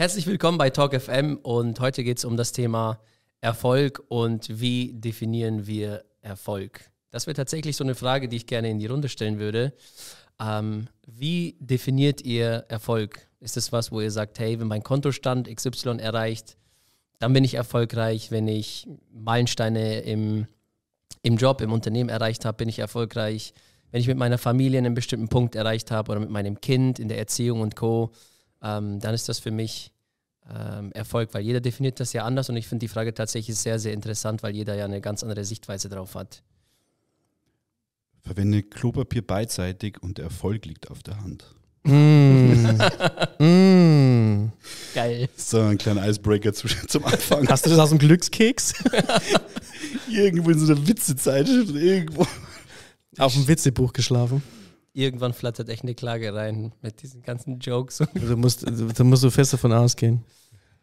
Herzlich willkommen bei Talk FM und heute geht es um das Thema Erfolg und wie definieren wir Erfolg. Das wäre tatsächlich so eine Frage, die ich gerne in die Runde stellen würde. Ähm, wie definiert ihr Erfolg? Ist es was, wo ihr sagt, hey, wenn mein Kontostand XY erreicht, dann bin ich erfolgreich. Wenn ich Meilensteine im, im Job, im Unternehmen erreicht habe, bin ich erfolgreich. Wenn ich mit meiner Familie einen bestimmten Punkt erreicht habe oder mit meinem Kind in der Erziehung und Co., ähm, dann ist das für mich ähm, Erfolg, weil jeder definiert das ja anders und ich finde die Frage tatsächlich sehr, sehr interessant, weil jeder ja eine ganz andere Sichtweise drauf hat. Verwende Klopapier beidseitig und der Erfolg liegt auf der Hand. Mm. mm. Geil. So ein kleiner Icebreaker zu, zum Anfang. Hast du das aus dem Glückskeks? irgendwo in so einer Witzezeitschrift, irgendwo. Auf dem Witzebuch geschlafen. Irgendwann flattert echt eine Klage rein mit diesen ganzen Jokes. Du musst, da musst du fest davon ausgehen.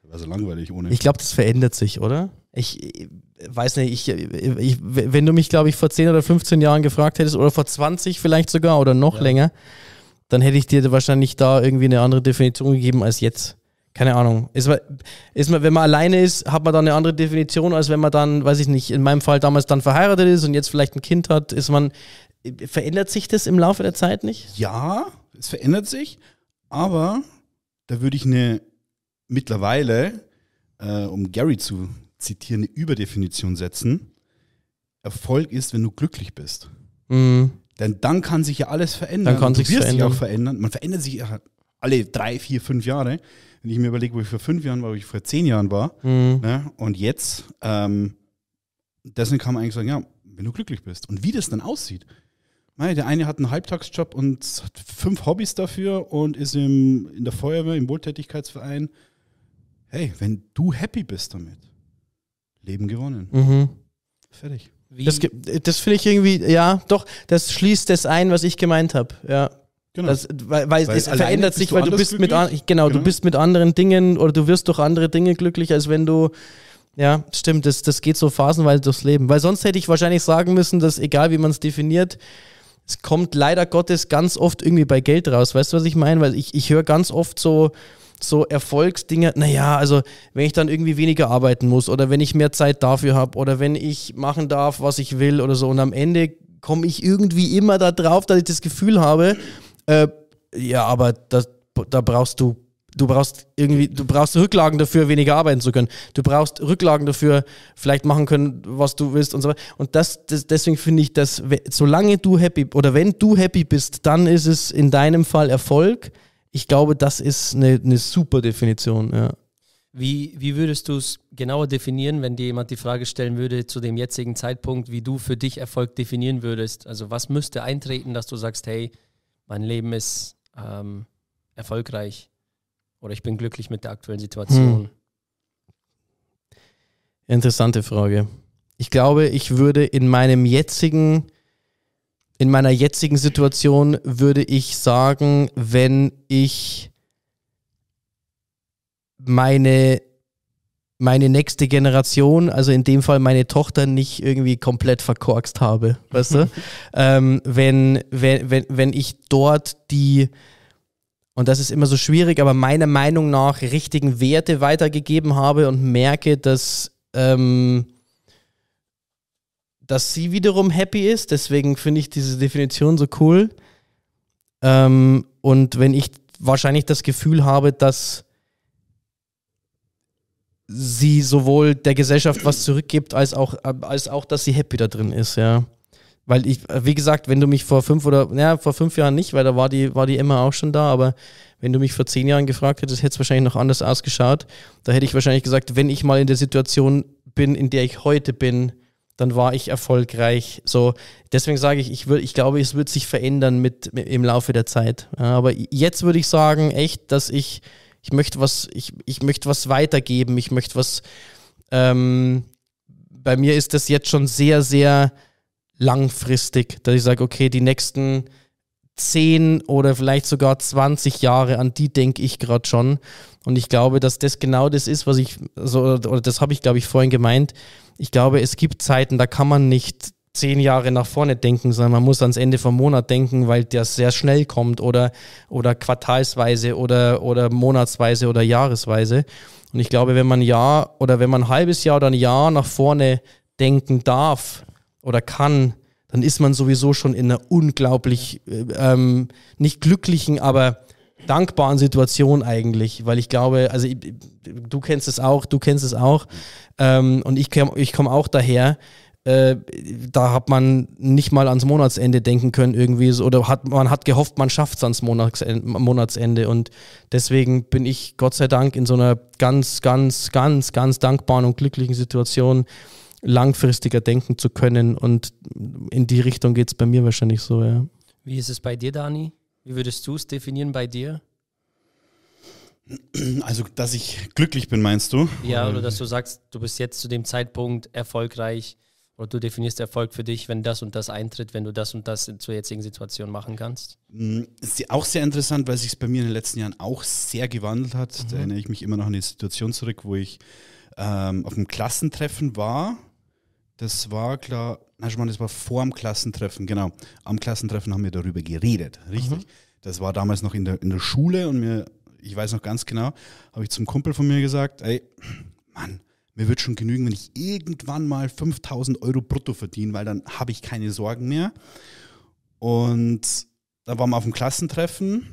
War so langweilig ohne. Ich glaube, das verändert sich, oder? Ich, ich weiß nicht, ich, ich, wenn du mich, glaube ich, vor 10 oder 15 Jahren gefragt hättest, oder vor 20 vielleicht sogar, oder noch ja. länger, dann hätte ich dir wahrscheinlich da irgendwie eine andere Definition gegeben als jetzt. Keine Ahnung. Ist man, ist man, wenn man alleine ist, hat man dann eine andere Definition, als wenn man dann, weiß ich nicht, in meinem Fall damals dann verheiratet ist und jetzt vielleicht ein Kind hat. Ist man, verändert sich das im Laufe der Zeit nicht? Ja, es verändert sich, aber da würde ich eine mittlerweile, äh, um Gary zu zitieren, eine Überdefinition setzen. Erfolg ist, wenn du glücklich bist. Mhm. Denn dann kann sich ja alles verändern. Dann kann sich verändern. sich auch verändern. Man verändert sich ja alle drei, vier, fünf Jahre. Wenn ich mir überlege, wo ich vor fünf Jahren war, wo ich vor zehn Jahren war, mhm. ne? und jetzt, ähm, deswegen kann man eigentlich sagen, ja, wenn du glücklich bist. Und wie das dann aussieht. Der eine hat einen Halbtagsjob und hat fünf Hobbys dafür und ist im, in der Feuerwehr, im Wohltätigkeitsverein. Hey, wenn du happy bist damit, Leben gewonnen. Mhm. Fertig. Wie? Das, das finde ich irgendwie, ja, doch, das schließt das ein, was ich gemeint habe. Ja. Genau. Das, weil, weil, weil es verändert sich, weil du bist mit an, genau, genau, du bist mit anderen Dingen oder du wirst durch andere Dinge glücklich, als wenn du ja, stimmt, das, das geht so phasenweise durchs Leben. Weil sonst hätte ich wahrscheinlich sagen müssen, dass egal wie man es definiert, es kommt leider Gottes ganz oft irgendwie bei Geld raus. Weißt du, was ich meine? Weil ich, ich höre ganz oft so, so Erfolgsdinge, naja, also wenn ich dann irgendwie weniger arbeiten muss oder wenn ich mehr Zeit dafür habe oder wenn ich machen darf, was ich will oder so und am Ende komme ich irgendwie immer da drauf, dass ich das Gefühl habe, äh, ja, aber das, da brauchst du du brauchst irgendwie, du brauchst Rücklagen dafür, weniger arbeiten zu können. Du brauchst Rücklagen dafür, vielleicht machen können, was du willst und so weiter. Und das, das deswegen finde ich, dass solange du happy oder wenn du happy bist, dann ist es in deinem Fall Erfolg ich glaube, das ist eine, eine super Definition, ja. Wie, wie würdest du es genauer definieren, wenn dir jemand die Frage stellen würde, zu dem jetzigen Zeitpunkt, wie du für dich Erfolg definieren würdest? Also was müsste eintreten, dass du sagst, hey, mein Leben ist ähm, erfolgreich oder ich bin glücklich mit der aktuellen Situation? Hm. Interessante Frage. Ich glaube, ich würde in meinem jetzigen in meiner jetzigen Situation würde ich sagen, wenn ich meine, meine nächste Generation, also in dem Fall meine Tochter, nicht irgendwie komplett verkorkst habe. Weißt du? ähm, wenn, wenn, wenn, wenn ich dort die, und das ist immer so schwierig, aber meiner Meinung nach richtigen Werte weitergegeben habe und merke, dass. Ähm, dass sie wiederum happy ist. Deswegen finde ich diese Definition so cool. Ähm, und wenn ich wahrscheinlich das Gefühl habe, dass sie sowohl der Gesellschaft was zurückgibt, als auch, als auch, dass sie happy da drin ist, ja. Weil ich, wie gesagt, wenn du mich vor fünf oder, ja, vor fünf Jahren nicht, weil da war die, war die Emma auch schon da, aber wenn du mich vor zehn Jahren gefragt hättest, hätte es wahrscheinlich noch anders ausgeschaut. Da hätte ich wahrscheinlich gesagt, wenn ich mal in der Situation bin, in der ich heute bin, dann war ich erfolgreich. So, deswegen sage ich, ich, würd, ich glaube, es wird sich verändern mit, mit im Laufe der Zeit. Ja, aber jetzt würde ich sagen, echt, dass ich, ich möchte was, ich, ich möchte was weitergeben, ich möchte was, ähm, bei mir ist das jetzt schon sehr, sehr langfristig, dass ich sage, okay, die nächsten 10 oder vielleicht sogar 20 Jahre, an die denke ich gerade schon. Und ich glaube, dass das genau das ist, was ich, so, oder das habe ich, glaube ich, vorhin gemeint. Ich glaube, es gibt Zeiten, da kann man nicht zehn Jahre nach vorne denken, sondern man muss ans Ende vom Monat denken, weil das sehr schnell kommt oder, oder quartalsweise oder, oder monatsweise oder jahresweise. Und ich glaube, wenn man ein Jahr oder wenn man ein halbes Jahr oder ein Jahr nach vorne denken darf oder kann, dann ist man sowieso schon in einer unglaublich, äh, ähm, nicht glücklichen, aber dankbaren Situation eigentlich, weil ich glaube, also ich, du kennst es auch, du kennst es auch ähm, und ich, ich komme auch daher, äh, da hat man nicht mal ans Monatsende denken können irgendwie so, oder hat, man hat gehofft, man schafft es ans Monatsende, Monatsende und deswegen bin ich Gott sei Dank in so einer ganz, ganz, ganz, ganz dankbaren und glücklichen Situation, langfristiger denken zu können und in die Richtung geht es bei mir wahrscheinlich so, ja. Wie ist es bei dir, Dani? Wie würdest du es definieren bei dir? Also, dass ich glücklich bin, meinst du? Ja, oder dass du sagst, du bist jetzt zu dem Zeitpunkt erfolgreich oder du definierst Erfolg für dich, wenn das und das eintritt, wenn du das und das zur jetzigen Situation machen kannst? Mm, ist auch sehr interessant, weil sich es bei mir in den letzten Jahren auch sehr gewandelt hat. Mhm. Da erinnere ich mich immer noch an die Situation zurück, wo ich ähm, auf einem Klassentreffen war. Das war klar, na schon mal, das war vor dem Klassentreffen, genau. Am Klassentreffen haben wir darüber geredet, richtig. Mhm. Das war damals noch in der, in der Schule und mir, ich weiß noch ganz genau, habe ich zum Kumpel von mir gesagt, ey, Mann, mir wird schon genügen, wenn ich irgendwann mal 5000 Euro brutto verdiene, weil dann habe ich keine Sorgen mehr. Und da waren wir auf dem Klassentreffen,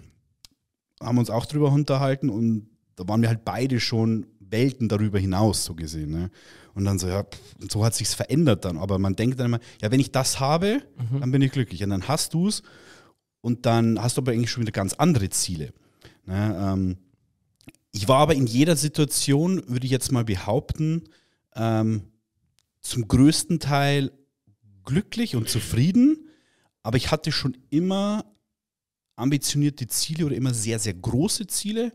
haben uns auch drüber unterhalten und da waren wir halt beide schon Welten darüber hinaus, so gesehen. Ne? Und dann so, ja, so hat sich's verändert dann. Aber man denkt dann immer, ja, wenn ich das habe, mhm. dann bin ich glücklich. Und dann hast du es und dann hast du aber eigentlich schon wieder ganz andere Ziele. Ne? Ähm, ich war aber in jeder Situation, würde ich jetzt mal behaupten, ähm, zum größten Teil glücklich und zufrieden, aber ich hatte schon immer ambitionierte Ziele oder immer sehr, sehr große Ziele.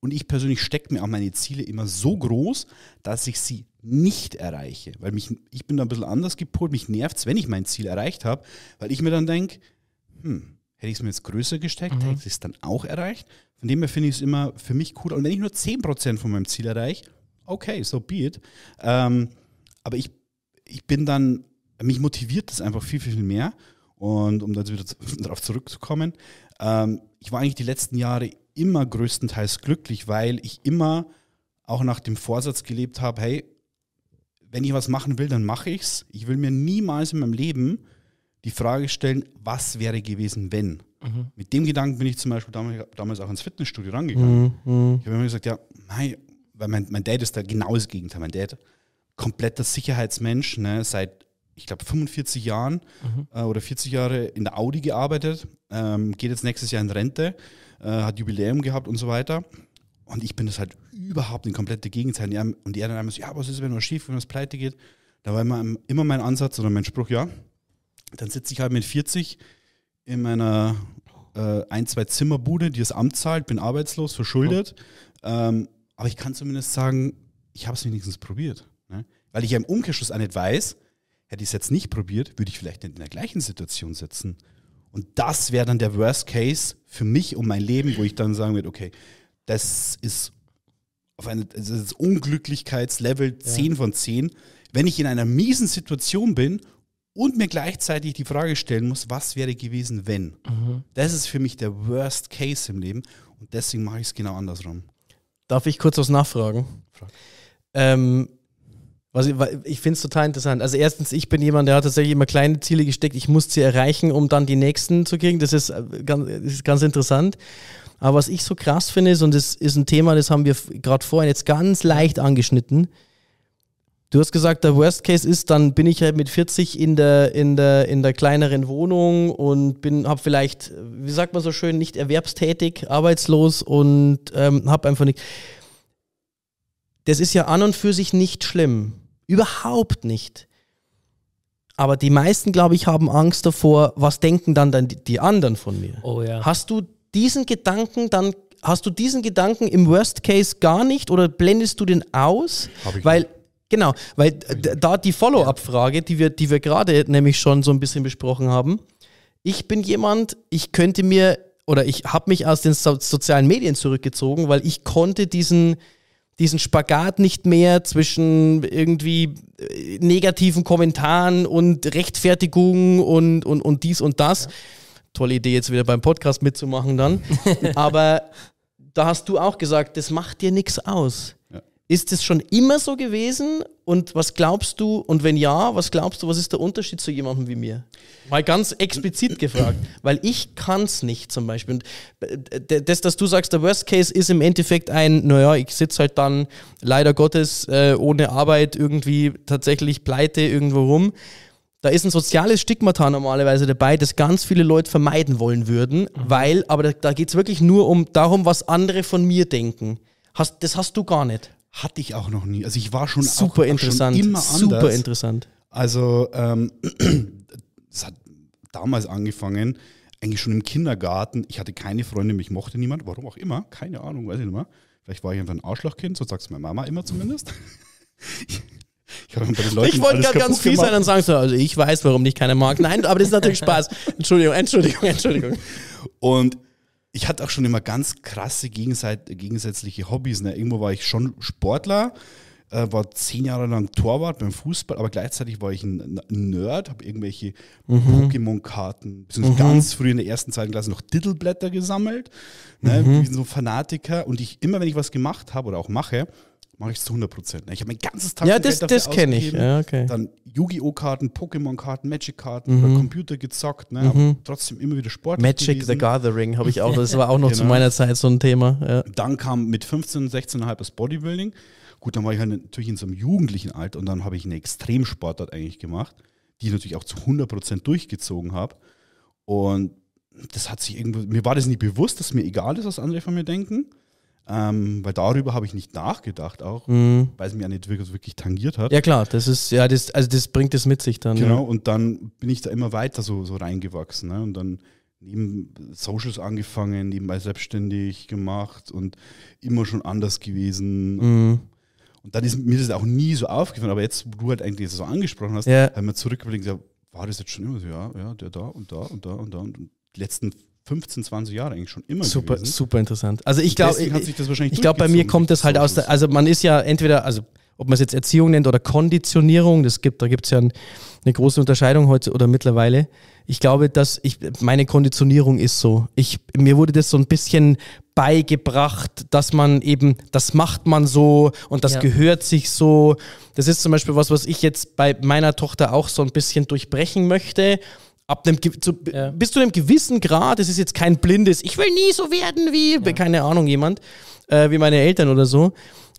Und ich persönlich stecke mir auch meine Ziele immer so groß, dass ich sie nicht erreiche. Weil mich, ich bin da ein bisschen anders gepolt, mich nervt es, wenn ich mein Ziel erreicht habe, weil ich mir dann denke, hm, hätte ich es mir jetzt größer gesteckt, mhm. hätte ich es dann auch erreicht. Von dem her finde ich es immer für mich cool. Und wenn ich nur 10% von meinem Ziel erreiche, okay, so be it. Ähm, aber ich, ich bin dann, mich motiviert das einfach viel, viel mehr. Und um da wieder darauf zurückzukommen, ähm, ich war eigentlich die letzten Jahre immer größtenteils glücklich, weil ich immer auch nach dem Vorsatz gelebt habe, hey, wenn ich was machen will, dann mache ich es. Ich will mir niemals in meinem Leben die Frage stellen, was wäre gewesen, wenn. Mhm. Mit dem Gedanken bin ich zum Beispiel damals, damals auch ins Fitnessstudio rangegangen. Mhm. mhm. Ich habe immer gesagt, ja, nein, weil mein, mein Dad ist da genau das Gegenteil. Mein Dad, kompletter Sicherheitsmensch, ne, seit, ich glaube, 45 Jahren mhm. äh, oder 40 Jahre in der Audi gearbeitet, ähm, geht jetzt nächstes Jahr in Rente, äh, hat Jubiläum gehabt und so weiter. Und ich bin das halt überhaupt in komplette Gegenteil. Und er dann einmal so, ja, was ist, wenn was schief, wenn was pleite geht? Da war immer, immer mein Ansatz oder mein Spruch, ja, dann sitze ich halt mit 40 in meiner äh, ein, zwei Zimmerbude, die das Amt zahlt, bin arbeitslos, verschuldet. Oh. Ähm, aber ich kann zumindest sagen, ich habe es wenigstens probiert. Ne? Weil ich ja im Umkehrschluss auch nicht weiß, hätte ich es jetzt nicht probiert, würde ich vielleicht nicht in der gleichen Situation sitzen. Und das wäre dann der Worst Case für mich und mein Leben, wo ich dann sagen würde, okay, das ist auf eine das ist Unglücklichkeitslevel ja. 10 von 10. Wenn ich in einer miesen Situation bin und mir gleichzeitig die Frage stellen muss, was wäre gewesen, wenn. Mhm. Das ist für mich der Worst Case im Leben und deswegen mache ich es genau andersrum. Darf ich kurz was nachfragen? Ähm, was ich, ich finde es total interessant. Also erstens, ich bin jemand, der hat tatsächlich immer kleine Ziele gesteckt. Ich muss sie erreichen, um dann die nächsten zu kriegen. Das ist äh, ganz, ist ganz interessant. Aber was ich so krass finde, ist, und das ist ein Thema, das haben wir gerade vorhin jetzt ganz leicht angeschnitten, Du hast gesagt, der Worst Case ist, dann bin ich halt mit 40 in der, in der, in der kleineren Wohnung und bin, habe vielleicht, wie sagt man so schön, nicht erwerbstätig, arbeitslos und ähm, habe einfach nicht. Das ist ja an und für sich nicht schlimm. Überhaupt nicht. Aber die meisten, glaube ich, haben Angst davor, was denken dann, dann die, die anderen von mir. Oh ja. Hast du diesen Gedanken dann, hast du diesen Gedanken im Worst Case gar nicht oder blendest du den aus? Weil nicht Genau, weil da die Follow-up-Frage, die wir, die wir gerade nämlich schon so ein bisschen besprochen haben. Ich bin jemand, ich könnte mir oder ich habe mich aus den so sozialen Medien zurückgezogen, weil ich konnte diesen, diesen Spagat nicht mehr zwischen irgendwie äh, negativen Kommentaren und Rechtfertigungen und, und, und dies und das. Ja. Tolle Idee, jetzt wieder beim Podcast mitzumachen dann. Aber da hast du auch gesagt, das macht dir nichts aus. Ist es schon immer so gewesen? Und was glaubst du? Und wenn ja, was glaubst du, was ist der Unterschied zu jemandem wie mir? Mal ganz explizit gefragt, weil ich kann es nicht zum Beispiel. Und äh, das, dass du sagst, der Worst Case ist im Endeffekt ein, naja, ich sitze halt dann leider Gottes äh, ohne Arbeit irgendwie tatsächlich pleite irgendwo rum. Da ist ein soziales Stigmata normalerweise dabei, das ganz viele Leute vermeiden wollen würden, mhm. weil, aber da, da geht es wirklich nur um darum, was andere von mir denken. Hast, das hast du gar nicht. Hatte ich auch noch nie. Also ich war schon super auch, interessant. Schon immer anders. Super interessant. Also ähm, es hat damals angefangen, eigentlich schon im Kindergarten. Ich hatte keine Freunde, mich mochte niemand, warum auch immer, keine Ahnung, weiß ich nicht mehr. Vielleicht war ich einfach ein Arschlochkind, so sagt es meine Mama immer zumindest. Ich, ich wollte gerade ganz fies sein und sagen so, also ich weiß, warum dich keiner mag. Nein, aber das ist natürlich Spaß. Entschuldigung, Entschuldigung, Entschuldigung. Und ich hatte auch schon immer ganz krasse gegensätzliche Hobbys. Ne? Irgendwo war ich schon Sportler, äh, war zehn Jahre lang Torwart beim Fußball, aber gleichzeitig war ich ein, Nerd, habe irgendwelche mhm. Pokémon-Karten, beziehungsweise mhm. ganz früh in der ersten, zweiten Klasse noch Titelblätter gesammelt, ne? mhm. so Fanatiker. Und ich immer, wenn ich was gemacht habe oder auch mache, mache ich es zu 100 Prozent. Ich habe mein ganzes Tag Ja, das, das kenne ich. Ja, okay. Dann Yu-Gi-Oh! Karten, Pokémon-Karten, Magic-Karten, mhm. Computer gezockt, ne? Mhm. trotzdem immer wieder Sport. Magic the Gathering habe ich auch, das war auch noch genau. zu meiner Zeit so ein Thema. Ja. Dann kam mit 15, 16,5 das Bodybuilding. Gut, dann war ich halt natürlich in so einem jugendlichen Alter und dann habe ich eine Extremsportart eigentlich gemacht, die ich natürlich auch zu 100 Prozent durchgezogen habe. Und das hat sich irgendwo, mir war das nicht bewusst, dass mir egal ist, was andere von mir denken. Ähm, weil darüber habe ich nicht nachgedacht auch, mhm. weil es mir ja nicht wirklich, wirklich, tangiert hat. Ja klar, das ist, ja, das, also das bringt es mit sich dann. Genau, ja. und dann bin ich da immer weiter so, so reingewachsen. Ne? Und dann neben Socials angefangen, nebenbei selbstständig gemacht und immer schon anders gewesen. Mhm. Und dann ist mir das auch nie so aufgefallen, aber jetzt, wo du halt eigentlich so angesprochen hast, ja. haben wir zurücküberlegt, war das jetzt schon immer so, ja, ja, der da und da und da und da und die letzten 15, 20 Jahre eigentlich schon immer super, gewesen. Super interessant. Also ich glaube, ich, ich glaube, bei mir kommt das halt aus der, also man ist ja entweder, also ob man es jetzt Erziehung nennt oder Konditionierung, das gibt, da gibt es ja ein, eine große Unterscheidung heute oder mittlerweile. Ich glaube, dass ich, meine Konditionierung ist so. Ich, mir wurde das so ein bisschen beigebracht, dass man eben, das macht man so und das ja. gehört sich so. Das ist zum Beispiel was, was ich jetzt bei meiner Tochter auch so ein bisschen durchbrechen möchte ab einem, zu, ja. bis zu einem gewissen Grad, es ist jetzt kein blindes, ich will nie so werden wie, ja. keine Ahnung, jemand, äh, wie meine Eltern oder so.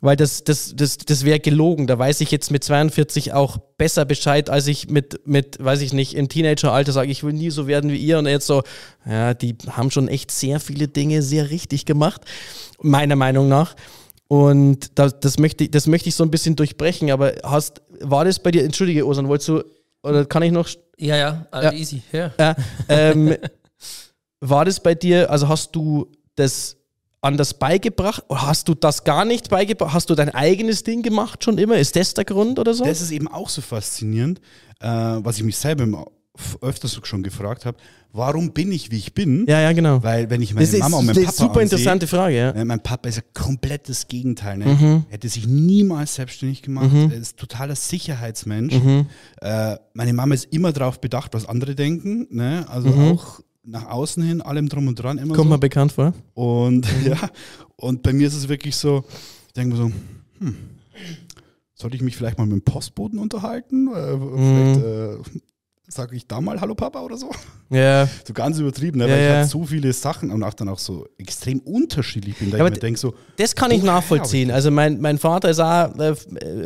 Weil das, das, das, das wäre gelogen. Da weiß ich jetzt mit 42 auch besser Bescheid, als ich mit, mit weiß ich nicht, im Teenageralter sage, ich will nie so werden wie ihr. Und jetzt so, ja, die haben schon echt sehr viele Dinge sehr richtig gemacht, meiner Meinung nach. Und das, das, möchte, das möchte ich so ein bisschen durchbrechen. Aber hast, war das bei dir, entschuldige, Osan, wolltest du, oder kann ich noch ja, ja, also ja. easy. Ja. ja ähm, war das bei dir, also hast du das anders beigebracht? Oder hast du das gar nicht beigebracht? Hast du dein eigenes Ding gemacht schon immer? Ist das der Grund oder so? Das ist eben auch so faszinierend, äh, was ich mich selber öfters schon gefragt habe warum bin ich, wie ich bin? Ja, ja, genau. Weil wenn ich meine das Mama ist, und meinen Papa Das ist super ansehe, interessante Frage, ja. Ne, mein Papa ist ein komplettes Gegenteil. Ne? Mhm. Er hätte sich niemals selbstständig gemacht. Mhm. Er ist totaler Sicherheitsmensch. Mhm. Äh, meine Mama ist immer darauf bedacht, was andere denken. Ne? Also mhm. auch nach außen hin, allem drum und dran. Immer Kommt so. mir bekannt vor. Und mhm. ja, und bei mir ist es wirklich so, ich denke mir so, hm, sollte ich mich vielleicht mal mit dem Postboten unterhalten? Äh, vielleicht mhm. äh, sage ich da mal Hallo Papa oder so. Ja. So ganz übertrieben, ne? weil ja, ich halt so viele Sachen und auch dann auch so extrem unterschiedlich bin, da ja, ich mir denke so. Das kann ich nachvollziehen. Also mein, mein Vater ist auch äh,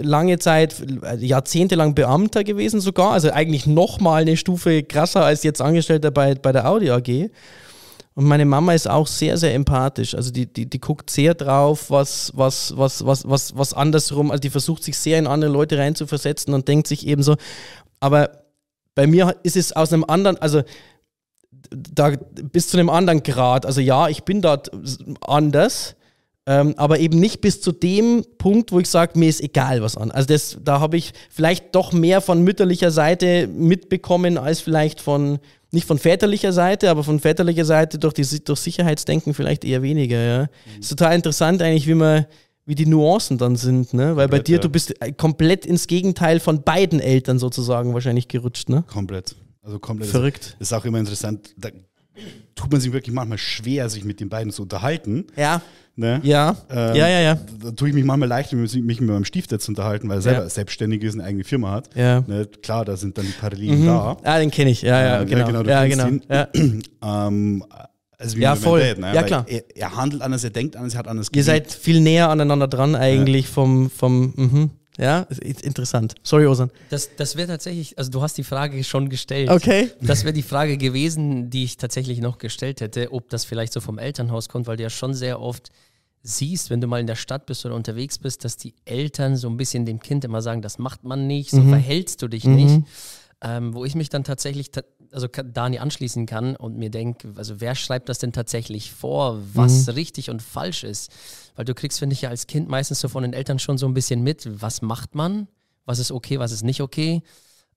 lange Zeit, äh, jahrzehntelang Beamter gewesen sogar, also eigentlich nochmal eine Stufe krasser als jetzt Angestellter bei, bei der Audi AG. Und meine Mama ist auch sehr, sehr empathisch. Also die, die, die guckt sehr drauf, was, was, was, was, was, was andersrum, also die versucht sich sehr in andere Leute reinzuversetzen und denkt sich eben so, aber bei mir ist es aus einem anderen, also da bis zu einem anderen Grad. Also ja, ich bin dort anders, ähm, aber eben nicht bis zu dem Punkt, wo ich sage, mir ist egal was an. Also das, da habe ich vielleicht doch mehr von mütterlicher Seite mitbekommen als vielleicht von nicht von väterlicher Seite, aber von väterlicher Seite durch, die, durch Sicherheitsdenken vielleicht eher weniger. Ja. Mhm. Ist total interessant eigentlich, wie man wie die Nuancen dann sind, ne? Weil komplett, bei dir, ja. du bist äh, komplett ins Gegenteil von beiden Eltern sozusagen wahrscheinlich gerutscht, ne? Komplett. Also komplett. Verrückt. Das ist auch immer interessant. Da tut man sich wirklich manchmal schwer, sich mit den beiden zu unterhalten. Ja. Ne? Ja. Ähm, ja, ja, ja. Da tue ich mich manchmal leicht, mich mit meinem Stiefdad zu unterhalten, weil er selber ja. selbstständig ist, eine eigene Firma hat. Ja. Ne? Klar, da sind dann die Parallelen mhm. da. Ah, den kenne ich. Ja, ja, genau. Ja, genau. Ja, genau. ähm, also ja, voll. Dad, ne? Ja, klar. Er, er, handelt anders, er denkt anders, er hat anders Ihr seid viel näher aneinander dran eigentlich ja. vom, vom mhm. Ja, ist interessant. Sorry, Osan. Das, das wäre tatsächlich, also du hast die Frage schon gestellt. Okay. Das wäre die Frage gewesen, die ich tatsächlich noch gestellt hätte, ob das vielleicht so vom Elternhaus kommt, weil du ja schon sehr oft siehst, wenn du mal in der Stadt bist oder unterwegs bist, dass die Eltern so ein bisschen dem Kind immer sagen, das macht man nicht, so mhm. verhältst du dich mhm. nicht. Ähm, wo ich mich dann tatsächlich, also Dani anschließen kann und mir denke, also wer schreibt das denn tatsächlich vor, was mhm. richtig und falsch ist? Weil du kriegst, finde ich, ja als Kind meistens so von den Eltern schon so ein bisschen mit, was macht man, was ist okay, was ist nicht okay.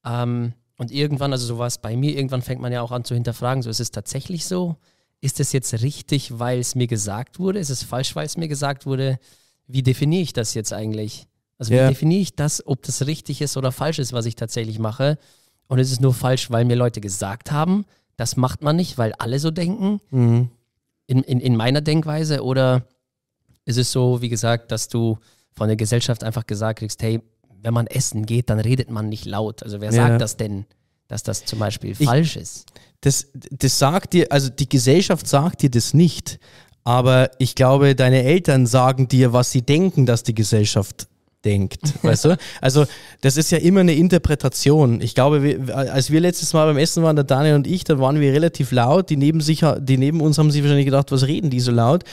Ähm, und irgendwann, also so war es bei mir, irgendwann fängt man ja auch an zu hinterfragen, so ist es tatsächlich so? Ist es jetzt richtig, weil es mir gesagt wurde? Ist es falsch, weil es mir gesagt wurde? Wie definiere ich das jetzt eigentlich? Also wie ja. definiere ich das, ob das richtig ist oder falsch ist, was ich tatsächlich mache? Und ist es nur falsch, weil mir Leute gesagt haben, das macht man nicht, weil alle so denken? Mhm. In, in, in meiner Denkweise? Oder ist es so, wie gesagt, dass du von der Gesellschaft einfach gesagt kriegst, hey, wenn man essen geht, dann redet man nicht laut. Also wer ja. sagt das denn, dass das zum Beispiel ich, falsch ist? Das, das sagt dir, also die Gesellschaft sagt dir das nicht, aber ich glaube, deine Eltern sagen dir, was sie denken, dass die Gesellschaft denkt, weißt du? Also das ist ja immer eine Interpretation. Ich glaube, wir, als wir letztes Mal beim Essen waren, der Daniel und ich, dann waren wir relativ laut. Die neben, sich, die neben uns haben sich wahrscheinlich gedacht, was reden die so laut?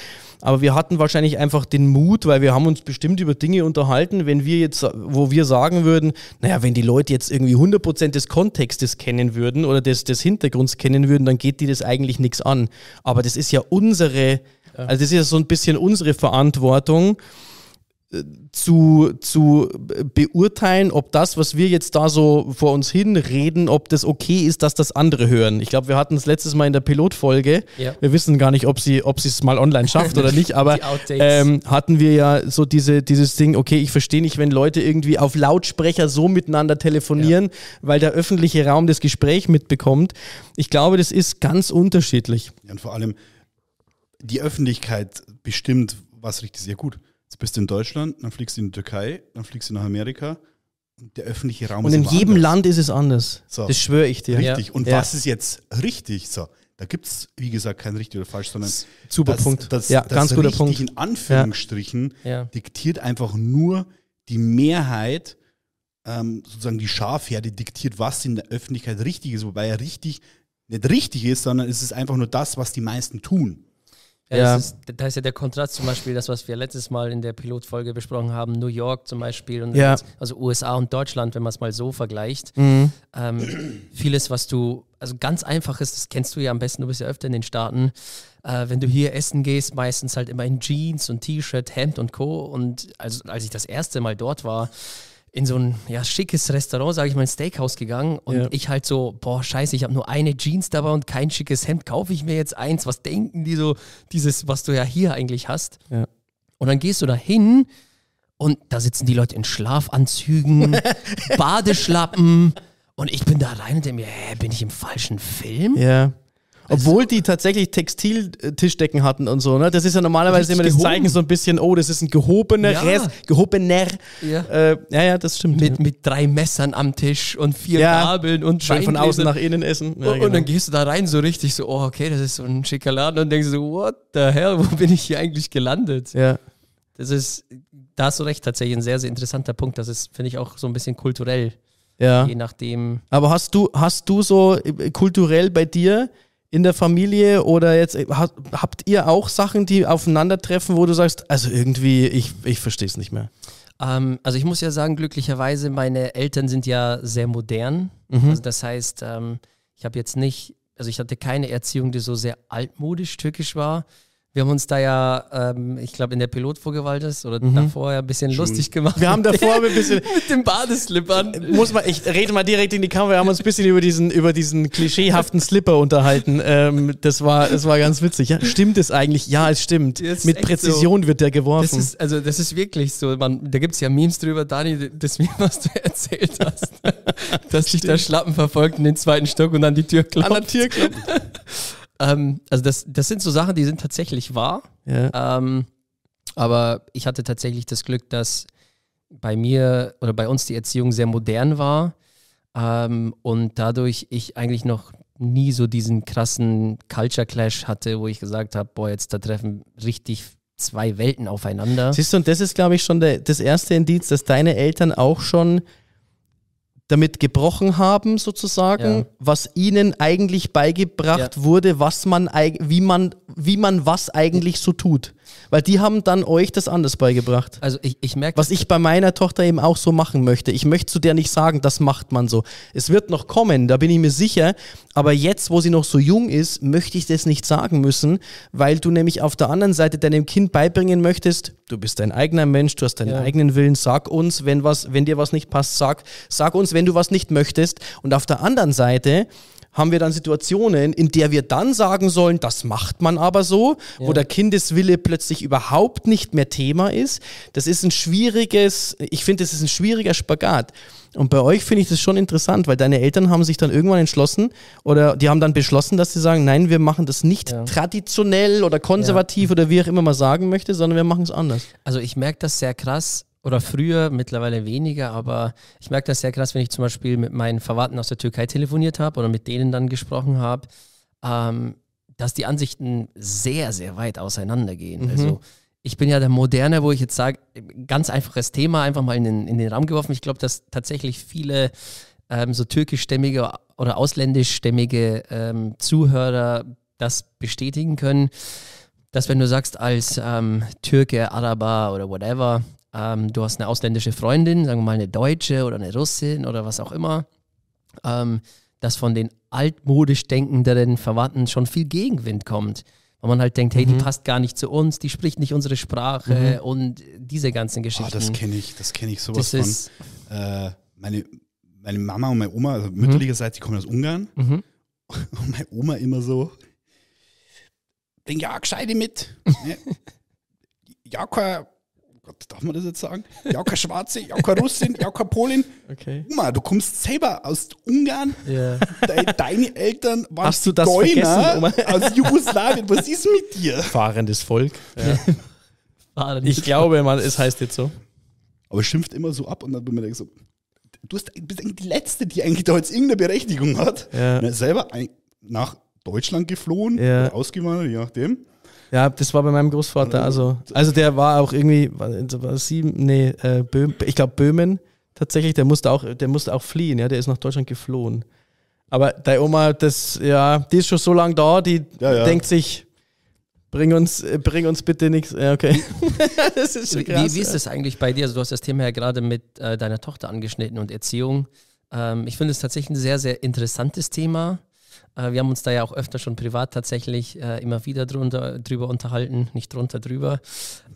Aber wir hatten wahrscheinlich einfach den Mut, weil wir haben uns bestimmt über Dinge unterhalten, wenn wir jetzt, wo wir sagen würden, naja, wenn die Leute jetzt irgendwie 100% des Kontextes kennen würden oder des, des Hintergrunds kennen würden, dann geht die das eigentlich nichts an. Aber das ist ja unsere, also das ist ja so ein bisschen unsere Verantwortung, zu, zu beurteilen, ob das, was wir jetzt da so vor uns hinreden, ob das okay ist, dass das andere hören. Ich glaube, wir hatten es letztes Mal in der Pilotfolge. Ja. Wir wissen gar nicht, ob sie ob es mal online schafft oder nicht, aber ähm, hatten wir ja so diese, dieses Ding, okay, ich verstehe nicht, wenn Leute irgendwie auf Lautsprecher so miteinander telefonieren, ja. weil der öffentliche Raum das Gespräch mitbekommt. Ich glaube, das ist ganz unterschiedlich. Ja, und vor allem die Öffentlichkeit bestimmt, was richtig sehr gut. Jetzt bist du in Deutschland, dann fliegst du in die Türkei, dann fliegst du nach Amerika. Und der öffentliche Raum und ist Und in jedem anders. Land ist es anders. So. Das schwöre ich dir. Richtig. Und ja. was ist jetzt richtig? So, da gibt es, wie gesagt, kein richtig oder falsch, sondern super das, Punkt. Das, ja, das ganz guter Punkt. in Anführungsstrichen ja. diktiert einfach nur die Mehrheit, ähm, sozusagen die Schafherde diktiert, was in der Öffentlichkeit richtig ist, wobei er richtig nicht richtig ist, sondern es ist einfach nur das, was die meisten tun. Ja, ja. Ist, da ist ja der Kontrast zum Beispiel, das, was wir letztes Mal in der Pilotfolge besprochen haben, New York zum Beispiel, und ja. also USA und Deutschland, wenn man es mal so vergleicht. Mhm. Ähm, vieles, was du, also ganz einfach ist, das kennst du ja am besten, du bist ja öfter in den Staaten. Äh, wenn du hier essen gehst, meistens halt immer in Jeans und T-Shirt, Hemd und Co. Und also, als ich das erste Mal dort war, in so ein ja, schickes Restaurant, sage ich mal, ein Steakhouse gegangen und ja. ich halt so, boah, scheiße, ich habe nur eine Jeans dabei und kein schickes Hemd, kaufe ich mir jetzt eins, was denken die so, dieses, was du ja hier eigentlich hast. Ja. Und dann gehst du da hin und da sitzen die Leute in Schlafanzügen, Badeschlappen und ich bin da rein und denke mir, hä, bin ich im falschen Film? Ja. Obwohl die tatsächlich Textiltischdecken hatten und so, ne? Das ist ja normalerweise immer das Zeichen so ein bisschen, oh, das ist ein gehobener ja. Rest, gehobener. Ja. Äh, ja, ja, das stimmt. Mit, ja. mit drei Messern am Tisch und vier ja. Gabeln und Schön von außen nach innen essen. Ja, und, genau. und, dann gehst du da rein so richtig so, oh, okay, das ist so ein schicker Laden und denkst so, what the hell, wo bin ich hier eigentlich gelandet? Ja. Das ist, da hast du recht, tatsächlich ein sehr, sehr interessanter Punkt. Das ist, finde ich, auch so ein bisschen kulturell. Ja. Je nachdem. Aber hast du, hast du so äh, kulturell bei dir in der Familie oder jetzt äh, habt ihr auch Sachen, die aufeinandertreffen, wo du sagst, also irgendwie, ich, ich verstehe es nicht mehr? Ähm, also ich muss ja sagen, glücklicherweise, meine Eltern sind ja sehr modern. Mhm. Also das heißt, ähm, ich habe jetzt nicht, also ich hatte keine Erziehung, die so sehr altmodisch türkisch war, Wir haben uns da ja, ähm, ich glaube, in der Pilotfolge war das oder mhm. davor ja ein bisschen Schon. lustig gemacht. Wir haben davor ein bisschen mit dem Badeslippern. Muss man, ich rede mal direkt in die Kamera. Wir haben uns ein bisschen über diesen, über diesen klischeehaften Slipper unterhalten. Ähm, das war, das war ganz witzig. Ja, stimmt es eigentlich? Ja, es stimmt. Mit Präzision so. wird der geworfen. Das ist, also das ist wirklich so. Man, da gibt es ja Memes drüber, Dani, das Meme, was du erzählt hast, dass dich der Schlappen verfolgt in den zweiten Stock und an die Tür klopft. An der Tür klopft. Ähm, also das, das sind so Sachen, die sind tatsächlich wahr. Ja. Ähm, aber ich hatte tatsächlich das Glück, dass bei mir oder bei uns die Erziehung sehr modern war ähm, und dadurch ich eigentlich noch nie so diesen krassen Culture Clash hatte, wo ich gesagt habe, boah, jetzt da treffen richtig zwei Welten aufeinander. Siehst du, und das ist, glaube ich, schon der, das erste Indiz, dass deine Eltern auch schon damit gebrochen haben, sozusagen, ja. was ihnen eigentlich beigebracht ja. wurde, was man, wie man, wie man was eigentlich so tut. Weil die haben dann euch das anders beigebracht. Also ich, ich merke. Was ich bei meiner Tochter eben auch so machen möchte. Ich möchte zu der nicht sagen, das macht man so. Es wird noch kommen, da bin ich mir sicher. Aber jetzt, wo sie noch so jung ist, möchte ich das nicht sagen müssen, weil du nämlich auf der anderen Seite deinem Kind beibringen möchtest, du bist dein eigener Mensch, du hast deinen ja. eigenen Willen, sag uns, wenn was, wenn dir was nicht passt, sag, sag uns, wenn du was nicht möchtest. Und auf der anderen Seite haben wir dann Situationen, in der wir dann sagen sollen, das macht man aber so, ja. wo der Kindeswille plötzlich überhaupt nicht mehr Thema ist. Das ist ein schwieriges, ich finde, das ist ein schwieriger Spagat. Und bei euch finde ich das schon interessant, weil deine Eltern haben sich dann irgendwann entschlossen oder die haben dann beschlossen, dass sie sagen, nein, wir machen das nicht ja. traditionell oder konservativ ja. oder wie auch immer man sagen möchte, sondern wir machen es anders. Also ich merke das sehr krass oder früher, mittlerweile weniger, aber ich merke das sehr krass, wenn ich zum Beispiel mit meinen Verwandten aus der Türkei telefoniert habe oder mit denen dann gesprochen habe, ähm, dass die Ansichten sehr, sehr weit auseinandergehen. Mhm. Also ich bin ja der Moderne, wo ich jetzt sage, ganz einfaches Thema, einfach mal in den, in den Raum geworfen. Ich glaube, dass tatsächlich viele ähm, so türkischstämmige oder ausländischstämmige ähm, Zuhörer das bestätigen können, dass wenn du sagst als ähm, Türke, Araber oder whatever, ähm, du hast eine ausländische Freundin, sagen wir mal eine Deutsche oder eine Russin oder was auch immer, ähm, dass von den altmodisch denkenderen Verwandten schon viel Gegenwind kommt. Weil man halt denkt, hey, mhm. die passt gar nicht zu uns, die spricht nicht unsere Sprache mhm. und diese ganzen Geschichten. Oh, das kenne ich, das kenne ich sowas das von. Äh, meine, meine Mama und meine Oma, also mhm. mütterlicherseits, die kommen aus Ungarn. Mhm. Und meine Oma immer so, bring ja gescheite mit. ja, kein Gott, darf man das jetzt sagen? Ja, keine Schwarze, ja, keine Russin, ja, keine Polin. Okay. Oma, du kommst selber aus Ungarn. Yeah. De deine Eltern waren Hast du das Geuner aus Jugoslawien. Was ist mit dir? Fahrendes Volk. Ja. ich glaube, man, es heißt jetzt so. Aber es schimpft immer so ab und dann bin ich so, du bist eigentlich die Letzte, die eigentlich da jetzt irgendeine Berechtigung hat. Ja. Und selber nach Deutschland geflohen, ja. ausgewandert, je nachdem. Ja, das war bei meinem Großvater. Also, also der war auch irgendwie, war sieben, nee, äh, Böhm, ich glaube Böhmen tatsächlich, der musste auch, der musste auch fliehen, ja, der ist nach Deutschland geflohen. Aber deine Oma, das, ja, die ist schon so lange da, die ja, ja. denkt sich, bring uns, bring uns bitte nichts. Ja, okay. das ist schon krass, wie, wie ist das eigentlich bei dir? Also du hast das Thema ja gerade mit äh, deiner Tochter angeschnitten und Erziehung. Ähm, ich finde es tatsächlich ein sehr, sehr interessantes Thema. Äh, wir haben uns da ja auch öfter schon privat tatsächlich äh, immer wieder drunter, drüber unterhalten, nicht drunter drüber.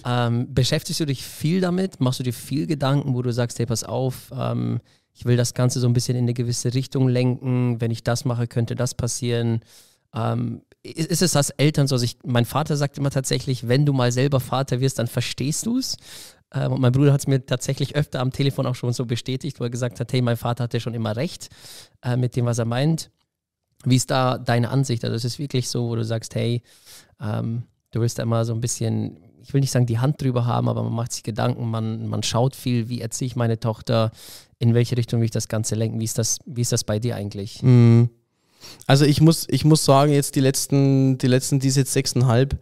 Ähm, beschäftigst du dich viel damit? Machst du dir viel Gedanken, wo du sagst, hey, pass auf, ähm, ich will das Ganze so ein bisschen in eine gewisse Richtung lenken. Wenn ich das mache, könnte das passieren. Ähm, ist es das Eltern so? Also ich, mein Vater sagt immer tatsächlich, wenn du mal selber Vater wirst, dann verstehst du es. Ähm, und mein Bruder hat es mir tatsächlich öfter am Telefon auch schon so bestätigt, wo er gesagt hat, hey, mein Vater hatte schon immer recht äh, mit dem, was er meint. Wie ist da deine Ansicht? Also es ist wirklich so, wo du sagst, hey, ähm, du willst da immer so ein bisschen, ich will nicht sagen, die Hand drüber haben, aber man macht sich Gedanken, man, man schaut viel, wie erziehe ich meine Tochter, in welche Richtung will ich das Ganze lenken? Wie ist das, wie ist das bei dir eigentlich? Mhm. Also ich muss, ich muss sagen, jetzt die letzten, die letzten, die ist jetzt sechseinhalb,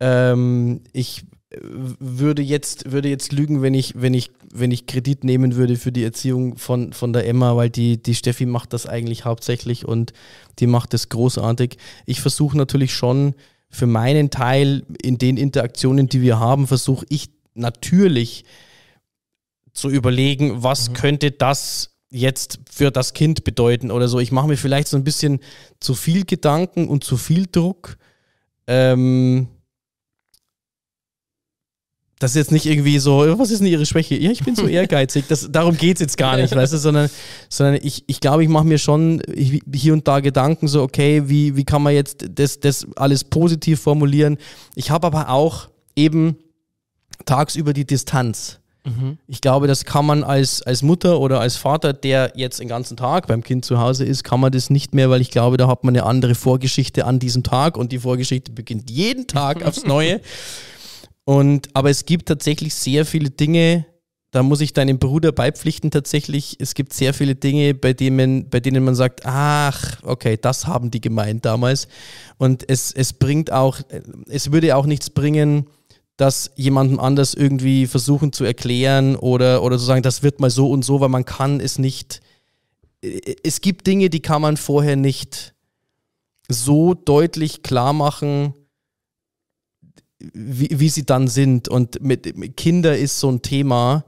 ähm, ich würde jetzt, würde jetzt lügen, wenn ich, wenn ich, wenn ich Kredit nehmen würde für die Erziehung von, von der Emma, weil die, die Steffi macht das eigentlich hauptsächlich und die macht das großartig. Ich versuche natürlich schon für meinen Teil in den Interaktionen, die wir haben, versuche ich natürlich zu überlegen, was mhm. könnte das jetzt für das Kind bedeuten oder so. Ich mache mir vielleicht so ein bisschen zu viel Gedanken und zu viel Druck. Ähm, das ist jetzt nicht irgendwie so, was ist denn ihre Schwäche? Ja, ich bin so ehrgeizig. Das, darum geht es jetzt gar nicht, weißt du, sondern, sondern ich, ich glaube, ich mache mir schon hier und da Gedanken, so, okay, wie, wie kann man jetzt das, das alles positiv formulieren? Ich habe aber auch eben tagsüber die Distanz. Mhm. Ich glaube, das kann man als, als Mutter oder als Vater, der jetzt den ganzen Tag beim Kind zu Hause ist, kann man das nicht mehr, weil ich glaube, da hat man eine andere Vorgeschichte an diesem Tag und die Vorgeschichte beginnt jeden Tag aufs Neue. Und, aber es gibt tatsächlich sehr viele Dinge, da muss ich deinem Bruder beipflichten tatsächlich. Es gibt sehr viele Dinge, bei denen, bei denen man sagt, ach, okay, das haben die gemeint damals. Und es, es bringt auch, es würde auch nichts bringen, das jemandem anders irgendwie versuchen zu erklären oder, oder zu sagen, das wird mal so und so, weil man kann es nicht. Es gibt Dinge, die kann man vorher nicht so deutlich klar machen, wie, wie sie dann sind. Und mit, mit Kinder ist so ein Thema.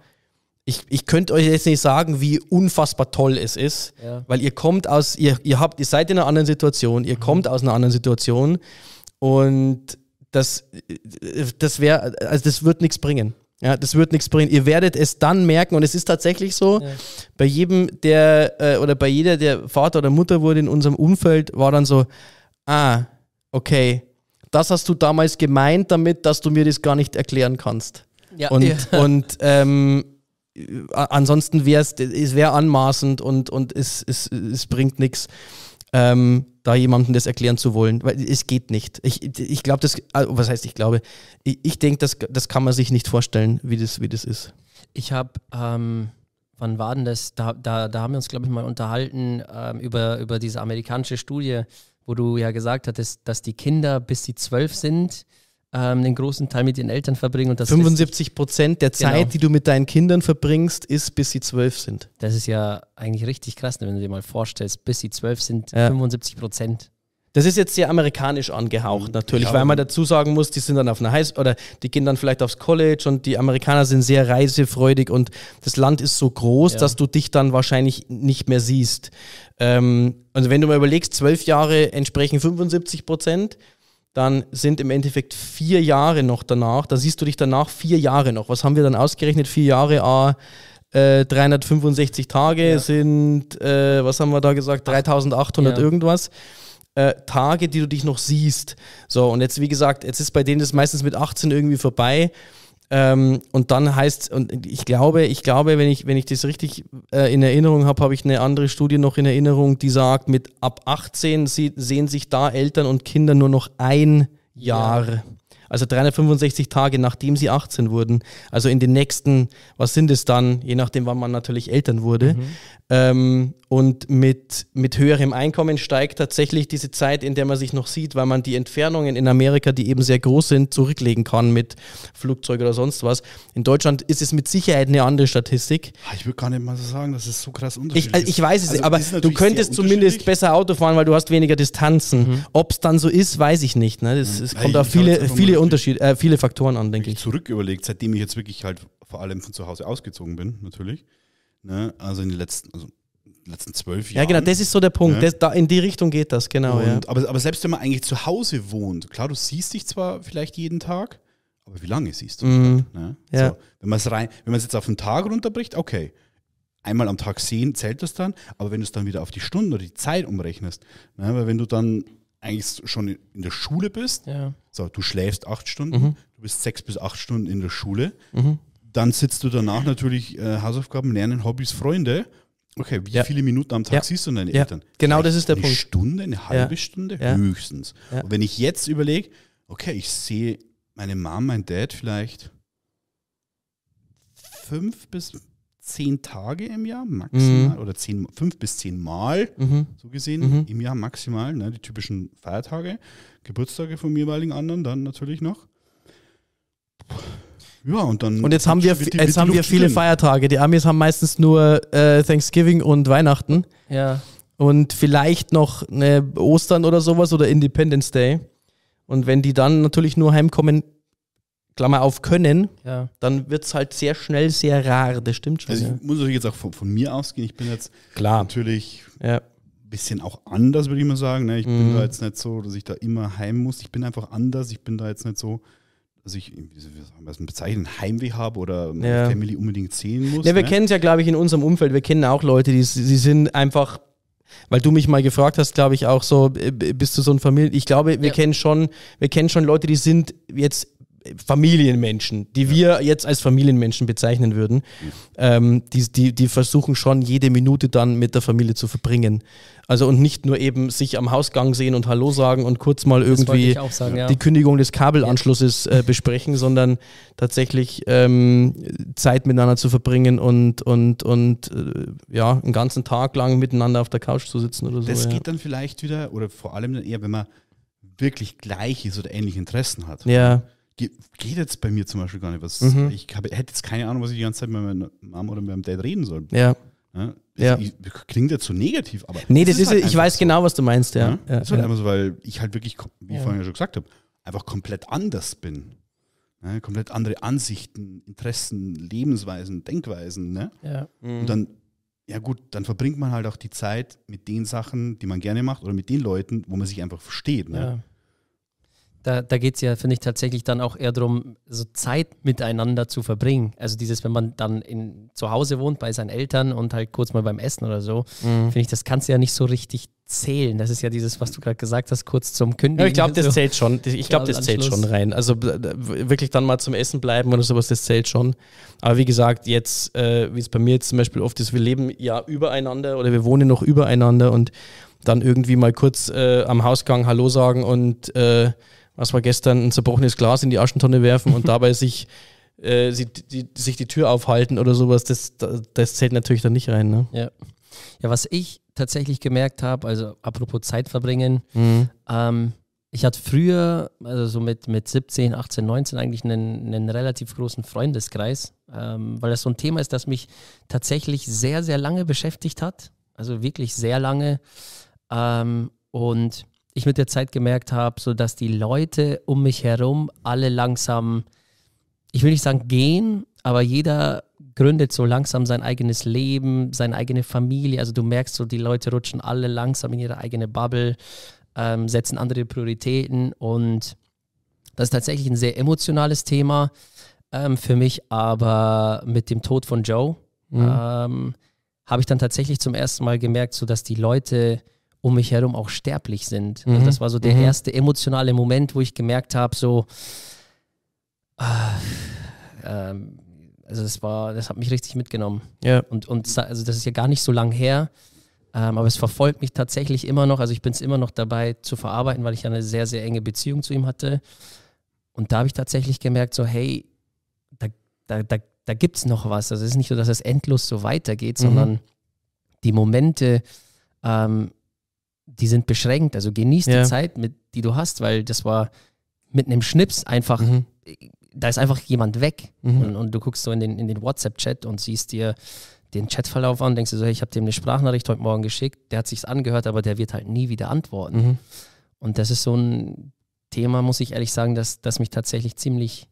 Ich, ich könnte euch jetzt nicht sagen, wie unfassbar toll es ist, ja. weil ihr kommt aus, ihr, ihr habt, ihr seid in einer anderen Situation, ihr mhm. kommt aus einer anderen Situation und das, das wäre, also das wird nichts bringen. Ja, das wird nichts bringen. Ihr werdet es dann merken, und es ist tatsächlich so, ja. bei jedem, der äh, oder bei jeder, der Vater oder Mutter wurde in unserem Umfeld, war dann so, ah, okay, das hast du damals gemeint damit, dass du mir das gar nicht erklären kannst. Ja, und, ja. und ähm, ansonsten wäre es, wäre anmaßend und, und es, es, es bringt nichts ähm, da jemandem das erklären zu wollen, weil es geht nicht. Ich, ich glaube, das, also, was heißt ich glaube? Ich, ich denke, das, das kann man sich nicht vorstellen, wie das, wie das ist. Ich habe, ähm, wann war denn das? Da, da, da haben wir uns, glaube ich, mal unterhalten ähm, über, über diese amerikanische Studie, wo du ja gesagt hattest, dass die Kinder, bis sie zwölf sind, ähm, den großen Teil mit ihren Eltern verbringen. Und das 75 Prozent der Zeit, genau. die du mit deinen Kindern verbringst, ist, bis sie zwölf sind. Das ist ja eigentlich richtig krass, wenn du dir mal vorstellst, bis sie zwölf sind, ja. 75 Prozent. Das ist jetzt sehr amerikanisch angehaucht, natürlich, ja, weil man dazu sagen muss, die sind dann auf einer High oder die gehen dann vielleicht aufs College und die Amerikaner sind sehr reisefreudig und das Land ist so groß, ja. dass du dich dann wahrscheinlich nicht mehr siehst. Ähm, also wenn du mal überlegst, zwölf Jahre entsprechen 75 Prozent, dann sind im Endeffekt vier Jahre noch danach, da siehst du dich danach vier Jahre noch. Was haben wir dann ausgerechnet? Vier Jahre, A, äh, 365 Tage ja. sind, äh, was haben wir da gesagt, 3800 ja. irgendwas. Äh, Tage, die du dich noch siehst. So, und jetzt, wie gesagt, jetzt ist bei denen das meistens mit 18 irgendwie vorbei. Ähm, und dann heißt, und ich glaube, ich glaube, wenn ich, wenn ich das richtig äh, in Erinnerung habe, habe ich eine andere Studie noch in Erinnerung, die sagt, mit ab 18 sie, sehen sich da Eltern und Kinder nur noch ein Jahr. Ja. Also 365 Tage, nachdem sie 18 wurden. Also in den nächsten, was sind es dann, je nachdem, wann man natürlich Eltern wurde. Mhm. Ähm, und mit, mit höherem Einkommen steigt tatsächlich diese Zeit, in der man sich noch sieht, weil man die Entfernungen in Amerika, die eben sehr groß sind, zurücklegen kann mit Flugzeug oder sonst was. In Deutschland ist es mit Sicherheit eine andere Statistik. Ah, ich würde gar nicht mal so sagen, das ist so krass unterschiedlich. Ich, also ich weiß es, also, aber du könntest zumindest besser Auto fahren, weil du hast weniger Distanzen. Mhm. Ob es dann so ist, weiß ich nicht. Ne? Das, es kommt auf viele, viele Unterschiede, äh, viele Faktoren an, denke ich. Zurück überlegt, seitdem ich jetzt wirklich halt vor allem von zu Hause ausgezogen bin, natürlich Ne? Also in den letzten, also letzten zwölf Jahren. Ja, genau, das ist so der Punkt. Ne? Das, da, in die Richtung geht das, genau. Und, ja. aber, aber selbst wenn man eigentlich zu Hause wohnt, klar, du siehst dich zwar vielleicht jeden Tag, aber wie lange siehst du mhm. dich? Ne? Ja. So, wenn man es jetzt auf einen Tag runterbricht, okay. Einmal am Tag sehen, zählt das dann, aber wenn du es dann wieder auf die Stunden oder die Zeit umrechnest, ne? weil wenn du dann eigentlich schon in der Schule bist, ja. so, du schläfst acht Stunden, mhm. du bist sechs bis acht Stunden in der Schule, mhm dann sitzt du danach natürlich äh, Hausaufgaben, Lernen, Hobbys, Freunde. Okay, wie ja. viele Minuten am Tag ja. siehst du deine. Eltern? Genau, Vielleicht das ist der eine Punkt. Eine Stunde, eine halbe Stunde höchstens. Und wenn ich jetzt überlege, okay, ich sehe meine Mom, mein Dad vielleicht fünf bis zehn Tage im Jahr maximal mhm. oder zehn, fünf bis zehn Mal, mhm. so gesehen, mhm. im Jahr maximal, ne, die typischen Feiertage, Geburtstage vom jeweiligen anderen dann natürlich noch. Ja, und dann. Und jetzt haben wir, die, jetzt haben wir viele drin. Feiertage. Die Amis haben meistens nur äh, Thanksgiving und Weihnachten. Ja. Und vielleicht noch eine Ostern oder sowas oder Independence Day. Und wenn die dann natürlich nur heimkommen, Klammer auf, können, ja. dann wird es halt sehr schnell sehr rar. Das stimmt schon. Also ich ja. muss natürlich jetzt auch von, von, mir ausgehen. Ich bin jetzt Klar. natürlich ja. ein bisschen auch anders, würde ich mal sagen. Ne? Ich mhm. bin da jetzt nicht so, dass ich da immer heim muss. Ich bin einfach anders. Ich bin da jetzt nicht so also ich, wie soll man bezeichnen, Heimweh habe oder ja. Family unbedingt sehen muss. Ja, wir ne? kennen es ja, glaube ich, in unserem Umfeld. Wir kennen auch Leute, die sie sind einfach weil du mich mal gefragt hast, glaube ich auch so, bist du so ein Familie? Ich glaube, wir ja. kennen schon, wir kennen schon Leute, die sind jetzt Familienmenschen, die wir jetzt als Familienmenschen bezeichnen würden, ähm, die, die, die versuchen schon jede Minute dann mit der Familie zu verbringen. Also und nicht nur eben sich am Hausgang sehen und Hallo sagen und kurz mal irgendwie sagen, ja. die Kündigung des Kabelanschlusses äh, besprechen, sondern tatsächlich ähm, Zeit miteinander zu verbringen und, und, und äh, ja, einen ganzen Tag lang miteinander auf der Couch zu sitzen oder so. Das ja. geht dann vielleicht wieder, oder vor allem dann eher, wenn man wirklich gleiches oder ähnliche Interessen hat. Ja geht jetzt bei mir zum Beispiel gar nicht. Was, mhm. Ich hab, hätte jetzt keine Ahnung, was ich die ganze Zeit mit meiner Mom oder mit meinem Dad reden soll. Ja. ja? ja. Ich, klingt jetzt so negativ, aber. Nee, das, ist, halt ich weiß so. genau, was du meinst, ja. ja? das ist halt einfach so, weil ich halt wirklich, wie ich vorhin ja schon gesagt habe, einfach komplett anders bin. Ne? Komplett andere Ansichten, Interessen, Lebensweisen, Denkweisen. Ne? Ja. Mhm. Und dann, ja gut, dann verbringt man halt auch die Zeit mit den Sachen, die man gerne macht oder mit den Leuten, wo man sich einfach versteht. Ne? Da, da geht es ja, finde ich, tatsächlich dann auch eher darum, so Zeit miteinander zu verbringen. Also dieses, wenn man dann in, zu Hause wohnt bei seinen Eltern und halt kurz mal beim Essen oder so, mhm. finde ich, das kannst du ja nicht so richtig zählen. Das ist ja dieses, was du gerade gesagt hast, kurz zum Kündigen. Ja, ich glaube, das so. zählt schon. Ich glaube, das zählt schon rein. Also wirklich dann mal zum Essen bleiben oder sowas, das zählt schon. Aber wie gesagt, jetzt, äh, wie es bei mir jetzt zum Beispiel oft ist, wir leben ja übereinander oder wir wohnen noch übereinander und dann irgendwie mal kurz äh, am Hausgang Hallo sagen und äh, was war gestern, ein zerbrochenes Glas in die Aschentonne werfen und dabei sich, äh, sie, die, sich die Tür aufhalten oder sowas, das, das zählt natürlich dann nicht rein. Ne? Ja. ja, was ich tatsächlich gemerkt habe, also apropos Zeit verbringen, mhm. ähm, ich hatte früher, also so mit, mit 17, 18, 19 eigentlich einen, einen relativ großen Freundeskreis, ähm, weil das so ein Thema ist, das mich tatsächlich sehr, sehr lange beschäftigt hat. Also wirklich sehr lange. Ähm, und ich mit der Zeit gemerkt habe, so dass die Leute um mich herum alle langsam, ich will nicht sagen gehen, aber jeder gründet so langsam sein eigenes Leben, seine eigene Familie. Also du merkst so, die Leute rutschen alle langsam in ihre eigene Bubble, ähm, setzen andere Prioritäten und das ist tatsächlich ein sehr emotionales Thema ähm, für mich, aber mit dem Tod von Joe mhm. ähm, habe ich dann tatsächlich zum ersten Mal gemerkt, so dass die Leute um mich herum auch sterblich sind. Also mhm. Also das war so der mhm. erste emotionale Moment, wo ich gemerkt habe, so, äh, ähm, also das war, das hat mich richtig mitgenommen. Ja. Und, und also das ist ja gar nicht so lang her, ähm, aber es verfolgt mich tatsächlich immer noch. Also ich bin es immer noch dabei zu verarbeiten, weil ich eine sehr, sehr enge Beziehung zu ihm hatte. Und da habe ich tatsächlich gemerkt, so, hey, da, da, da, da gibt es noch was. Also es ist nicht so, dass es endlos so weitergeht, mhm. sondern die Momente, ähm, die sind beschränkt. Also genieß ja. die Zeit, mit, die du hast, weil das war mit einem Schnips einfach, mhm. da ist einfach jemand weg. Mhm. Und, und, du guckst so in den, in den WhatsApp-Chat und siehst dir den Chatverlauf an, denkst du so, hey, ich habe dem eine Sprachnachricht heute Morgen geschickt, der hat sich's angehört, aber der wird halt nie wieder antworten. Mhm. Und das ist so ein Thema, muss ich ehrlich sagen, dass das mich tatsächlich ziemlich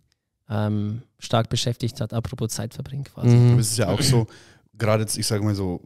ähm, stark beschäftigt hat, apropos Zeitverbringen quasi. Mhm. Das ist ja auch so, gerade jetzt, ich sage mal so,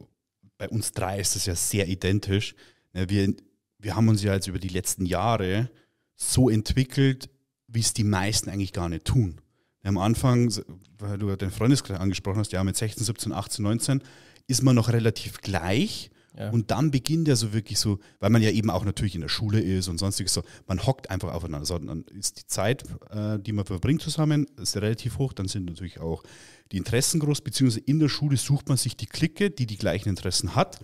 bei uns drei ist das ja sehr identisch. Wir, wir haben uns ja jetzt über die letzten Jahre so entwickelt, wie es die meisten eigentlich gar nicht tun. Am Anfang, weil du den Freundeskreis angesprochen hast, ja, mit 16, 17, 18, 19 ist man noch relativ gleich. Ja. Und dann beginnt ja so wirklich so, weil man ja eben auch natürlich in der Schule ist und sonstiges so, man hockt einfach aufeinander. So, dann ist die Zeit, äh, die man verbringt zusammen, ist relativ hoch. Dann sind natürlich auch die Interessen groß, beziehungsweise in der Schule sucht man sich die Clique, die die gleichen Interessen hat.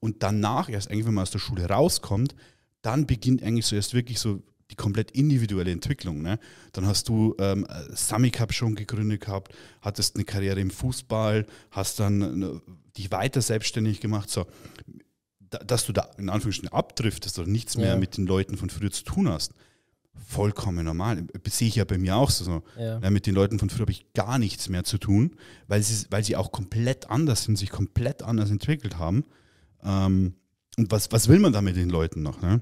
Und danach, erst eigentlich, wenn man aus der Schule rauskommt, dann beginnt eigentlich so erst wirklich so die komplett individuelle Entwicklung. Ne? Dann hast du ähm, Sami Cup schon gegründet gehabt, hattest eine Karriere im Fußball, hast dann äh, dich weiter selbstständig gemacht. So, dass du da in Anführungsstrichen abdriftest oder nichts mehr ja. mit den Leuten von früher zu tun hast, vollkommen normal. Das sehe ich ja bei mir auch so. Ja. Ja, mit den Leuten von früher habe ich gar nichts mehr zu tun, weil sie, weil sie auch komplett anders sind, sich komplett anders entwickelt haben. Ähm, und was, was will man da mit den Leuten noch? Ne?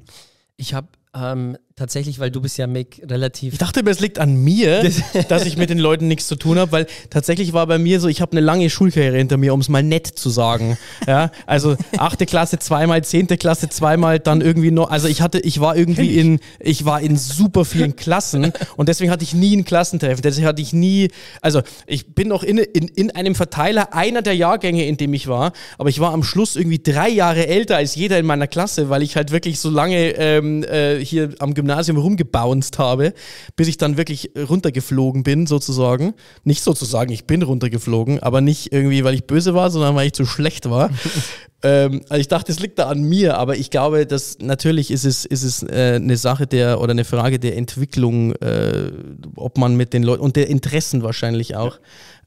Ich habe ähm, tatsächlich, weil du bist ja Mick relativ. Ich dachte, es liegt an mir, dass ich mit den Leuten nichts zu tun habe, weil tatsächlich war bei mir so, ich habe eine lange Schulkarriere hinter mir, um es mal nett zu sagen. Ja, also achte Klasse zweimal, zehnte Klasse zweimal, dann irgendwie noch. Also ich hatte, ich war irgendwie ich. in, ich war in super vielen Klassen und deswegen hatte ich nie ein Klassentreffen. Deswegen hatte ich nie, also ich bin noch in, in, in einem Verteiler einer der Jahrgänge, in dem ich war, aber ich war am Schluss irgendwie drei Jahre älter als jeder in meiner Klasse, weil ich halt wirklich so lange ähm, äh, hier am Gymnasium Gymnasium rumgebounced habe, bis ich dann wirklich runtergeflogen bin, sozusagen. Nicht sozusagen, ich bin runtergeflogen, aber nicht irgendwie, weil ich böse war, sondern weil ich zu schlecht war. ähm, also ich dachte, es liegt da an mir, aber ich glaube, dass natürlich ist es, ist es äh, eine Sache der oder eine Frage der Entwicklung, äh, ob man mit den Leuten und der Interessen wahrscheinlich auch,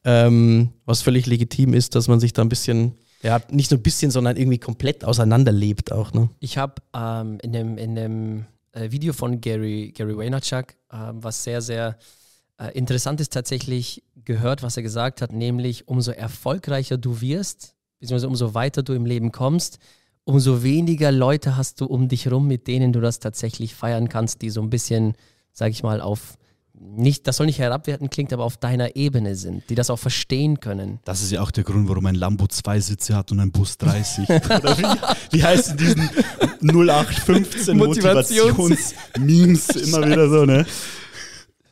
ähm, was völlig legitim ist, dass man sich da ein bisschen ja, nicht nur ein bisschen, sondern irgendwie komplett auseinanderlebt auch. Ne? Ich habe ähm, in, dem, in dem äh, Video von Gary, Gary Vaynerchuk, äh, was sehr, sehr äh, interessant ist, tatsächlich gehört, was er gesagt hat, nämlich umso erfolgreicher du wirst, beziehungsweise umso weiter du im Leben kommst, umso weniger Leute hast du um dich herum, mit denen du das tatsächlich feiern kannst, die so ein bisschen, sag ich mal, auf nicht, das soll nicht herabwertend klingt, aber auf deiner Ebene sind, die das auch verstehen können. Das ist ja auch der Grund, warum ein Lambo zwei Sitze hat und ein Bus 30. Oder wie, wie heißt diesen 0815 Motivations-Memes immer wieder so, ne?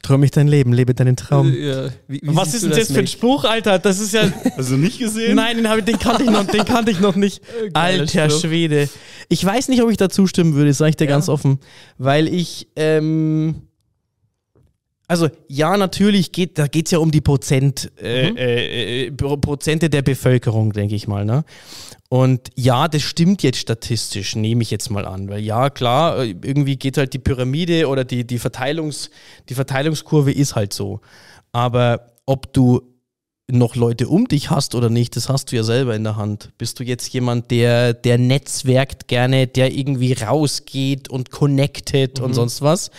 Träum ich dein Leben, lebe deinen Traum. Ja. Wie, wie Was ist denn das, das für ein Spruch, Alter? Das ist ja. Also nicht gesehen? Nein, den, ich, den, kannte, ich noch, den kannte ich noch nicht. Alter Spruch. Schwede. Ich weiß nicht, ob ich da zustimmen würde, sage ich dir ja. ganz offen. Weil ich, ähm, also ja, natürlich geht, da geht es ja um die Prozent, äh, mhm. äh, äh, Prozente der Bevölkerung, denke ich mal. Ne? Und ja, das stimmt jetzt statistisch, nehme ich jetzt mal an. Weil ja, klar, irgendwie geht halt die Pyramide oder die, die, Verteilungs, die Verteilungskurve ist halt so. Aber ob du noch Leute um dich hast oder nicht, das hast du ja selber in der Hand. Bist du jetzt jemand, der, der netzwerkt gerne, der irgendwie rausgeht und connected mhm. und sonst was?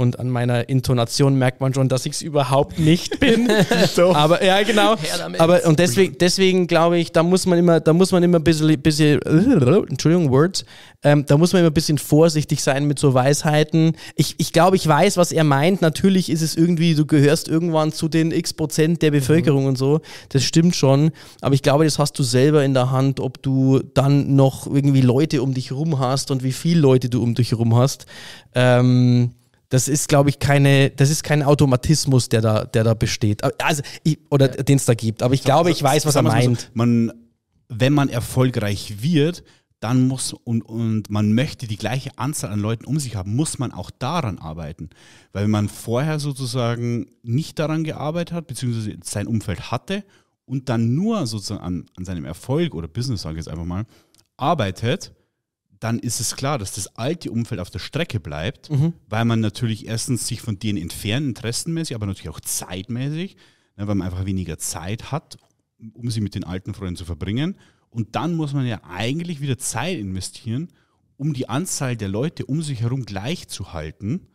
Und an meiner Intonation merkt man schon, dass ich es überhaupt nicht bin. Aber ja, genau. Aber und deswegen, deswegen glaube ich, da muss man immer, da muss man immer ein bisschen, bisschen Entschuldigung, Words, ähm, da muss man immer ein bisschen vorsichtig sein mit so Weisheiten. Ich, ich glaube, ich weiß, was er meint. Natürlich ist es irgendwie, du gehörst irgendwann zu den X Prozent der Bevölkerung mhm. und so. Das stimmt schon. Aber ich glaube, das hast du selber in der Hand, ob du dann noch irgendwie Leute um dich herum hast und wie viele Leute du um dich herum hast. Ähm, das ist, glaube ich, keine, das ist kein Automatismus, der da, der da besteht. Also, ich, oder ja. den es da gibt. Aber ich glaube, ich weiß, was er meint. So, man, wenn man erfolgreich wird, dann muss und, und man möchte die gleiche Anzahl an Leuten um sich haben, muss man auch daran arbeiten. Weil man vorher sozusagen nicht daran gearbeitet hat, beziehungsweise sein Umfeld hatte und dann nur sozusagen an, an seinem Erfolg oder Business, sage ich jetzt einfach mal, arbeitet, dann ist es klar, dass das alte Umfeld auf der Strecke bleibt, mhm. weil man natürlich erstens sich von denen entfernt, interessenmäßig, aber natürlich auch zeitmäßig, ne, weil man einfach weniger Zeit hat, um sie mit den alten Freunden zu verbringen. Und dann muss man ja eigentlich wieder Zeit investieren, um die Anzahl der Leute um sich herum gleich zu halten,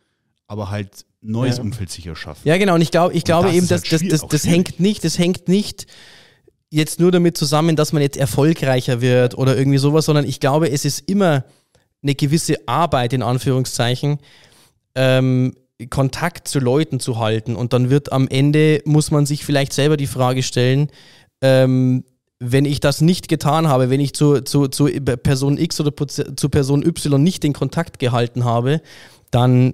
aber halt neues ja. Umfeld sich erschaffen. Ja, genau. Und ich, glaub, ich glaube eben, dass halt das, das, das hängt nicht, das hängt nicht jetzt nur damit zusammen, dass man jetzt erfolgreicher wird oder irgendwie sowas, sondern ich glaube, es ist immer eine gewisse Arbeit, in Anführungszeichen, ähm, Kontakt zu Leuten zu halten. Und dann wird am Ende, muss man sich vielleicht selber die Frage stellen, ähm, wenn ich das nicht getan habe, wenn ich zu, zu, zu Person X oder zu Person Y nicht den Kontakt gehalten habe, dann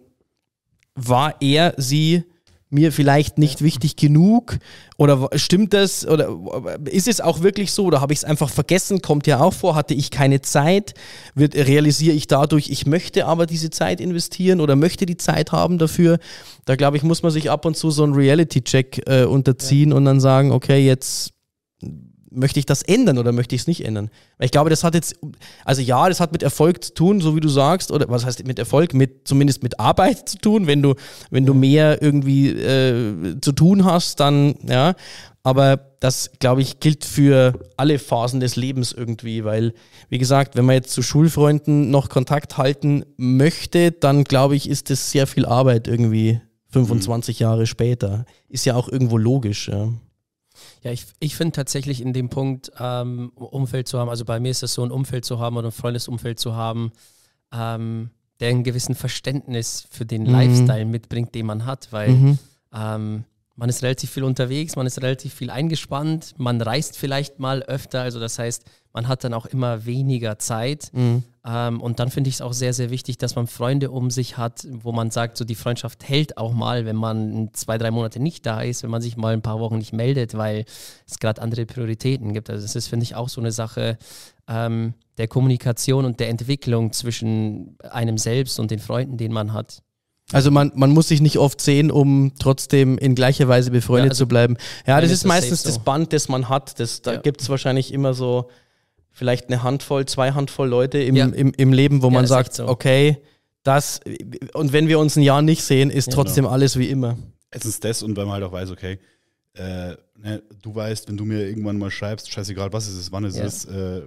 war er, sie mir vielleicht nicht wichtig genug? Oder stimmt das? Oder ist es auch wirklich so? Oder habe ich es einfach vergessen? Kommt ja auch vor, hatte ich keine Zeit? Wird, realisiere ich dadurch, ich möchte aber diese Zeit investieren oder möchte die Zeit haben dafür? Da glaube ich, muss man sich ab und zu so einen Reality-Check äh, unterziehen ja. und dann sagen, okay, jetzt möchte ich das ändern oder möchte ich es nicht ändern? Weil ich glaube, das hat jetzt, also ja, das hat mit Erfolg zu tun, so wie du sagst, oder was heißt mit Erfolg? Mit zumindest mit Arbeit zu tun. Wenn du, wenn du mehr irgendwie äh, zu tun hast, dann ja. Aber das, glaube ich, gilt für alle Phasen des Lebens irgendwie, weil, wie gesagt, wenn man jetzt zu Schulfreunden noch Kontakt halten möchte, dann glaube ich, ist das sehr viel Arbeit irgendwie 25 mhm. Jahre später. Ist ja auch irgendwo logisch. Ja. Ja, ich, ich finde tatsächlich in dem Punkt, ähm, Umfeld zu haben, also bei mir ist es so, ein Umfeld zu haben oder ein Freundesumfeld zu haben, ähm, der einen gewissen Verständnis für den mhm. Lifestyle mitbringt, den man hat, weil mhm. ähm, man ist relativ viel unterwegs, man ist relativ viel eingespannt, man reist vielleicht mal öfter, also das heißt, man hat dann auch immer weniger Zeit. Mhm. Ähm, und dann finde ich es auch sehr, sehr wichtig, dass man Freunde um sich hat, wo man sagt, so die Freundschaft hält auch mal, wenn man zwei, drei Monate nicht da ist, wenn man sich mal ein paar Wochen nicht meldet, weil es gerade andere Prioritäten gibt. Also das ist, finde ich, auch so eine Sache ähm, der Kommunikation und der Entwicklung zwischen einem selbst und den Freunden, den man hat. Also man, man muss sich nicht oft sehen, um trotzdem in gleicher Weise befreundet ja, also zu bleiben. Ja, das ist, meistens das Band, das man hat. Das, da ja. gibt es wahrscheinlich immer so vielleicht eine Handvoll, zwei Handvoll Leute im, ja. im, im Leben, wo man sagt, so. okay, das, und wenn wir uns ein Jahr nicht sehen, ist trotzdem genau. alles wie immer. Es ist das und wenn man halt auch weiß, okay, äh, ne, du weißt, wenn du mir irgendwann mal schreibst, scheißegal, was ist es, wann ist es, äh,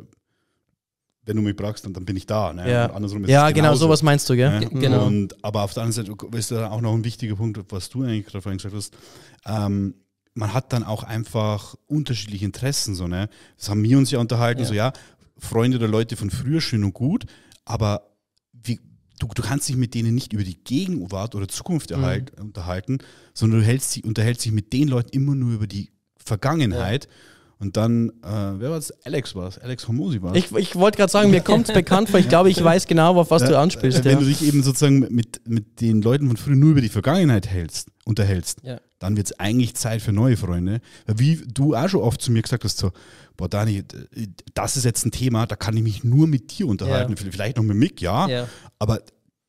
wenn du mich brauchst, dann, dann bin ich da. Ne? Ja, ja genau, sowas meinst du, gell? Ne? Genau. Und, aber auf der anderen Seite ist da auch noch ein wichtiger Punkt, was du eigentlich gerade vorhin gesagt hast. Ähm, man hat dann auch einfach unterschiedliche Interessen. So, ne? Das haben wir uns ja unterhalten, ja. so ja, Freunde oder Leute von früher schön und gut, aber wie, du, du kannst dich mit denen nicht über die Gegenwart oder Zukunft mhm. erhalt, unterhalten, sondern du hältst, unterhältst dich mit den Leuten immer nur über die Vergangenheit. Ja. Und dann, äh, wer war es? Alex war es, Alex Hormosi war es. Ich, ich wollte gerade sagen, mir kommt es bekannt vor, ich glaube, ich weiß genau, auf was ja, du anspielst. Wenn ja. du dich eben sozusagen mit, mit den Leuten von früher nur über die Vergangenheit hältst, unterhältst, ja. dann wird es eigentlich Zeit für neue Freunde. Wie du auch schon oft zu mir gesagt hast, so, boah Dani, das ist jetzt ein Thema, da kann ich mich nur mit dir unterhalten, vielleicht noch mit Mick, ja, aber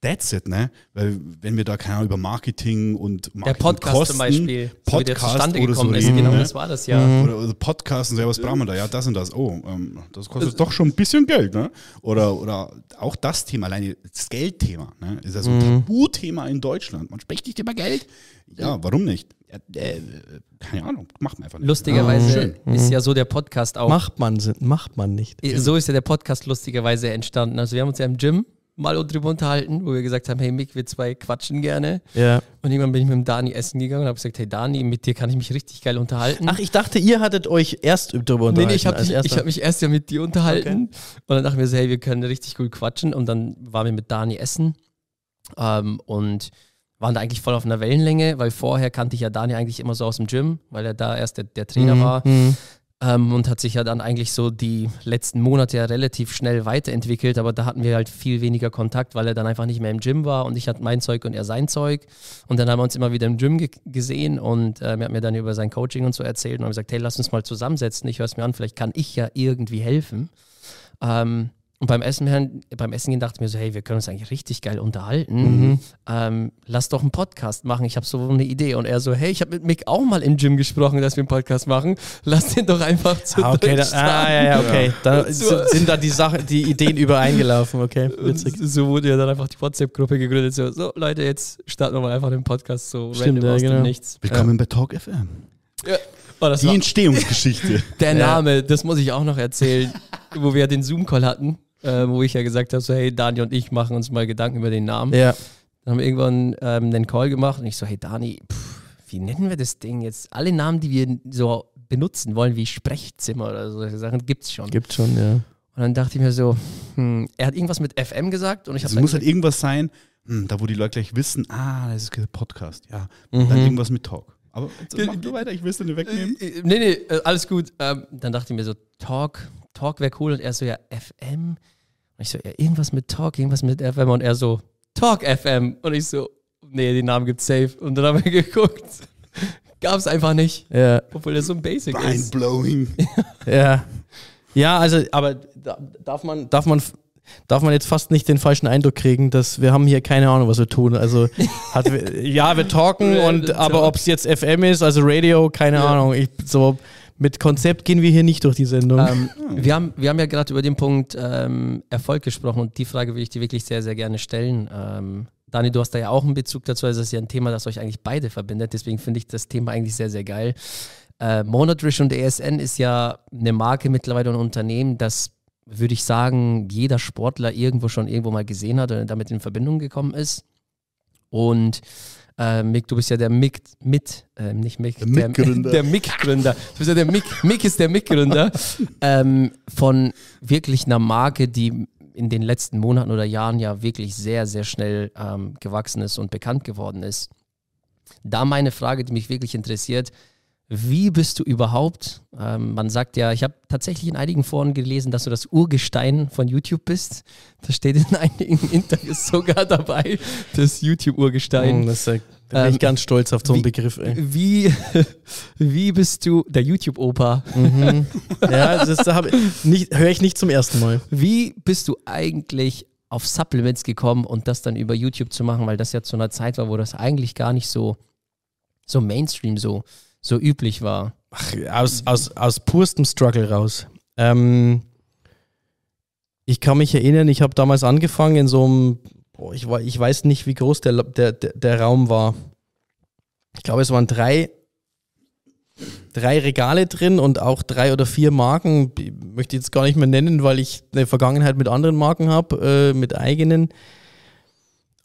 that's it, ne? Weil wenn wir da keine Ahnung über Marketing und Marketing Der Podcast Kosten, zum Beispiel, Podcast so zustande gekommen so ist, reden, genau ne? das war das ja. Mhm. Oder, oder Podcast und so, ja, was brauchen wir da? Ja, das und das. Oh, ähm, das kostet das doch schon ein bisschen Geld, ne? Oder, oder auch das Thema, alleine das Geldthema, ne? Ist ja so ein mhm. Tabuthema in Deutschland. Man spricht nicht über Geld. Ja, warum nicht? Ja, äh, keine Ahnung, macht man einfach nicht. Lustigerweise oh, ist ja so der Podcast auch. Macht man, macht man nicht. So ist ja der Podcast lustigerweise entstanden. Also wir haben uns ja im Gym mal drüber unterhalten, wo wir gesagt haben, hey Mick, wir zwei quatschen gerne. Ja. Und irgendwann bin ich mit dem Dani essen gegangen und habe gesagt, hey Dani, mit dir kann ich mich richtig geil unterhalten. Ach, ich dachte, ihr hattet euch erst drüber unterhalten. Nee, nee ich habe hab mich erst ja mit dir unterhalten. Okay. Und dann dachten wir so, hey, wir können richtig gut quatschen. Und dann waren wir mit Dani essen ähm, und waren da eigentlich voll auf einer Wellenlänge, weil vorher kannte ich ja Dani eigentlich immer so aus dem Gym, weil er da erst der, der Trainer mhm. war. Mhm. Ähm, und hat sich ja dann eigentlich so die letzten Monate ja relativ schnell weiterentwickelt, aber da hatten wir halt viel weniger Kontakt, weil er dann einfach nicht mehr im Gym war und ich hatte mein Zeug und er sein Zeug. Und dann haben wir uns immer wieder im Gym ge gesehen und äh, er hat mir dann über sein Coaching und so erzählt und haben gesagt, hey, lass uns mal zusammensetzen, ich höre es mir an, vielleicht kann ich ja irgendwie helfen. Ähm, und beim Essen, beim Essen gehen dachte ich mir so, hey, wir können uns eigentlich richtig geil unterhalten. Mhm. Ähm, lass doch einen Podcast machen. Ich habe so eine Idee. Und er so, hey, ich habe mit Mick auch mal im Gym gesprochen, dass wir einen Podcast machen. Lass den doch einfach zu ah, okay, da, ah, ja, ja, okay. Da so, sind da die Sachen, die Ideen übereingelaufen. Okay, witzig. So wurde ja dann einfach die WhatsApp-Gruppe gegründet. So, so, Leute, jetzt starten wir mal einfach den Podcast so Stimmt, random ja, aus genau. dem Nichts. Willkommen ja. bei Talk FM. Ja. Oh, die Entstehungsgeschichte. Der Name, das muss ich auch noch erzählen, wo wir den Zoom-Call hatten äh, wo ich ja gesagt habe, so hey, Dani und ich machen uns mal Gedanken über den Namen. Ja. Dann haben wir irgendwann ähm, einen Call gemacht und ich so, hey Dani, pff, wie nennen wir das Ding jetzt? Alle Namen, die wir so benutzen wollen, wie Sprechzimmer oder solche Sachen, gibt es schon. Gibt schon, ja. Und dann dachte ich mir so, hm, er hat irgendwas mit FM gesagt und ich habe. Es muss halt irgendwas sein, hm, da wo die Leute gleich wissen, ah, das ist ein Podcast, ja. Und mhm. dann irgendwas mit Talk. Aber jetzt, mach du weiter, ich will es dir nicht wegnehmen. Äh, äh, nee, nee, äh, alles gut. Ähm, dann dachte ich mir so, Talk, Talk wäre cool und er so, ja, FM. Und ich so, ja, irgendwas mit Talk, irgendwas mit FM. Und er so, Talk FM. Und ich so, nee, den Namen gibt's safe. Und dann haben wir geguckt. Gab's einfach nicht. Ja. Obwohl der so ein Basic Mind ist. blowing. ja. Ja, also, aber darf man, darf man darf man jetzt fast nicht den falschen Eindruck kriegen, dass wir haben hier keine Ahnung, was wir tun. Also hat, ja, wir talken und aber ob es jetzt FM ist, also Radio, keine ja. Ahnung. Ich so mit Konzept gehen wir hier nicht durch die Sendung. Ähm, wir, haben, wir haben ja gerade über den Punkt ähm, Erfolg gesprochen und die Frage will ich dir wirklich sehr, sehr gerne stellen. Ähm, Dani, du hast da ja auch einen Bezug dazu. Also, es ist ja ein Thema, das euch eigentlich beide verbindet. Deswegen finde ich das Thema eigentlich sehr, sehr geil. Äh, Monotrish und ESN ist ja eine Marke mittlerweile ein Unternehmen, das würde ich sagen, jeder Sportler irgendwo schon irgendwo mal gesehen hat oder damit in Verbindung gekommen ist. Und äh, Mick, du bist ja der Mick mit, äh, nicht Mick, der, der Mick-Gründer. Der Mick-Gründer. Du bist ja der Mick, Mick ist der Mick-Gründer ähm, von wirklich einer Marke, die in den letzten Monaten oder Jahren ja wirklich sehr, sehr schnell ähm, gewachsen ist und bekannt geworden ist. Da meine Frage, die mich wirklich interessiert, wie bist du überhaupt? Ähm, man sagt ja, ich habe tatsächlich in einigen Foren gelesen, dass du das Urgestein von YouTube bist. Das steht in einigen Interviews sogar dabei, das YouTube-Urgestein. Oh, das ist, da bin ähm, ich ganz stolz auf so einen wie, Begriff. Ey. Wie, wie bist du der YouTube-Opa? Mhm. ja, das höre ich nicht zum ersten Mal. Wie bist du eigentlich auf Supplements gekommen und das dann über YouTube zu machen, weil das ja zu einer Zeit war, wo das eigentlich gar nicht so, so Mainstream so so üblich war? Ach, aus, aus, aus purstem Struggle raus. Ähm, ich kann mich erinnern, ich habe damals angefangen in so einem, boah, ich, ich weiß nicht, wie groß der, der, der, der Raum war. Ich glaube, es waren drei, drei Regale drin und auch drei oder vier Marken. Ich möchte jetzt gar nicht mehr nennen, weil ich eine Vergangenheit mit anderen Marken habe, äh, mit eigenen.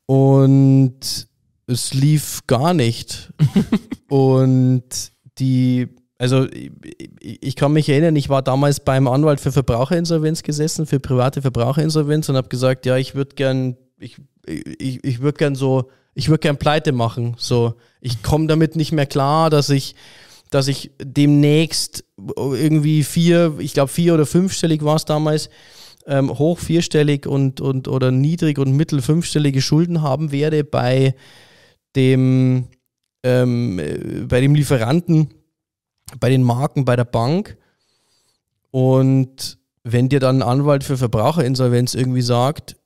Und es lief gar nicht. und die, also ich, ich, kann mich erinnern, ich war damals beim Anwalt für Verbraucherinsolvenz gesessen, für private Verbraucherinsolvenz und habe gesagt, ja, ich würde gern, ich, ich, ich würde gern so, ich würde gern Pleite machen. So, ich komme damit nicht mehr klar, dass ich, dass ich demnächst irgendwie vier, ich glaube vier oder fünfstellig war es damals, ähm, hoch vierstellig und, und oder niedrig und mittel fünfstellige Schulden haben werde bei dem, ähm, äh, bei dem Lieferanten, bei den Marken, bei der Bank. Und wenn dir dann ein Anwalt für Verbraucherinsolvenz irgendwie sagt,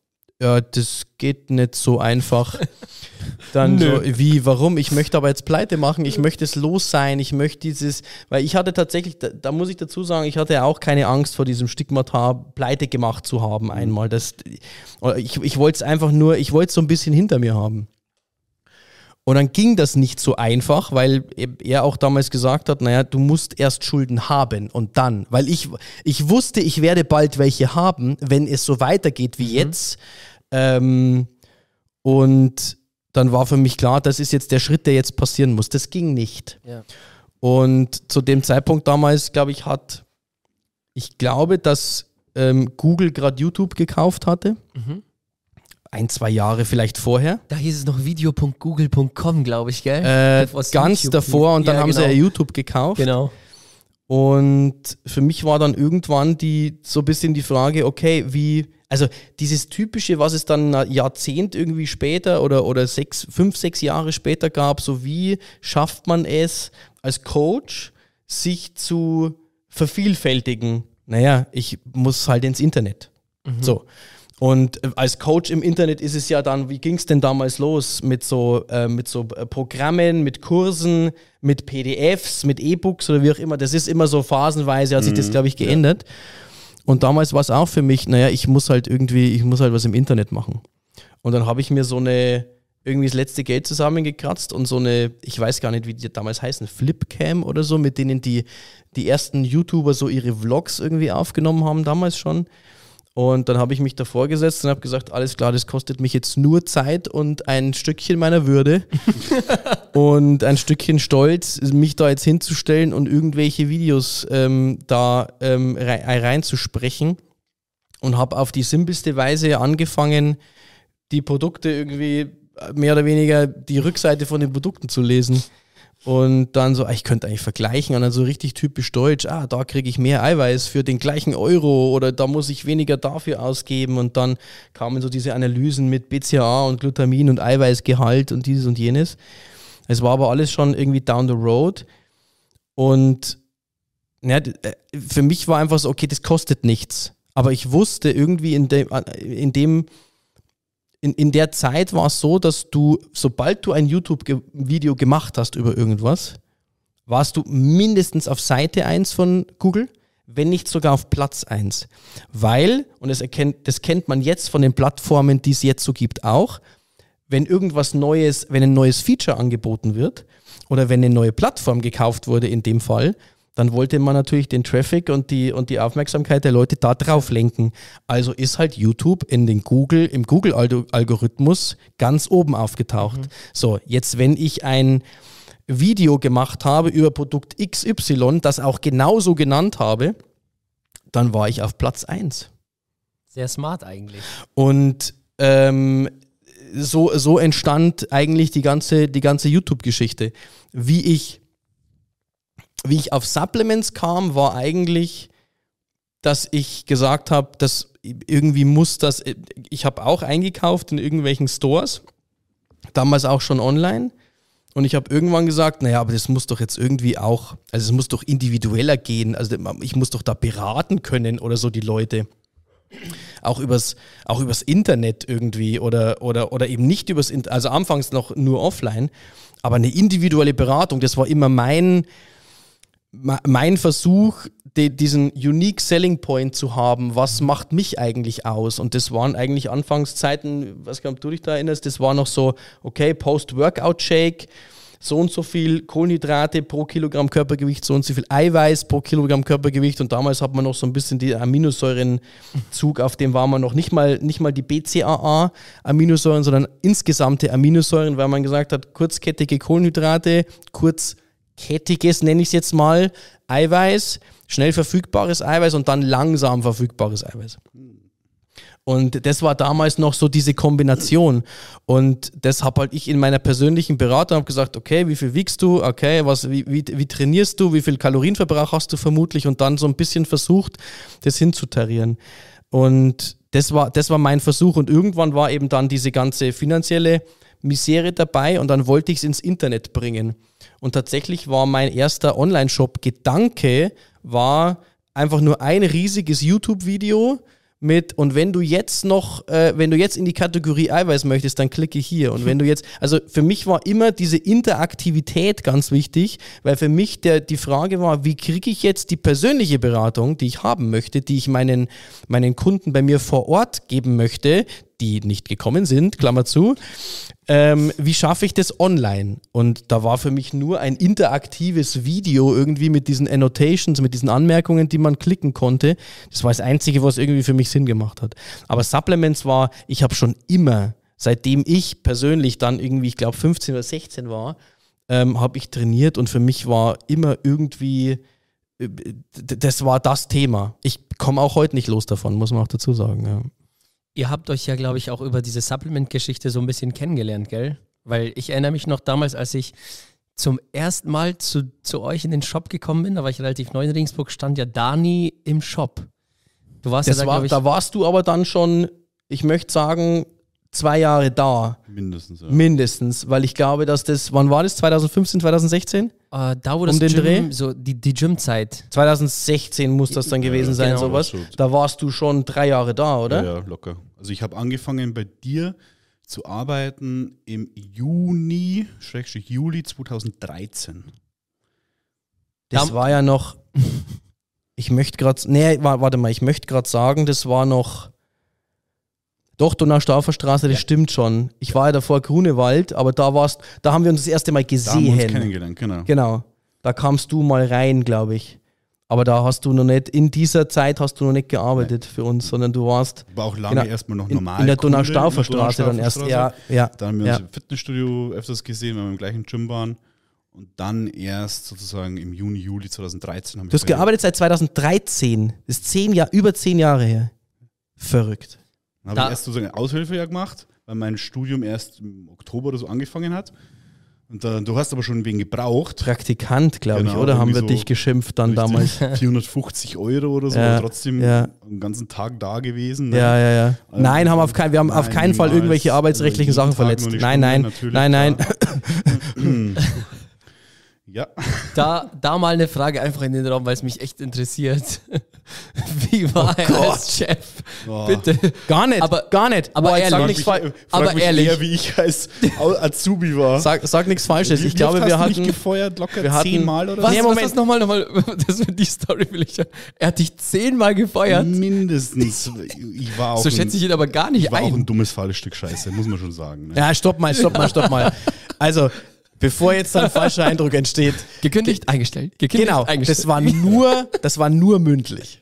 ja, das geht nicht so einfach. Dann so, wie, warum? Ich möchte aber jetzt Pleite machen, ich möchte es los sein, ich möchte dieses, weil ich hatte tatsächlich, da, da muss ich dazu sagen, ich hatte auch keine Angst vor diesem Stigmata, Pleite gemacht zu haben einmal. Das, ich ich wollte es einfach nur, ich wollte es so ein bisschen hinter mir haben. Und dann ging das nicht so einfach, weil er auch damals gesagt hat, naja, du musst erst Schulden haben und dann, weil ich, ich wusste, ich werde bald welche haben, wenn es so weitergeht wie mhm. jetzt. Ähm, und dann war für mich klar, das ist jetzt der Schritt, der jetzt passieren muss. Das ging nicht. Ja. Und zu dem Zeitpunkt damals, glaube ich, hat, ich glaube, dass ähm, Google gerade YouTube gekauft hatte. Mhm ein, zwei Jahre vielleicht vorher. Da hieß es noch video.google.com, glaube ich, gell? Äh, ganz YouTube davor und dann ja, haben genau. sie ja YouTube gekauft. Genau. Und für mich war dann irgendwann die so ein bisschen die Frage, okay, wie, also dieses typische, was es dann ein Jahrzehnt irgendwie später oder, oder sechs, fünf, sechs Jahre später gab, so wie schafft man es als Coach, sich zu vervielfältigen? Naja, ich muss halt ins Internet. Mhm. So. Und äh, als Coach im Internet ist es ja dann, wie ging es denn damals los mit so, äh, mit so äh, Programmen, mit Kursen, mit PDFs, mit E-Books oder wie auch immer. Das ist immer so phasenweise, hat sich das, mhm. glaube ich, geändert. Ja. Und damals war es auch für mich, naja, ich muss halt irgendwie, ich muss halt was im Internet machen. Und dann habe ich mir so eine, irgendwie das letzte Geld zusammengekratzt und so eine, ich weiß gar nicht, wie die damals heißen, Flipcam oder so, mit denen die, die ersten YouTuber so ihre Vlogs irgendwie aufgenommen haben, damals schon. Und dann habe ich mich davor gesetzt und habe gesagt, alles klar, das kostet mich jetzt nur Zeit und ein Stückchen meiner Würde und ein Stückchen Stolz, mich da jetzt hinzustellen und irgendwelche Videos ähm, da ähm, reinzusprechen. Und habe auf die simpelste Weise angefangen, die Produkte irgendwie mehr oder weniger die Rückseite von den Produkten zu lesen. Und dann so, ah, ich könnte eigentlich vergleichen und dann so richtig typisch deutsch, ah, da kriege ich mehr Eiweiß für den gleichen Euro oder da muss ich weniger dafür ausgeben. Und dann kamen so diese Analysen mit BCA und Glutamin und Eiweißgehalt und dieses und jenes. Es war aber alles schon irgendwie down the road. Und ja, äh, für mich war einfach so, okay, das kostet nichts. Aber ich wusste irgendwie in dem, in dem in, in der Zeit war es so, dass du, sobald du ein YouTube-Video gemacht hast über irgendwas, warst du mindestens auf Seite 1 von Google, wenn nicht sogar auf Platz 1. Weil, und das, erkennt, das kennt man jetzt von den Plattformen, die es jetzt so gibt, auch, wenn irgendwas Neues, wenn ein neues Feature angeboten wird oder wenn eine neue Plattform gekauft wurde in dem Fall, dann wollte man natürlich den Traffic und die, und die Aufmerksamkeit der Leute da drauf lenken. Also ist halt YouTube in den Google, im Google-Algorithmus ganz oben aufgetaucht. Mhm. So, jetzt wenn ich ein Video gemacht habe über Produkt XY, das auch genauso genannt habe, dann war ich auf Platz 1. Sehr smart eigentlich. Und ähm, so, so entstand eigentlich die ganze, die ganze YouTube-Geschichte. Wie ich, wie ich auf Supplements kam, war eigentlich, dass ich gesagt habe, dass irgendwie muss das, ich habe auch eingekauft in irgendwelchen Stores, damals auch schon online. Und ich habe irgendwann gesagt, naja, aber das muss doch jetzt irgendwie auch, also es muss doch individueller gehen. Also ich muss doch da beraten können oder so die Leute auch übers, auch übers Internet irgendwie oder, oder, oder eben nicht übers Internet, also anfangs noch nur offline, aber eine individuelle Beratung, das war immer mein, mein Versuch, die, diesen unique Selling Point zu haben, was macht mich eigentlich aus? Und das waren eigentlich Anfangszeiten, was glaub, du dich da erinnerst, das war noch so, okay, Post-Workout-Shake, so und so viel Kohlenhydrate pro Kilogramm Körpergewicht, so und so viel Eiweiß pro Kilogramm Körpergewicht. Und damals hat man noch so ein bisschen die Aminosäurenzug, auf dem war man noch nicht mal, nicht mal die BCAA-Aminosäuren, sondern insgesamte Aminosäuren, weil man gesagt hat, kurzkettige Kohlenhydrate, kurzkettiges, nenne ich es jetzt mal, Eiweiß, schnell verfügbares Eiweiß und dann langsam verfügbares Eiweiß. Und das war damals noch so diese Kombination. Und das habe halt ich in meiner persönlichen Beratung habe gesagt, okay, wie viel wiegst du? Okay, was, wie, wie, wie trainierst du? Wie viel Kalorienverbrauch hast du vermutlich? Und dann so ein bisschen versucht, das hinzutarieren. Und das war, das war mein Versuch. Und irgendwann war eben dann diese ganze finanzielle Misere dabei und dann wollte ich es ins Internet bringen. Und tatsächlich war mein erster Online-Shop-Gedanke, war einfach nur ein riesiges YouTube-Video mit und wenn du jetzt noch, äh, wenn du jetzt in die Kategorie Eiweiß möchtest, dann klicke hier. Und wenn du jetzt, also für mich war immer diese Interaktivität ganz wichtig, weil für mich der, die Frage war, wie kriege ich jetzt die persönliche Beratung, die ich haben möchte, die ich meinen, meinen Kunden bei mir vor Ort geben möchte, die nicht gekommen sind, Klammer zu, ähm, wie schaffe ich das online? Und da war für mich nur ein interaktives Video irgendwie mit diesen Annotations, mit diesen Anmerkungen, die man klicken konnte. Das war das Einzige, was irgendwie für mich Sinn gemacht hat. Aber Supplements war, ich habe schon immer, seitdem ich persönlich dann irgendwie, ich glaube 15 oder 16 war, ähm, habe ich trainiert und für mich war immer irgendwie, äh, das war das Thema. Ich komme auch heute nicht los davon, muss man auch dazu sagen. Ja. Ihr habt euch ja, glaube ich, auch über diese Supplement-Geschichte so ein bisschen kennengelernt, gell? Weil ich erinnere mich noch damals, als ich zum ersten Mal zu, zu euch in den Shop gekommen bin, da war ich relativ neu in Regensburg, stand ja Dani im Shop. Du warst das ja da, war, ich, da warst du aber dann schon, ich möchte sagen, zwei Jahre da. Mindestens, ja. Mindestens, weil ich glaube, dass das, wann war das? 2015, 2016? Uh, da, wo das um den Gym, Dreh? so die, die Gym-Zeit. 2016 muss das dann gewesen ja, sein, genau. sowas. Da warst du schon drei Jahre da, oder? Ja, ja locker. Also ich habe angefangen bei dir zu arbeiten im Juni, Schrägstrich Juli 2013. Das war ja noch, ich möchte gerade, nee, warte mal, ich möchte gerade sagen, das war noch doch, Donaustauffer das ja. stimmt schon. Ich war ja davor Grunewald, aber da warst, da haben wir uns das erste Mal gesehen. Da haben wir uns kennengelernt, genau. Genau. Da kamst du mal rein, glaube ich. Aber da hast du noch nicht, in dieser Zeit hast du noch nicht gearbeitet Nein. für uns, sondern du warst. War auch lange genau, erstmal noch normal. In, in der Donaustaufferstraße dann erst. Ja, ja. Dann haben wir ja. uns im Fitnessstudio öfters gesehen, weil wir im gleichen Gym waren. Und dann erst sozusagen im Juni, Juli 2013 haben wir. Du hast gearbeitet seit 2013. Das ist zehn Jahr, über zehn Jahre her. Verrückt. Dann habe ich erst so eine Aushilfe ja gemacht, weil mein Studium erst im Oktober oder so angefangen hat. Und da, du hast aber schon wen gebraucht. Praktikant, glaube genau, ich, oder? Haben wir so dich geschimpft dann damals? 450 Euro oder so, ja, trotzdem ja. einen ganzen Tag da gewesen. Ne? Ja, ja, ja. Also, nein, haben auf kein, wir haben nein, auf keinen Fall irgendwelche arbeitsrechtlichen also Sachen verletzt. Nein, nein, nein, nein, nein. Ja. Da, da mal eine Frage einfach in den Raum, weil es mich echt interessiert. Wie war oh er Gott. als Chef? Oh. Bitte. Gar nicht. Aber, gar nicht. Aber Boah, ehrlich. Frag mich, frag aber mich ehrlich. Eher, wie ich als Azubi war. Sag, sag nichts Falsches. Ich glaube, wir hatten. Mich gefeuert locker wir hatten, zehnmal oder was, nee, Moment. Was, nochmal, nochmal. Das die Story will ich. Er hat dich zehnmal gefeuert. Mindestens. Ich war auch so schätze ich ihn aber gar nicht ich war ein. auch ein dummes fahles Stück Scheiße, muss man schon sagen. Ne? Ja, stopp mal, stopp mal, stopp mal. Also, Bevor jetzt ein falscher Eindruck entsteht. Gekündigt, eingestellt. Gekündigt, genau, eingestellt. Das war nur, das war nur mündlich.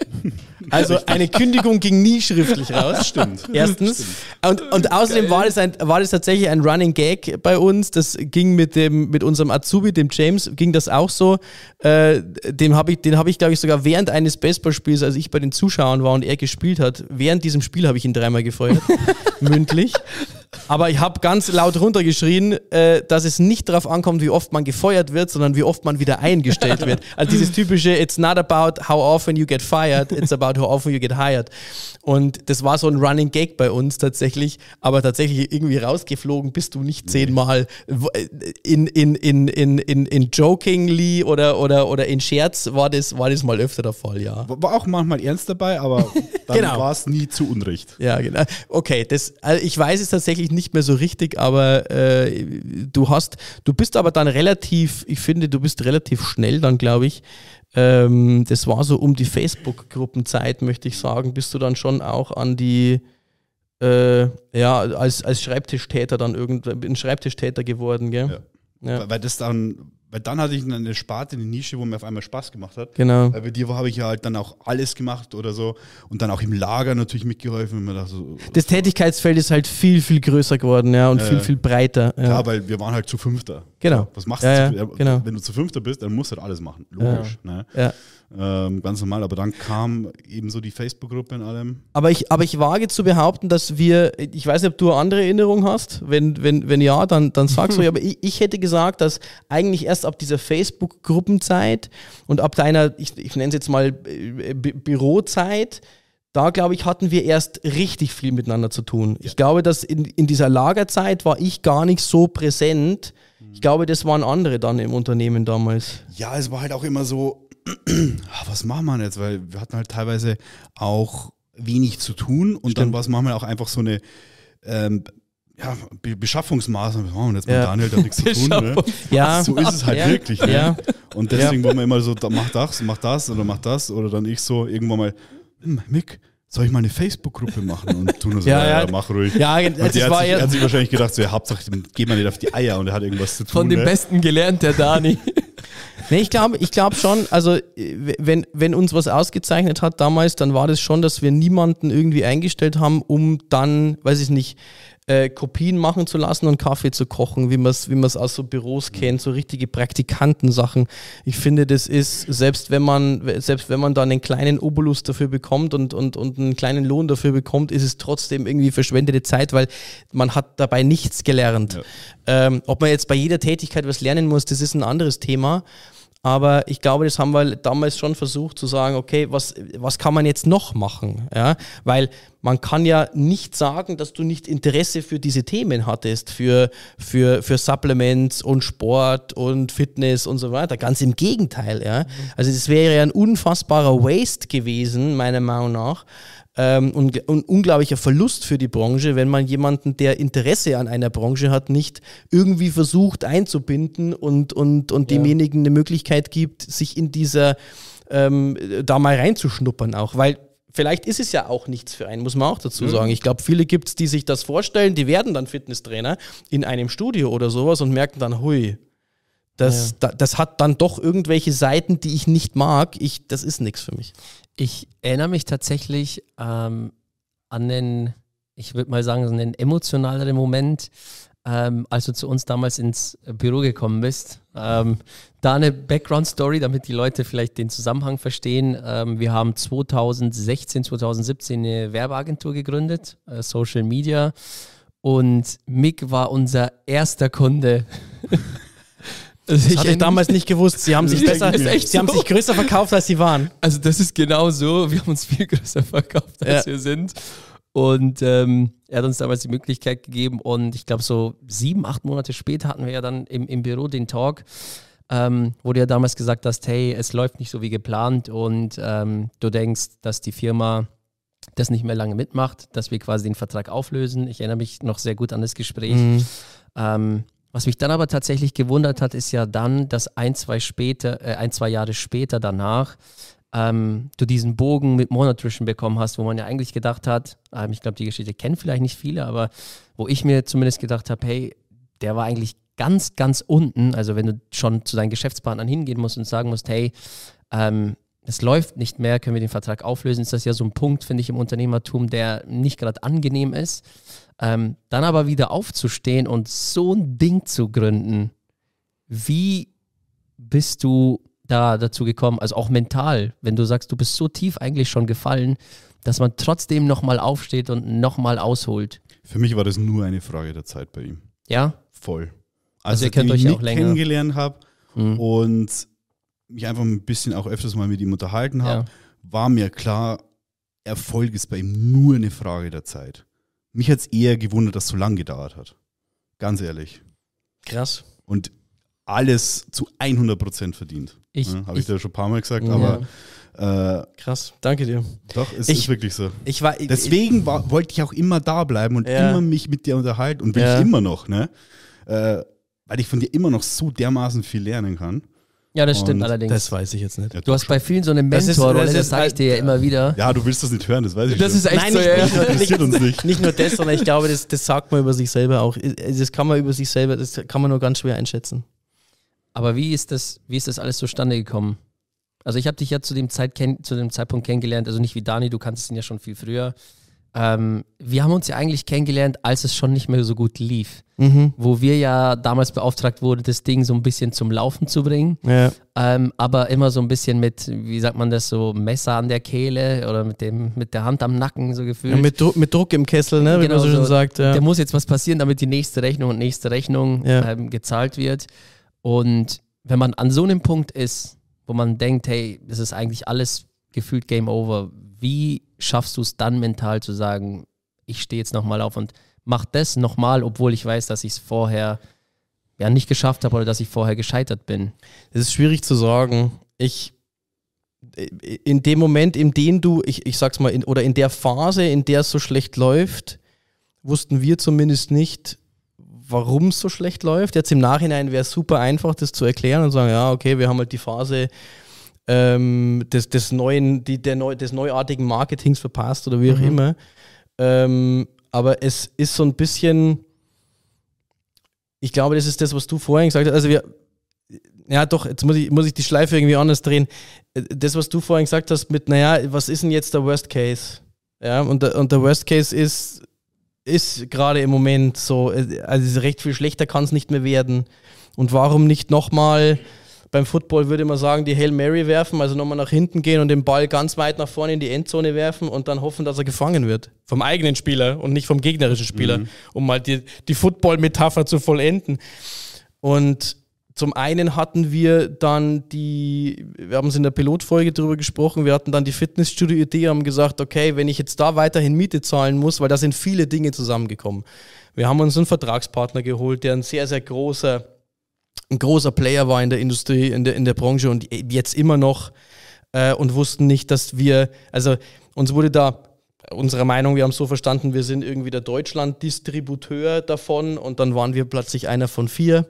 Also eine Kündigung ging nie schriftlich raus. Stimmt. Erstens. Stimmt. Und, und außerdem war das, ein, war das tatsächlich ein Running Gag bei uns. Das ging mit dem, mit unserem Azubi, dem James, ging das auch so. Äh, dem hab ich, den habe ich, glaube ich, sogar während eines Baseballspiels, als ich bei den Zuschauern war und er gespielt hat, während diesem Spiel habe ich ihn dreimal gefeuert. mündlich. Aber ich habe ganz laut runtergeschrien, äh, dass es nicht darauf ankommt, wie oft man gefeuert wird, sondern wie oft man wieder eingestellt wird. Also dieses typische, it's not about how often you get fired, it's about how often you get hired. Und das war so ein Running Gag bei uns tatsächlich, aber tatsächlich irgendwie rausgeflogen bist du nicht zehnmal in, in, in, in, in, in jokingly oder, oder, oder in Scherz war das, war das mal öfter der Fall, ja. War auch manchmal ernst dabei, aber dann genau. war es nie zu Unrecht. Ja, genau. Okay, das, also ich weiß es tatsächlich nicht mehr so richtig, aber äh, du hast, du bist aber dann relativ, ich finde, du bist relativ schnell dann, glaube ich, ähm, das war so um die Facebook-Gruppenzeit, möchte ich sagen, bist du dann schon auch an die, äh, ja, als, als Schreibtischtäter dann irgendwann, ein Schreibtischtäter geworden, gell? Ja. Ja. Weil das dann weil dann hatte ich eine Sparte, eine Nische, wo mir auf einmal Spaß gemacht hat. Genau. Weil bei dir habe ich ja halt dann auch alles gemacht oder so und dann auch im Lager natürlich mitgeholfen. Und dachte so, das Tätigkeitsfeld ist halt viel, viel größer geworden, ja, und äh, viel, viel breiter. Ja. Klar, weil wir waren halt zu fünfter. Genau. Was machst du? Ja, genau. Wenn du zu fünfter bist, dann musst du halt alles machen. Logisch. Ne? Ja. Ähm, ganz normal, aber dann kam eben so die Facebook-Gruppe in allem. Aber ich, aber ich wage zu behaupten, dass wir, ich weiß nicht, ob du eine andere Erinnerung hast. Wenn, wenn, wenn ja, dann, dann sagst du, aber ich, ich hätte gesagt, dass eigentlich erst ab dieser Facebook-Gruppenzeit und ab deiner, ich, ich nenne es jetzt mal äh, Bürozeit, da glaube ich, hatten wir erst richtig viel miteinander zu tun. Ja. Ich glaube, dass in, in dieser Lagerzeit war ich gar nicht so präsent. Ich glaube, das waren andere dann im Unternehmen damals. Ja, es war halt auch immer so, was machen wir jetzt? Weil wir hatten halt teilweise auch wenig zu tun und Stimmt. dann was machen wir auch einfach so eine ähm, ja, Be Beschaffungsmaßnahme. Was machen wir jetzt mit ja. Daniel, da nichts zu tun. Ne? Ja. So ist es halt ja. wirklich. Ne? Ja. Und deswegen ja. wollen wir immer so, mach das, mach das oder mach das oder dann ich so irgendwann mal, hm, Mick, soll ich mal eine Facebook-Gruppe machen? Und tun so, ja, ja, mach ruhig. Ja, und der hat, sich, er hat sich wahrscheinlich gedacht, so, ja, Hauptsache, geht man nicht auf die Eier und er hat irgendwas zu tun. Von dem ne? Besten gelernt, der Dani. Nee, ich glaube ich glaub schon, also wenn, wenn uns was ausgezeichnet hat damals, dann war das schon, dass wir niemanden irgendwie eingestellt haben, um dann, weiß ich nicht, äh, Kopien machen zu lassen und Kaffee zu kochen, wie man es wie aus so Büros mhm. kennt, so richtige Praktikantensachen. Ich finde, das ist, selbst wenn man, selbst wenn man da einen kleinen Obolus dafür bekommt und, und, und einen kleinen Lohn dafür bekommt, ist es trotzdem irgendwie verschwendete Zeit, weil man hat dabei nichts gelernt. Ja. Ähm, ob man jetzt bei jeder Tätigkeit was lernen muss, das ist ein anderes Thema. Aber ich glaube, das haben wir damals schon versucht zu sagen, okay, was, was kann man jetzt noch machen? Ja? Weil man kann ja nicht sagen, dass du nicht Interesse für diese Themen hattest, für, für, für Supplements und Sport und Fitness und so weiter. Ganz im Gegenteil. Ja? Also das wäre ja ein unfassbarer Waste gewesen, meiner Meinung nach, ähm, und, und unglaublicher Verlust für die Branche, wenn man jemanden, der Interesse an einer Branche hat, nicht irgendwie versucht einzubinden und, und, und ja. demjenigen eine Möglichkeit gibt, sich in dieser ähm, da mal reinzuschnuppern auch, weil vielleicht ist es ja auch nichts für einen, muss man auch dazu sagen. Ich glaube, viele gibt es, die sich das vorstellen, die werden dann Fitnesstrainer in einem Studio oder sowas und merken dann, hui, das, ja. da, das hat dann doch irgendwelche Seiten, die ich nicht mag. Ich, das ist nichts für mich. Ich erinnere mich tatsächlich ähm, an den, ich würde mal sagen, einen emotionaleren Moment, ähm, als du zu uns damals ins Büro gekommen bist. Ähm, da eine Background-Story, damit die Leute vielleicht den Zusammenhang verstehen. Ähm, wir haben 2016, 2017 eine Werbeagentur gegründet, äh, Social Media. Und Mick war unser erster Kunde. Also das hatte ich damals nicht gewusst. Sie haben sich besser, sie so. haben sich größer verkauft, als sie waren. Also das ist genau so. Wir haben uns viel größer verkauft, als ja. wir sind. Und ähm, er hat uns damals die Möglichkeit gegeben. Und ich glaube, so sieben, acht Monate später hatten wir ja dann im, im Büro den Talk, ähm, wo du ja damals gesagt hast, hey, es läuft nicht so wie geplant und ähm, du denkst, dass die Firma das nicht mehr lange mitmacht, dass wir quasi den Vertrag auflösen. Ich erinnere mich noch sehr gut an das Gespräch. Mhm. Ähm, was mich dann aber tatsächlich gewundert hat, ist ja dann, dass ein, zwei, später, äh, ein, zwei Jahre später danach ähm, du diesen Bogen mit Monotrition bekommen hast, wo man ja eigentlich gedacht hat, ähm, ich glaube, die Geschichte kennen vielleicht nicht viele, aber wo ich mir zumindest gedacht habe, hey, der war eigentlich ganz, ganz unten. Also wenn du schon zu deinen Geschäftspartnern hingehen musst und sagen musst, hey, ähm, es läuft nicht mehr, können wir den Vertrag auflösen, ist das ja so ein Punkt, finde ich, im Unternehmertum, der nicht gerade angenehm ist. Ähm, dann aber wieder aufzustehen und so ein Ding zu gründen, wie bist du da dazu gekommen, also auch mental, wenn du sagst, du bist so tief eigentlich schon gefallen, dass man trotzdem nochmal aufsteht und nochmal ausholt? Für mich war das nur eine Frage der Zeit bei ihm. Ja? Voll. Also, also ihr kennt euch ja auch länger. kennengelernt habe mhm. und mich einfach ein bisschen auch öfters mal mit ihm unterhalten habe, ja. war mir klar, Erfolg ist bei ihm nur eine Frage der Zeit. Mich hat es eher gewundert, dass es so lange gedauert hat. Ganz ehrlich. Krass. Und alles zu 100 Prozent verdient. Ich, ja, Habe ich, ich dir schon ein paar Mal gesagt, ja. aber. Äh, Krass, danke dir. Doch, es ich, ist wirklich so. Ich war, Deswegen war, wollte ich auch immer da bleiben und ja. immer mich mit dir unterhalten und will ich immer noch, ne? Äh, weil ich von dir immer noch so dermaßen viel lernen kann. Ja, das stimmt und allerdings. Das weiß ich jetzt nicht. Ja, du hast bei vielen so eine Mentorrolle, das, das, das sage ich dir ja immer wieder. Ja, du willst das nicht hören, das weiß ich Das schon. ist echt Nein, so, nicht, ja. nicht, nur, nicht, uns nicht. nicht nur das, sondern ich glaube, das, das sagt man über sich selber auch. Das kann man über sich selber, das kann man nur ganz schwer einschätzen. Aber wie ist das, wie ist das alles zustande gekommen? Also ich habe dich ja zu dem, Zeit zu dem Zeitpunkt kennengelernt, also nicht wie Dani, du kannst ihn ja schon viel früher. Ähm, wir haben uns ja eigentlich kennengelernt, als es schon nicht mehr so gut lief. Mhm. Wo wir ja damals beauftragt wurden, das Ding so ein bisschen zum Laufen zu bringen. Ja. Ähm, aber immer so ein bisschen mit, wie sagt man das, so Messer an der Kehle oder mit, dem, mit der Hand am Nacken so gefühlt. Ja, mit, Dru mit, Druck im Kessel, ne? wie genau, man so, so schon sagt. Ja. Da muss jetzt was passieren, damit die nächste Rechnung und nächste Rechnung ähm, gezahlt wird. Und wenn man an so einem Punkt ist, wo man denkt, hey, das ist eigentlich alles gefühlt Game Over, wie schaffst du es dann mental zu sagen, ich stehe jetzt nochmal auf und mach das nochmal, obwohl ich weiß, dass ich es vorher ja nicht geschafft habe oder dass ich vorher gescheitert bin? Es ist schwierig zu sagen. Ich in dem Moment, in dem du, ich, ich sag's mal, in, oder in der Phase, in der es so schlecht läuft, wussten wir zumindest nicht, warum es so schlecht läuft. Jetzt im Nachhinein wäre es super einfach, das zu erklären und sagen, ja, okay, wir haben halt die Phase, ähm, des, des neuen, die, der neu, des neuartigen Marketings verpasst oder wie auch mhm. immer. Ähm, aber es ist so ein bisschen, ich glaube, das ist das, was du vorhin gesagt hast. Also wir, ja doch, jetzt muss ich, muss ich die Schleife irgendwie anders drehen. Das, was du vorhin gesagt hast mit, naja, was ist denn jetzt der Worst Case? Ja, und der, und der Worst Case ist, ist gerade im Moment so, also recht viel schlechter kann es nicht mehr werden. Und warum nicht nochmal beim Football würde man sagen, die Hail Mary werfen, also nochmal nach hinten gehen und den Ball ganz weit nach vorne in die Endzone werfen und dann hoffen, dass er gefangen wird. Vom eigenen Spieler und nicht vom gegnerischen Spieler, mhm. um mal die, die Football-Metapher zu vollenden. Und zum einen hatten wir dann die, wir haben es in der Pilotfolge drüber gesprochen, wir hatten dann die Fitnessstudio-Idee, haben gesagt, okay, wenn ich jetzt da weiterhin Miete zahlen muss, weil da sind viele Dinge zusammengekommen. Wir haben uns einen Vertragspartner geholt, der ein sehr, sehr großer ein großer Player war in der Industrie, in der, in der Branche und jetzt immer noch äh, und wussten nicht, dass wir, also uns wurde da unserer Meinung, wir haben es so verstanden, wir sind irgendwie der Deutschland-Distributeur davon und dann waren wir plötzlich einer von vier,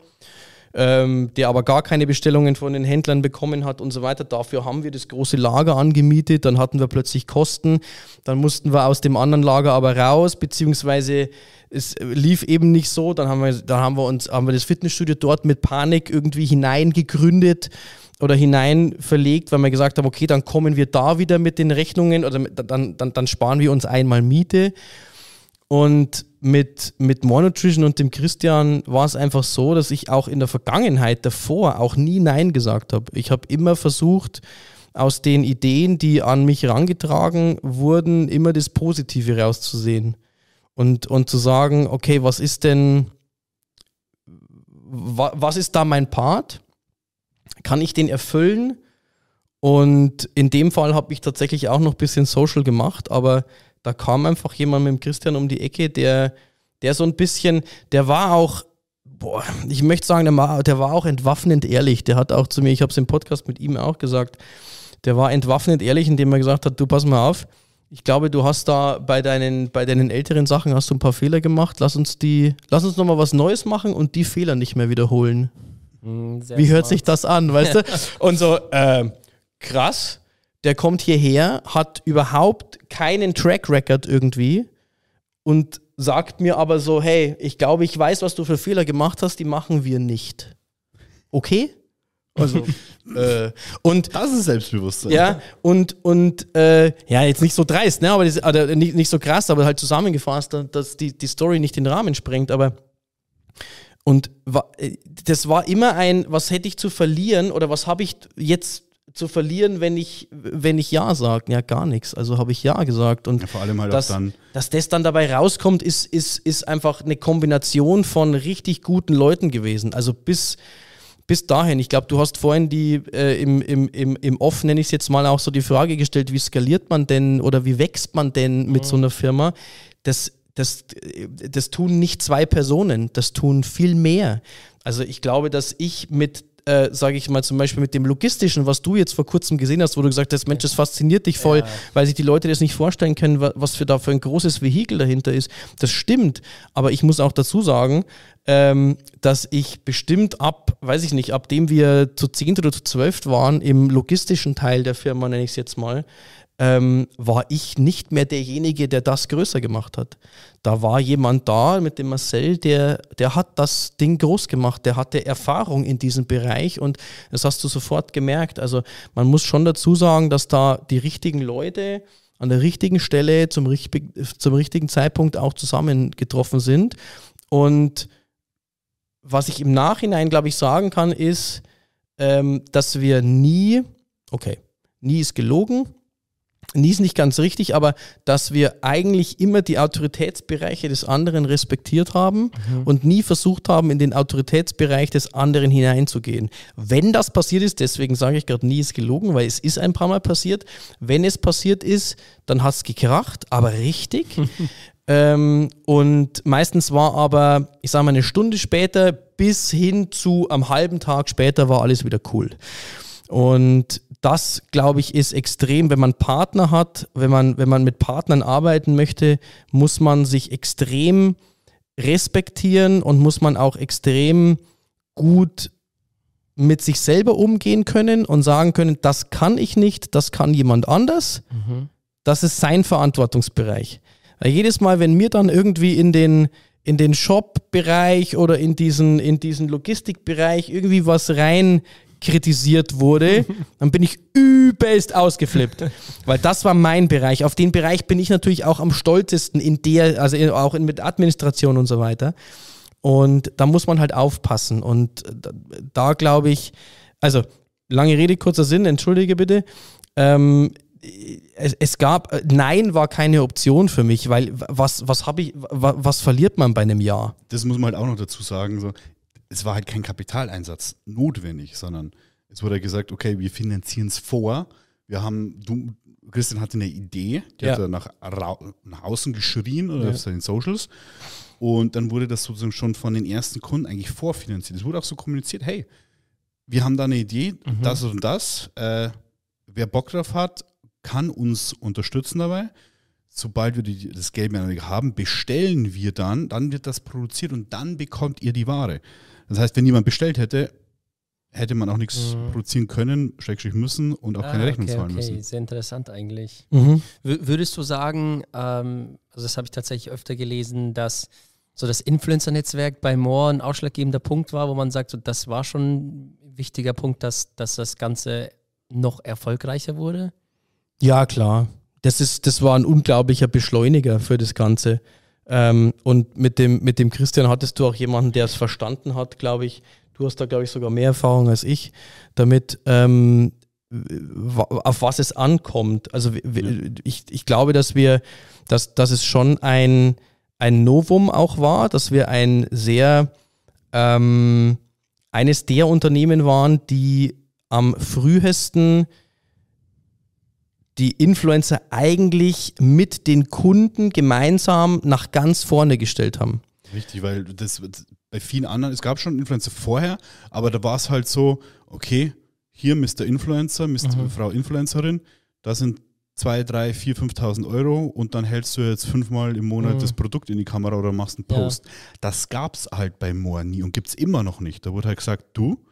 ähm, der aber gar keine Bestellungen von den Händlern bekommen hat und so weiter. Dafür haben wir das große Lager angemietet, dann hatten wir plötzlich Kosten, dann mussten wir aus dem anderen Lager aber raus, beziehungsweise es lief eben nicht so. Dann haben wir, dann haben wir uns, haben wir das Fitnessstudio dort mit Panik irgendwie hineingegründet oder hinein verlegt, weil wir gesagt haben, okay, dann kommen wir da wieder mit den Rechnungen oder dann, dann, dann sparen wir uns einmal Miete. Und mit, mit More Nutrition und dem Christian war es einfach so, dass ich auch in der Vergangenheit davor auch nie Nein gesagt habe. Ich habe immer versucht, aus den Ideen, die an mich herangetragen wurden, immer das Positive rauszusehen und, und zu sagen, okay, was ist denn, wa, was ist da mein Part? Kann ich den erfüllen? Und in dem Fall habe ich tatsächlich auch noch ein bisschen Social gemacht, aber da kam einfach jemand mit dem Christian um die Ecke, der, der so ein bisschen, der war auch, boah, ich möchte sagen, der war, der war auch entwaffnend ehrlich. Der hat auch zu mir, ich habe es im Podcast mit ihm auch gesagt, der war entwaffnend ehrlich, indem er gesagt hat, du pass mal auf, ich glaube, du hast da bei deinen, bei deinen älteren Sachen hast du ein paar Fehler gemacht. Lass uns die, lass uns nochmal was Neues machen und die Fehler nicht mehr wiederholen. Mhm, Wie hört sich das an, weißt du? Und so, äh, krass, der kommt hierher, hat überhaupt keinen Track Record irgendwie und sagt mir aber so, hey, ich glaube, ich weiß, was du für Fehler gemacht hast, die machen wir nicht. Okay? Also, äh, und das ist Selbstbewusstsein. Ja, und, und äh, ja, jetzt nicht so dreist, ne, aber das, also nicht, nicht so krass, aber halt zusammengefasst, dass die, die Story nicht den Rahmen sprengt, aber und äh, das war immer ein, was hätte ich zu verlieren oder was habe ich jetzt zu verlieren, wenn ich, wenn ich Ja sage? Ja, gar nichts. Also habe ich Ja gesagt. Und ja, vor allem halt dass, auch dann. Dass das dann dabei rauskommt, ist, ist, ist einfach eine Kombination von richtig guten Leuten gewesen. Also bis, bis dahin. Ich glaube, du hast vorhin die äh, im, im, im, im Off, nenne ich es jetzt mal, auch so die Frage gestellt, wie skaliert man denn oder wie wächst man denn mit mhm. so einer Firma? Das das, das tun nicht zwei Personen, das tun viel mehr. Also ich glaube, dass ich mit äh, sage ich mal zum Beispiel mit dem Logistischen, was du jetzt vor kurzem gesehen hast, wo du gesagt hast, Mensch, das fasziniert dich voll, ja. weil sich die Leute das nicht vorstellen können, was für da für ein großes Vehikel dahinter ist. Das stimmt, aber ich muss auch dazu sagen, ähm, dass ich bestimmt ab, weiß ich nicht, ab dem wir zu zehnt oder zu zwölf waren, im logistischen Teil der Firma, nenne ich es jetzt mal, ähm, war ich nicht mehr derjenige, der das größer gemacht hat. Da war jemand da mit dem Marcel, der, der hat das Ding groß gemacht, der hatte Erfahrung in diesem Bereich und das hast du sofort gemerkt. Also man muss schon dazu sagen, dass da die richtigen Leute an der richtigen Stelle zum, zum richtigen Zeitpunkt auch zusammengetroffen sind. Und was ich im Nachhinein, glaube ich, sagen kann, ist, ähm, dass wir nie, okay, nie ist gelogen, nie ist nicht ganz richtig, aber dass wir eigentlich immer die Autoritätsbereiche des anderen respektiert haben mhm. und nie versucht haben, in den Autoritätsbereich des anderen hineinzugehen. Wenn das passiert ist, deswegen sage ich gerade, nie ist gelogen, weil es ist ein paar Mal passiert. Wenn es passiert ist, dann hat es gekracht, aber richtig. ähm, und meistens war aber, ich sage mal, eine Stunde später bis hin zu am halben Tag später war alles wieder cool. Und das, glaube ich, ist extrem, wenn man Partner hat, wenn man, wenn man mit Partnern arbeiten möchte, muss man sich extrem respektieren und muss man auch extrem gut mit sich selber umgehen können und sagen können, das kann ich nicht, das kann jemand anders. Mhm. Das ist sein Verantwortungsbereich. Weil jedes Mal, wenn mir dann irgendwie in den, in den Shop-Bereich oder in diesen, in diesen Logistikbereich irgendwie was rein kritisiert wurde, dann bin ich übelst ausgeflippt. Weil das war mein Bereich. Auf den Bereich bin ich natürlich auch am stolzesten in der, also auch in, mit Administration und so weiter. Und da muss man halt aufpassen. Und da, da glaube ich, also lange Rede, kurzer Sinn, entschuldige bitte. Ähm, es, es, gab, nein war keine Option für mich, weil was, was habe ich, was, was verliert man bei einem Jahr? Das muss man halt auch noch dazu sagen. So es war halt kein Kapitaleinsatz notwendig, sondern es wurde gesagt, okay, wir finanzieren es vor. Wir haben, du, Christian hatte eine Idee, die ja. hat er nach, nach außen geschrien oder ja. auf seinen Socials. Und dann wurde das sozusagen schon von den ersten Kunden eigentlich vorfinanziert. Es wurde auch so kommuniziert, hey, wir haben da eine Idee, mhm. das und das. Äh, wer Bock drauf hat, kann uns unterstützen dabei. Sobald wir die, das Geld mehr haben, bestellen wir dann, dann wird das produziert und dann bekommt ihr die Ware. Das heißt, wenn jemand bestellt hätte, hätte man auch nichts mhm. produzieren können, schrägstrich müssen und auch ah, keine Rechnung okay, zahlen okay. müssen. Sehr interessant eigentlich. Mhm. Würdest du sagen, ähm, also das habe ich tatsächlich öfter gelesen, dass so das Influencer-Netzwerk bei Moore ein ausschlaggebender Punkt war, wo man sagt, so, das war schon ein wichtiger Punkt, dass, dass das Ganze noch erfolgreicher wurde? Ja, klar. Das, ist, das war ein unglaublicher Beschleuniger für das Ganze. Ähm, und mit dem, mit dem Christian hattest du auch jemanden, der es verstanden hat, glaube ich. Du hast da, glaube ich, sogar mehr Erfahrung als ich, damit ähm, auf was es ankommt. Also ich, ich glaube, dass wir, dass, dass es schon ein, ein Novum auch war, dass wir ein sehr ähm, eines der Unternehmen waren, die am frühesten die Influencer eigentlich mit den Kunden gemeinsam nach ganz vorne gestellt haben. Richtig, weil das bei vielen anderen, es gab schon Influencer vorher, aber da war es halt so, okay, hier Mr. Influencer, Mr. Mhm. Frau Influencerin, da sind 2, 3, 4, 5.000 Euro und dann hältst du jetzt fünfmal im Monat mhm. das Produkt in die Kamera oder machst einen Post. Ja. Das gab es halt bei Moa nie und gibt es immer noch nicht. Da wurde halt gesagt, du,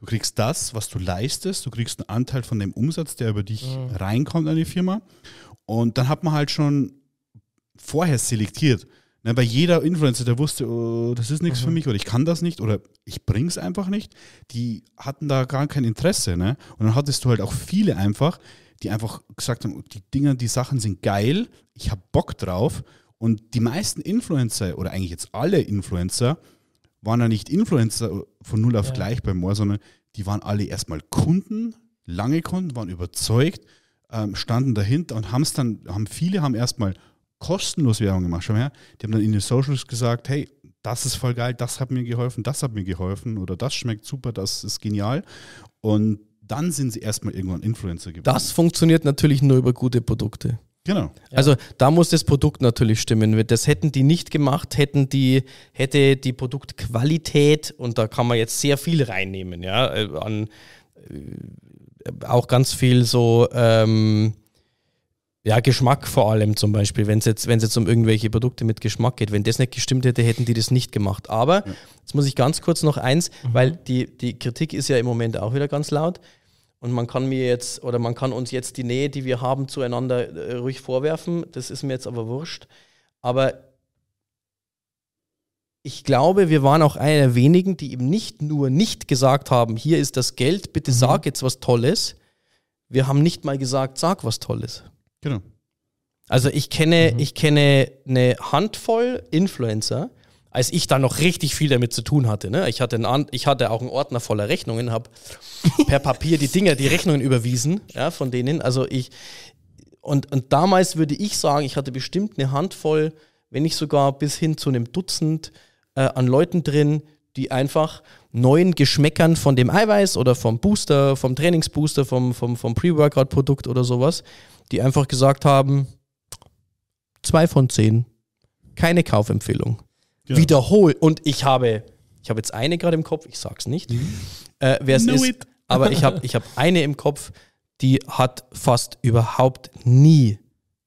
Du kriegst das, was du leistest, du kriegst einen Anteil von dem Umsatz, der über dich mhm. reinkommt an die Firma. Und dann hat man halt schon vorher selektiert. Ne, bei jeder Influencer, der wusste, oh, das ist nichts mhm. für mich oder ich kann das nicht oder ich bring's einfach nicht, die hatten da gar kein Interesse. Ne? Und dann hattest du halt auch viele einfach, die einfach gesagt haben, die Dinger, die Sachen sind geil, ich habe Bock drauf. Und die meisten Influencer oder eigentlich jetzt alle Influencer waren ja nicht Influencer von null auf ja. gleich bei Moore, sondern die waren alle erstmal Kunden, lange Kunden, waren überzeugt, ähm, standen dahinter und haben es dann, haben viele haben erstmal kostenlos Werbung gemacht. Schau mal her, die haben dann in den Socials gesagt, hey, das ist voll geil, das hat mir geholfen, das hat mir geholfen oder das schmeckt super, das ist genial. Und dann sind sie erstmal irgendwann Influencer geworden. Das funktioniert natürlich nur über gute Produkte. Genau. Also da muss das Produkt natürlich stimmen. Das hätten die nicht gemacht, hätten die, hätte die Produktqualität, und da kann man jetzt sehr viel reinnehmen, ja, äh, an äh, auch ganz viel so ähm, ja, Geschmack vor allem zum Beispiel, wenn es jetzt, jetzt um irgendwelche Produkte mit Geschmack geht. Wenn das nicht gestimmt hätte, hätten die das nicht gemacht. Aber ja. jetzt muss ich ganz kurz noch eins, mhm. weil die, die Kritik ist ja im Moment auch wieder ganz laut. Und man kann mir jetzt, oder man kann uns jetzt die Nähe, die wir haben, zueinander äh, ruhig vorwerfen. Das ist mir jetzt aber wurscht. Aber ich glaube, wir waren auch einer der wenigen, die eben nicht nur nicht gesagt haben, hier ist das Geld, bitte mhm. sag jetzt was Tolles. Wir haben nicht mal gesagt, sag was Tolles. Genau. Also ich kenne, mhm. ich kenne eine Handvoll Influencer, als ich da noch richtig viel damit zu tun hatte. Ne? Ich, hatte einen, ich hatte auch einen Ordner voller Rechnungen, habe per Papier die Dinger, die Rechnungen überwiesen, ja, von denen. Also ich, und, und damals würde ich sagen, ich hatte bestimmt eine Handvoll, wenn nicht sogar bis hin zu einem Dutzend äh, an Leuten drin, die einfach neuen Geschmäckern von dem Eiweiß oder vom Booster, vom Trainingsbooster, vom, vom, vom Pre-Workout-Produkt oder sowas, die einfach gesagt haben, zwei von zehn, keine Kaufempfehlung. Ja. Wiederhol. Und ich habe, ich habe jetzt eine gerade im Kopf, ich sag's nicht, mhm. äh, wer es ist, it. aber ich habe ich hab eine im Kopf, die hat fast überhaupt nie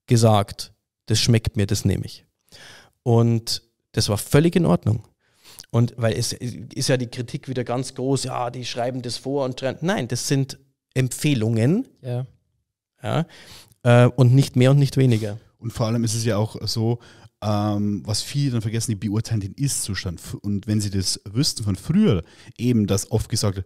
gesagt, das schmeckt mir, das nehme ich. Und das war völlig in Ordnung. Und weil es ist ja die Kritik wieder ganz groß, ja, die schreiben das vor und nein, das sind Empfehlungen. Ja. ja äh, und nicht mehr und nicht weniger. Und vor allem ist es ja auch so, was viele dann vergessen, die beurteilen den Ist-Zustand. Und wenn sie das wüssten von früher, eben das oft gesagt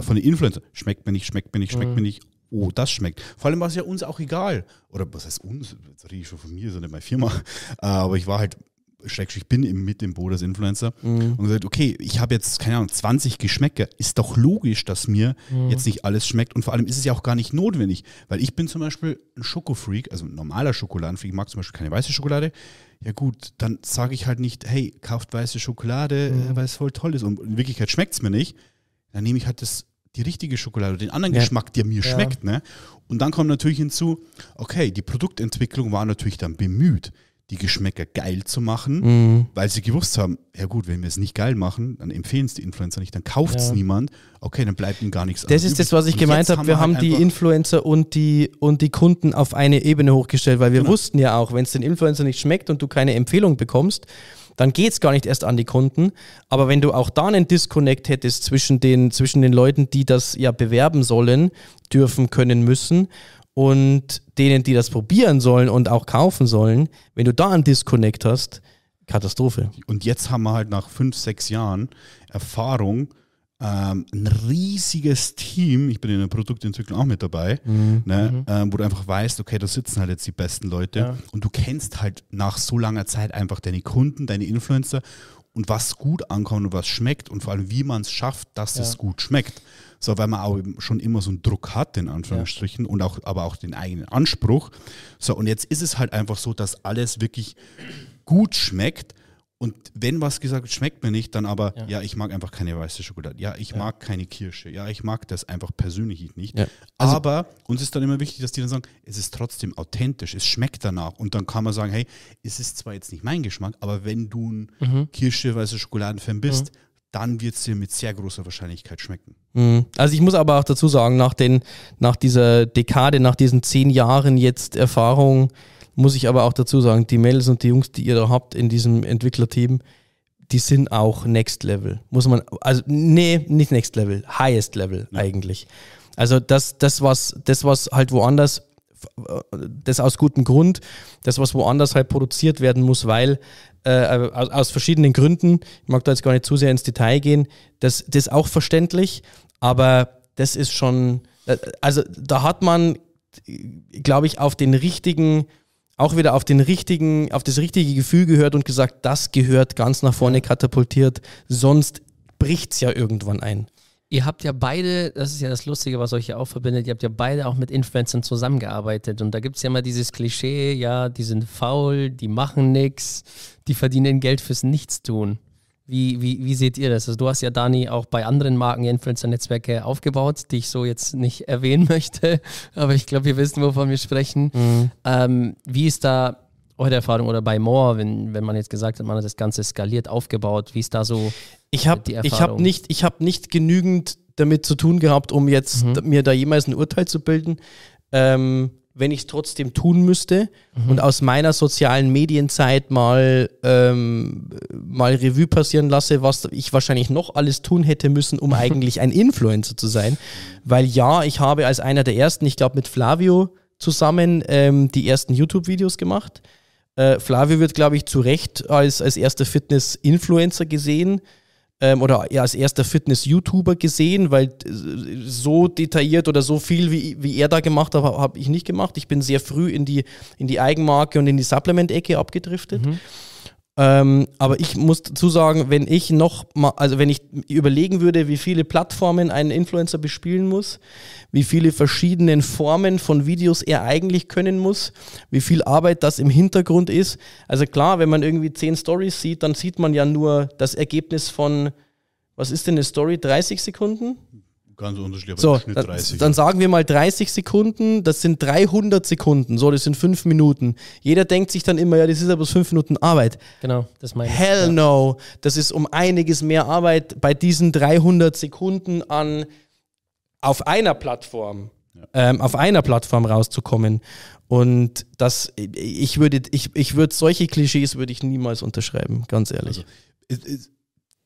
von den Influencern, schmeckt mir nicht, schmeckt mir nicht, schmeckt mhm. mir nicht, oh, das schmeckt. Vor allem war es ja uns auch egal. Oder was heißt uns? Jetzt rede ich schon von mir, so nicht meine Firma. Aber ich war halt ich bin im, mit dem Boot als Influencer mhm. und gesagt, okay, ich habe jetzt, keine Ahnung, 20 Geschmäcker. Ist doch logisch, dass mir mhm. jetzt nicht alles schmeckt. Und vor allem ist es ja auch gar nicht notwendig, weil ich bin zum Beispiel ein Schokofreak, also ein normaler Schokoladenfreak, ich mag zum Beispiel keine weiße Schokolade. Ja gut, dann sage ich halt nicht, hey, kauft weiße Schokolade, mhm. Äh, weil es voll toll ist. Und in Wirklichkeit schmeckt es mir nicht. Dann nehme ich halt das die richtige Schokolade, den anderen ja. Geschmack, der mir ja. schmeckt. Ne? Und dann kommt natürlich hinzu, okay, die Produktentwicklung war natürlich dann bemüht die Geschmäcker geil zu machen, mhm. weil sie gewusst haben, ja gut, wenn wir es nicht geil machen, dann empfehlen es die Influencer nicht, dann kauft es ja. niemand, okay, dann bleibt ihnen gar nichts Das ist das, was ich gemeint habe, wir haben, halt die Influencer und die, und die Kunden auf eine Ebene hochgestellt, weil wir genau. wussten ja auch, wenn es den Influencer nicht schmeckt und du keine Empfehlung bekommst, dann geht es gar nicht erst an die Kunden. Aber wenn du auch da einen Disconnect hättest zwischen den, zwischen den Leuten, die das ja bewerben sollen, dürfen, können, müssen und denen, die das probieren sollen und auch kaufen sollen, wenn du da einen Disconnect hast, Katastrophe. Und jetzt haben wir halt nach fünf, sechs Jahren Erfahrung ähm, ein riesiges Team, ich bin in der Produktentwicklung auch mit dabei, mhm. Ne, mhm. ähm, wo du einfach weißt, okay, da sitzen halt jetzt die besten Leute ja. und du kennst halt nach so langer Zeit einfach deine Kunden, deine Influencer und was gut ankommt und was schmeckt und vor allem, wie man es schafft, dass ja. es gut schmeckt so weil man auch schon immer so einen Druck hat, in Anführungsstrichen, ja. und auch, aber auch den eigenen Anspruch. So, und jetzt ist es halt einfach so, dass alles wirklich gut schmeckt. Und wenn was gesagt wird, schmeckt mir nicht, dann aber, ja, ja ich mag einfach keine weiße Schokolade. Ja, ich ja. mag keine Kirsche. Ja, ich mag das einfach persönlich nicht. Ja. Also, aber uns ist dann immer wichtig, dass die dann sagen, es ist trotzdem authentisch, es schmeckt danach. Und dann kann man sagen, hey, es ist zwar jetzt nicht mein Geschmack, aber wenn du ein mhm. Kirsche, weiße Schokoladenfan bist, mhm dann wird es dir mit sehr großer Wahrscheinlichkeit schmecken. Mhm. Also ich muss aber auch dazu sagen, nach, den, nach dieser Dekade, nach diesen zehn Jahren jetzt Erfahrung, muss ich aber auch dazu sagen, die Mädels und die Jungs, die ihr da habt in diesem Entwicklerteam, die sind auch Next Level. Muss man, also nee, nicht Next Level, Highest Level ja. eigentlich. Also das, das, was, das, was halt woanders, das aus gutem Grund, das, was woanders halt produziert werden muss, weil äh, aus, aus, verschiedenen Gründen. Ich mag da jetzt gar nicht zu sehr ins Detail gehen. Das, das ist auch verständlich, aber das ist schon, äh, also da hat man, glaube ich, auf den richtigen, auch wieder auf den richtigen, auf das richtige Gefühl gehört und gesagt, das gehört ganz nach vorne katapultiert, sonst bricht es ja irgendwann ein. Ihr habt ja beide, das ist ja das Lustige, was euch ja auch verbindet, ihr habt ja beide auch mit Influencern zusammengearbeitet. Und da gibt es ja immer dieses Klischee, ja, die sind faul, die machen nichts, die verdienen Geld fürs Nichtstun. Wie, wie, wie seht ihr das? Also du hast ja, Dani, auch bei anderen Marken Influencer-Netzwerke aufgebaut, die ich so jetzt nicht erwähnen möchte, aber ich glaube, wir wissen, wovon wir sprechen. Mhm. Ähm, wie ist da Erfahrung oder bei More, wenn, wenn man jetzt gesagt hat, man hat das Ganze skaliert aufgebaut, wie ist da so ich habe ich hab nicht, hab nicht genügend damit zu tun gehabt, um jetzt mhm. mir da jemals ein Urteil zu bilden. Ähm, wenn ich es trotzdem tun müsste mhm. und aus meiner sozialen Medienzeit mal, ähm, mal Revue passieren lasse, was ich wahrscheinlich noch alles tun hätte müssen, um eigentlich ein Influencer zu sein. Weil ja, ich habe als einer der ersten, ich glaube mit Flavio zusammen, ähm, die ersten YouTube-Videos gemacht. Äh, Flavio wird, glaube ich, zu Recht als, als erster Fitness-Influencer gesehen ähm, oder ja, als erster Fitness-YouTuber gesehen, weil äh, so detailliert oder so viel, wie, wie er da gemacht hat, habe ich nicht gemacht. Ich bin sehr früh in die, in die Eigenmarke und in die Supplement-Ecke abgedriftet. Mhm. Ähm, aber ich muss dazu sagen, wenn ich noch mal, also wenn ich überlegen würde, wie viele Plattformen ein Influencer bespielen muss, wie viele verschiedene Formen von Videos er eigentlich können muss, wie viel Arbeit das im Hintergrund ist. Also klar, wenn man irgendwie zehn Stories sieht, dann sieht man ja nur das Ergebnis von, was ist denn eine Story? 30 Sekunden? Ganz unterschiedlich, aber so, dann, dann sagen wir mal 30 Sekunden, das sind 300 Sekunden, so, das sind 5 Minuten. Jeder denkt sich dann immer, ja, das ist aber bloß 5 Minuten Arbeit. Genau, das meine ich. Hell ja. no, das ist um einiges mehr Arbeit bei diesen 300 Sekunden an auf einer Plattform, ja. ähm, auf einer Plattform rauszukommen. Und das, ich würde, ich, ich würde solche Klischees würde ich niemals unterschreiben, ganz ehrlich. Also,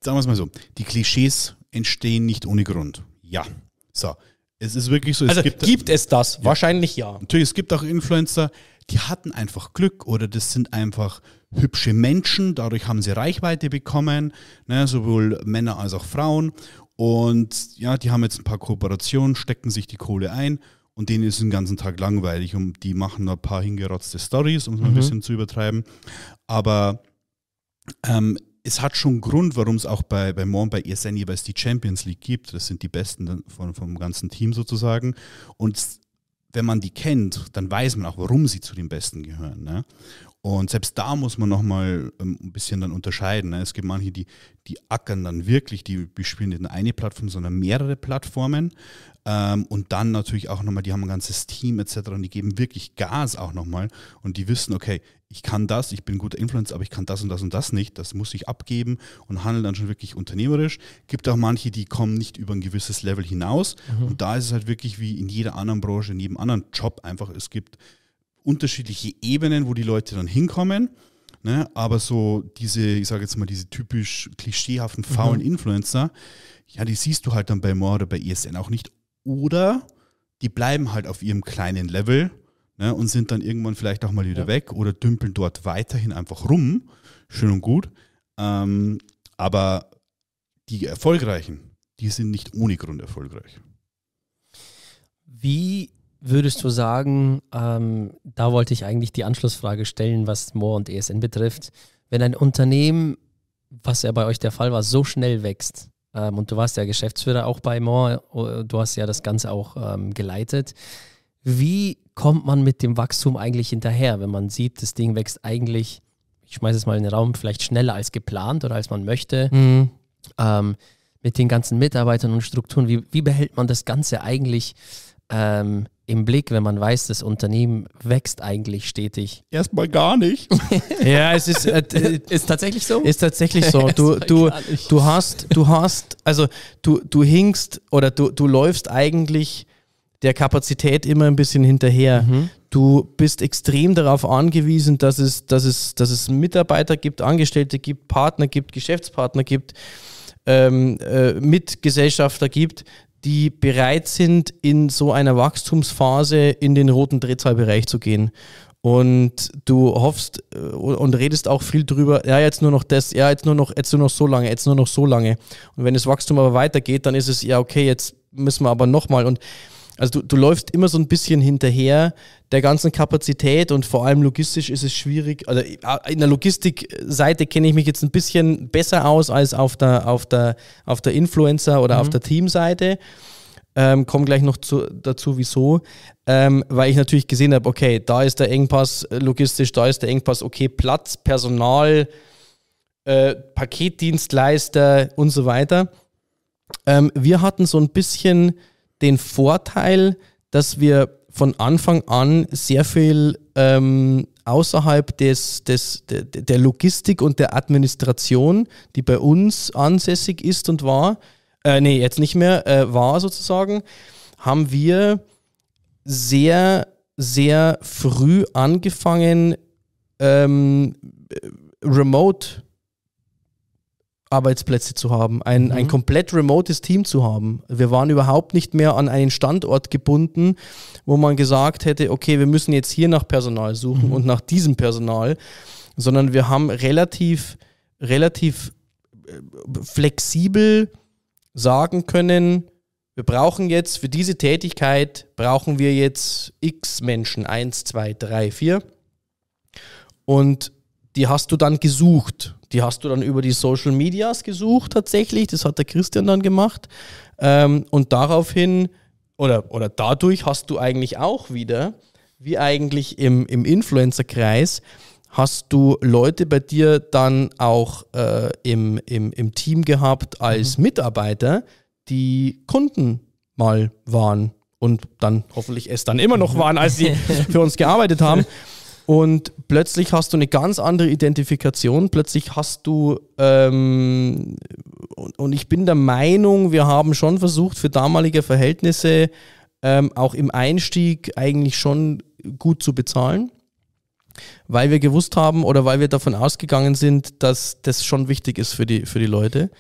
sagen wir es mal so, die Klischees entstehen nicht ohne Grund. Ja. So. Es ist wirklich so. Es also gibt, gibt es das? Ja. Wahrscheinlich ja. Natürlich, es gibt auch Influencer, die hatten einfach Glück oder das sind einfach hübsche Menschen, dadurch haben sie Reichweite bekommen, ne, sowohl Männer als auch Frauen. Und ja, die haben jetzt ein paar Kooperationen, stecken sich die Kohle ein und denen ist den ganzen Tag langweilig und die machen ein paar hingerotzte Stories, um es mal ein mhm. bisschen zu übertreiben. Aber ähm, es hat schon Grund, warum es auch bei, bei Morn, bei ESN jeweils die Champions League gibt. Das sind die Besten von, vom ganzen Team sozusagen. Und wenn man die kennt, dann weiß man auch, warum sie zu den Besten gehören. Ne? Und selbst da muss man nochmal ähm, ein bisschen dann unterscheiden. Ne? Es gibt manche, die, die ackern dann wirklich, die bespielen nicht nur eine Plattform, sondern mehrere Plattformen. Ähm, und dann natürlich auch nochmal, die haben ein ganzes Team etc. und die geben wirklich Gas auch nochmal und die wissen, okay, ich kann das, ich bin ein guter Influencer, aber ich kann das und das und das nicht. Das muss ich abgeben und handeln dann schon wirklich unternehmerisch. Gibt auch manche, die kommen nicht über ein gewisses Level hinaus. Mhm. Und da ist es halt wirklich wie in jeder anderen Branche, in jedem anderen Job einfach, es gibt unterschiedliche Ebenen, wo die Leute dann hinkommen. Ne? Aber so diese, ich sage jetzt mal, diese typisch klischeehaften, faulen mhm. Influencer, ja, die siehst du halt dann bei More oder bei ESN auch nicht oder die bleiben halt auf ihrem kleinen Level ne, und sind dann irgendwann vielleicht auch mal wieder ja. weg oder dümpeln dort weiterhin einfach rum. Schön und gut. Ähm, aber die Erfolgreichen, die sind nicht ohne Grund erfolgreich. Wie würdest du sagen, ähm, da wollte ich eigentlich die Anschlussfrage stellen, was Moore und ESN betrifft, wenn ein Unternehmen, was ja bei euch der Fall war, so schnell wächst, ähm, und du warst ja Geschäftsführer auch bei Moore, oh, du hast ja das Ganze auch ähm, geleitet. Wie kommt man mit dem Wachstum eigentlich hinterher, wenn man sieht, das Ding wächst eigentlich, ich schmeiße es mal in den Raum, vielleicht schneller als geplant oder als man möchte, mhm. ähm, mit den ganzen Mitarbeitern und Strukturen, wie, wie behält man das Ganze eigentlich ähm, im Blick, wenn man weiß, das Unternehmen wächst eigentlich stetig? Erstmal gar nicht. ja, es ist, äh, ist tatsächlich so. Ist tatsächlich so. Du, du, du hast, du hast, also du, du hinkst oder du, du läufst eigentlich der Kapazität immer ein bisschen hinterher. Mhm. Du bist extrem darauf angewiesen, dass es, dass, es, dass es Mitarbeiter gibt, Angestellte gibt, Partner gibt, Geschäftspartner gibt, ähm, äh, Mitgesellschafter gibt, die bereit sind, in so einer Wachstumsphase in den roten Drehzahlbereich zu gehen. und du hoffst äh, und redest auch viel drüber, ja, jetzt nur noch das, ja, jetzt nur noch, jetzt nur noch so lange, jetzt nur noch so lange. Und wenn das Wachstum aber weitergeht, dann ist es, ja, okay, jetzt müssen wir aber nochmal. Und also du, du läufst immer so ein bisschen hinterher der ganzen Kapazität und vor allem logistisch ist es schwierig. Also in der Logistikseite kenne ich mich jetzt ein bisschen besser aus als auf der, auf der, auf der Influencer- oder mhm. auf der Teamseite. Ähm, komme gleich noch zu, dazu, wieso. Ähm, weil ich natürlich gesehen habe, okay, da ist der Engpass äh, logistisch, da ist der Engpass, okay, Platz, Personal, äh, Paketdienstleister und so weiter. Ähm, wir hatten so ein bisschen den Vorteil, dass wir von Anfang an sehr viel ähm, außerhalb des, des, de, der Logistik und der Administration, die bei uns ansässig ist und war, äh, nee, jetzt nicht mehr, äh, war sozusagen, haben wir sehr, sehr früh angefangen, ähm, remote Arbeitsplätze zu haben, ein, mhm. ein komplett remotes Team zu haben. Wir waren überhaupt nicht mehr an einen Standort gebunden, wo man gesagt hätte, okay, wir müssen jetzt hier nach Personal suchen mhm. und nach diesem Personal, sondern wir haben relativ, relativ äh, flexibel sagen können, wir brauchen jetzt für diese Tätigkeit, brauchen wir jetzt x Menschen, eins, zwei, drei, vier. Und die hast du dann gesucht. Die hast du dann über die Social Medias gesucht tatsächlich. Das hat der Christian dann gemacht. Ähm, und daraufhin oder, oder dadurch hast du eigentlich auch wieder, wie eigentlich im, im Influencer-Kreis, hast du Leute bei dir dann auch äh, im, im, im Team gehabt als mhm. Mitarbeiter, die Kunden mal waren und dann hoffentlich es dann immer noch waren, als sie für uns gearbeitet haben. Und plötzlich hast du eine ganz andere Identifikation. Plötzlich hast du, ähm, und, und, ich bin der Meinung, wir haben schon versucht, für damalige Verhältnisse ähm, auch im Einstieg eigentlich schon gut zu bezahlen, weil wir gewusst haben oder weil wir davon ausgegangen sind, dass das schon wichtig ist für die, für die Leute.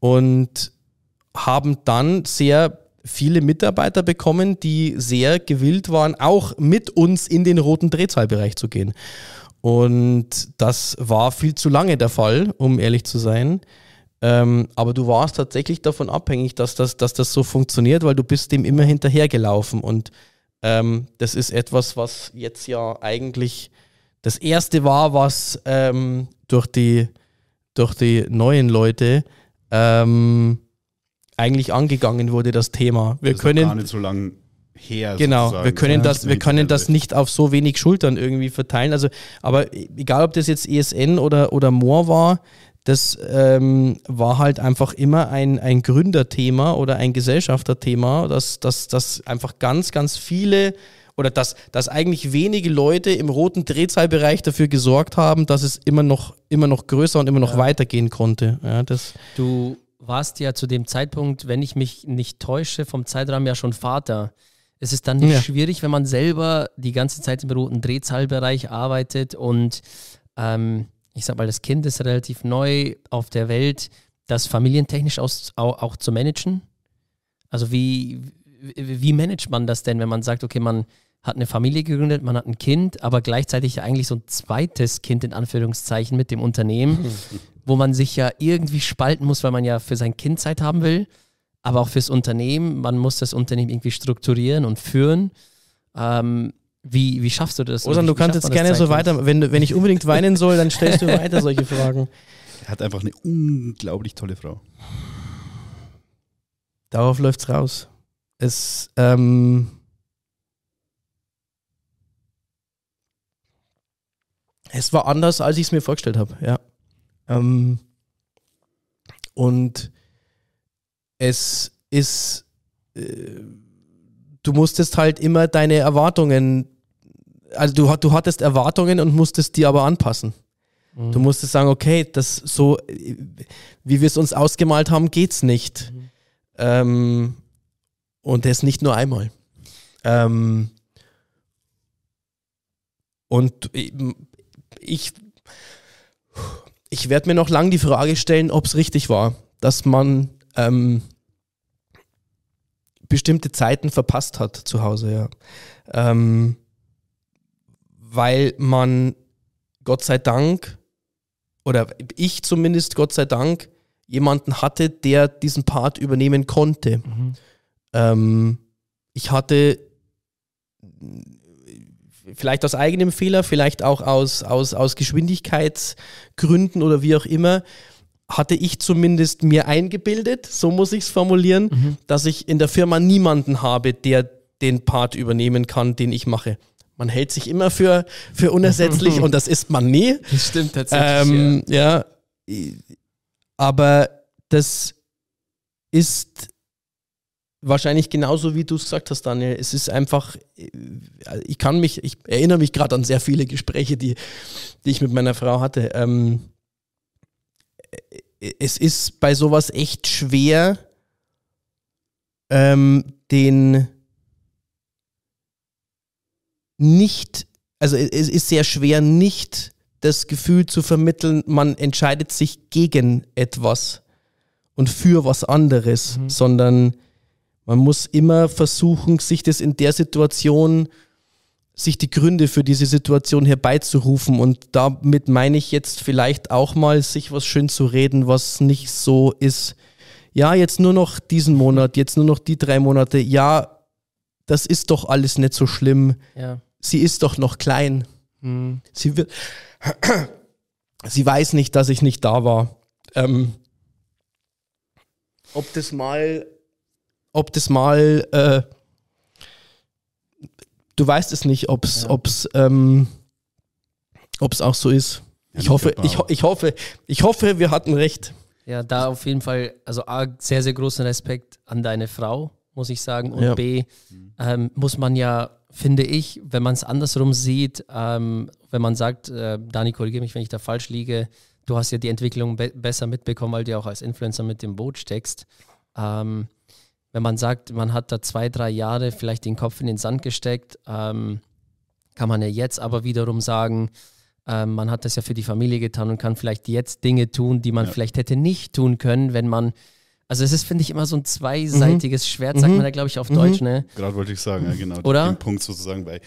Und haben dann sehr viele Mitarbeiter bekommen, die sehr gewillt waren, auch mit uns in den roten Drehzahlbereich zu gehen. Und das war viel zu lange der Fall, um ehrlich zu sein. Ähm, aber du warst tatsächlich davon abhängig, dass das, dass das so funktioniert, weil du bist dem immer hinterhergelaufen. Und ähm, das ist etwas, was jetzt ja eigentlich das Erste war, was ähm, durch, die, durch die neuen Leute ähm, eigentlich angegangen wurde, das Thema. Wir das können gar nicht so lange her. Genau, sozusagen. wir können das, wir können das nicht auf so wenig Schultern irgendwie verteilen. Also, aber egal, ob das jetzt ESN oder, oder Moor war, das ähm, war halt einfach immer ein, ein Gründerthema oder ein Gesellschafterthema, dass, dass, dass einfach ganz, ganz viele oder dass, dass eigentlich wenige Leute im roten Drehzahlbereich dafür gesorgt haben, dass es immer noch, immer noch größer und immer noch ja. weitergehen konnte. Ja, das du warst ja zu dem Zeitpunkt, wenn ich mich nicht täusche, vom Zeitrahmen ja schon Vater. Es ist dann nicht ja. schwierig, wenn man selber die ganze Zeit im roten Drehzahlbereich arbeitet und ähm, ich sag mal, das Kind ist relativ neu auf der Welt, das familientechnisch aus, auch, auch zu managen? Also wie, wie managt man das denn, wenn man sagt, okay, man hat eine Familie gegründet, man hat ein Kind, aber gleichzeitig eigentlich so ein zweites Kind in Anführungszeichen mit dem Unternehmen. wo man sich ja irgendwie spalten muss, weil man ja für sein Kind Zeit haben will, aber auch fürs Unternehmen. Man muss das Unternehmen irgendwie strukturieren und führen. Ähm, wie, wie schaffst du das? Osan, du kannst jetzt gerne so weiter, wenn, wenn ich unbedingt weinen soll, dann stellst du weiter solche Fragen. Er hat einfach eine unglaublich tolle Frau. Darauf läuft's raus. Es, ähm, es war anders, als ich es mir vorgestellt habe, ja. Ähm, und es ist, äh, du musstest halt immer deine Erwartungen, also du, du hattest Erwartungen und musstest die aber anpassen. Mhm. Du musstest sagen, okay, das so, wie wir es uns ausgemalt haben, geht's nicht. Mhm. Ähm, und das nicht nur einmal. Ähm, und ich ich werde mir noch lange die Frage stellen, ob es richtig war, dass man ähm, bestimmte Zeiten verpasst hat zu Hause, ja. Ähm, weil man Gott sei Dank, oder ich zumindest Gott sei Dank, jemanden hatte, der diesen Part übernehmen konnte. Mhm. Ähm, ich hatte vielleicht aus eigenem Fehler, vielleicht auch aus, aus, aus Geschwindigkeitsgründen oder wie auch immer, hatte ich zumindest mir eingebildet, so muss ich es formulieren, mhm. dass ich in der Firma niemanden habe, der den Part übernehmen kann, den ich mache. Man hält sich immer für, für unersetzlich und das ist man nie. Das stimmt tatsächlich. Ähm, ja. ja. Aber das ist wahrscheinlich genauso, wie du es gesagt hast, Daniel. Es ist einfach, ich kann mich, ich erinnere mich gerade an sehr viele Gespräche, die, die ich mit meiner Frau hatte. Ähm, es ist bei sowas echt schwer, ähm, den nicht, also es ist sehr schwer, nicht das Gefühl zu vermitteln, man entscheidet sich gegen etwas und für was anderes, mhm. sondern man muss immer versuchen, sich das in der Situation, sich die Gründe für diese Situation herbeizurufen. Und damit meine ich jetzt vielleicht auch mal, sich was schön zu reden, was nicht so ist. Ja, jetzt nur noch diesen Monat, jetzt nur noch die drei Monate. Ja, das ist doch alles nicht so schlimm. Ja. Sie ist doch noch klein. Mhm. Sie wird. Sie weiß nicht, dass ich nicht da war. Ähm, ob das mal ob das mal, äh, du weißt es nicht, ob es ja. ähm, auch so ist. Ja, ich hoffe, ich, ich, hoffe, ich hoffe, wir hatten recht. Ja, da auf jeden Fall, also A, sehr, sehr großen Respekt an deine Frau, muss ich sagen. Und ja. B, ähm, muss man ja, finde ich, wenn man es andersrum sieht, ähm, wenn man sagt, äh, Dani, korrigiere mich, wenn ich da falsch liege, du hast ja die Entwicklung be besser mitbekommen, weil du auch als Influencer mit dem Boot steckst. Ähm, wenn man sagt, man hat da zwei, drei Jahre vielleicht den Kopf in den Sand gesteckt, ähm, kann man ja jetzt aber wiederum sagen, ähm, man hat das ja für die Familie getan und kann vielleicht jetzt Dinge tun, die man ja. vielleicht hätte nicht tun können, wenn man also es ist, finde ich, immer so ein zweiseitiges mhm. Schwert, sagt mhm. man da, glaube ich, auf mhm. Deutsch, ne? Gerade wollte ich sagen, ja, genau. Oder? Den Punkt sozusagen, weil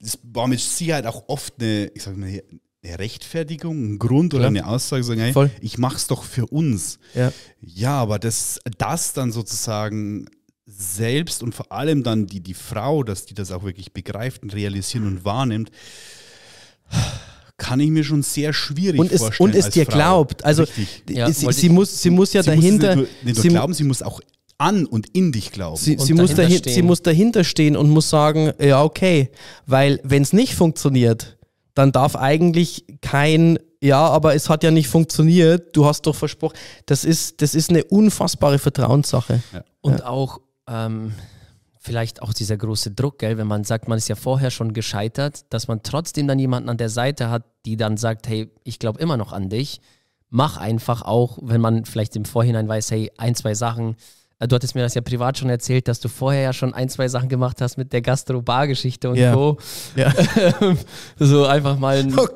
es war mit Sicherheit auch oft eine, ich sage mal, eine Rechtfertigung, ein Grund oder ja. eine Aussage, sagen, hey, Voll. ich mach's doch für uns. Ja, ja aber das, das dann sozusagen selbst und vor allem dann die, die Frau, dass die das auch wirklich begreift und realisieren und wahrnimmt, kann ich mir schon sehr schwierig und vorstellen. und es dir Frau. glaubt. Also ja, sie, sie, muss, sie muss ja sie dahinter. Muss nicht nur, nicht nur glauben, sie muss auch an und in dich glauben. Sie, sie muss dahin, sie muss dahinter stehen und muss sagen, ja, okay. Weil wenn es nicht funktioniert, dann darf eigentlich kein, ja, aber es hat ja nicht funktioniert, du hast doch versprochen. Das ist, das ist eine unfassbare Vertrauenssache. Ja. Und ja. auch ähm, vielleicht auch dieser große Druck, gell, wenn man sagt, man ist ja vorher schon gescheitert, dass man trotzdem dann jemanden an der Seite hat, die dann sagt, hey, ich glaube immer noch an dich. Mach einfach auch, wenn man vielleicht im Vorhinein weiß, hey, ein, zwei Sachen äh, du hattest mir das ja privat schon erzählt, dass du vorher ja schon ein, zwei Sachen gemacht hast mit der Gastro-Bar-Geschichte und ja. so. Ja. so einfach mal ein, oh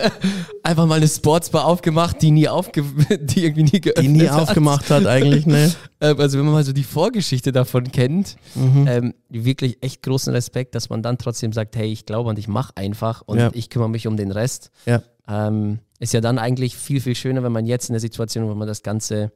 einfach mal eine Sportsbar aufgemacht, die nie aufge die irgendwie nie geöffnet Die nie hat. aufgemacht hat eigentlich, ne? Ähm, also wenn man mal so die Vorgeschichte davon kennt, mhm. ähm, wirklich echt großen Respekt, dass man dann trotzdem sagt, hey, ich glaube und ich mache einfach und ja. ich kümmere mich um den Rest. Ja. Ähm, ist ja dann eigentlich viel, viel schöner, wenn man jetzt in der Situation, wo man das Ganze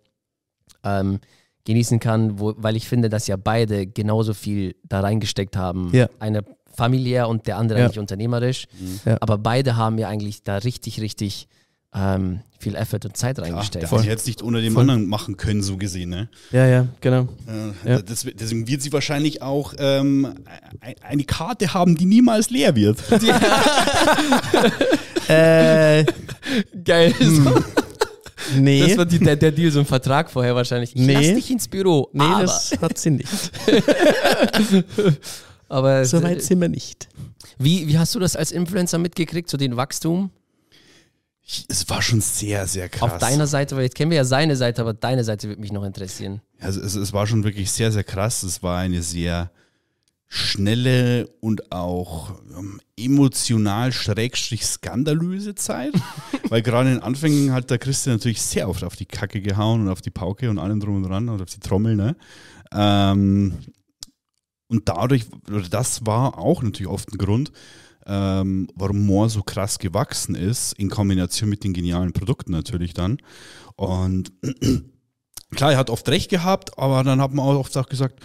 ähm, genießen kann, wo, weil ich finde, dass ja beide genauso viel da reingesteckt haben. Ja. Einer familiär und der andere ja. eigentlich unternehmerisch. Mhm. Ja. Aber beide haben ja eigentlich da richtig, richtig ähm, viel Effort und Zeit reingesteckt. Klar, der hätte es nicht ohne dem Voll. anderen machen können, so gesehen. Ne? Ja, ja, genau. Äh, ja. Das, deswegen wird sie wahrscheinlich auch ähm, eine Karte haben, die niemals leer wird. äh, Geil. Hm. Nee. Das war die, der, der, Deal, so ein Vertrag vorher wahrscheinlich. Ich nee. lass dich ins Büro. Nee, aber. das hat sie nicht. aber so weit sind wir nicht. Wie, wie hast du das als Influencer mitgekriegt, so den Wachstum? Es war schon sehr, sehr krass. Auf deiner Seite, weil jetzt kennen wir ja seine Seite, aber deine Seite würde mich noch interessieren. Also es, es war schon wirklich sehr, sehr krass. Es war eine sehr schnelle und auch ähm, emotional schrägstrich skandalöse Zeit, weil gerade in den Anfängen hat der Christian natürlich sehr oft auf die Kacke gehauen und auf die Pauke und allem drum und dran und auf die Trommel, ne? Ähm, und dadurch, oder das war auch natürlich oft ein Grund, ähm, warum Moore so krass gewachsen ist, in Kombination mit den genialen Produkten natürlich dann. Und klar, er hat oft recht gehabt, aber dann hat man auch oft auch gesagt,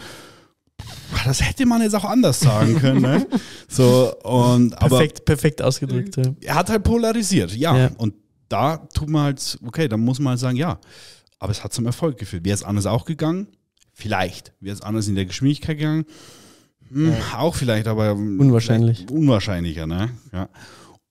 das hätte man jetzt auch anders sagen können. Ne? So, und, perfekt, aber, perfekt ausgedrückt. Ja. Er hat halt polarisiert, ja. ja. Und da tut man halt, okay, dann muss man halt sagen, ja. Aber es hat zum Erfolg geführt. Wäre es anders auch gegangen? Vielleicht. Wäre es anders in der Geschwindigkeit gegangen? Hm, ja. Auch vielleicht, aber unwahrscheinlich. Unwahrscheinlicher, ne? Ja.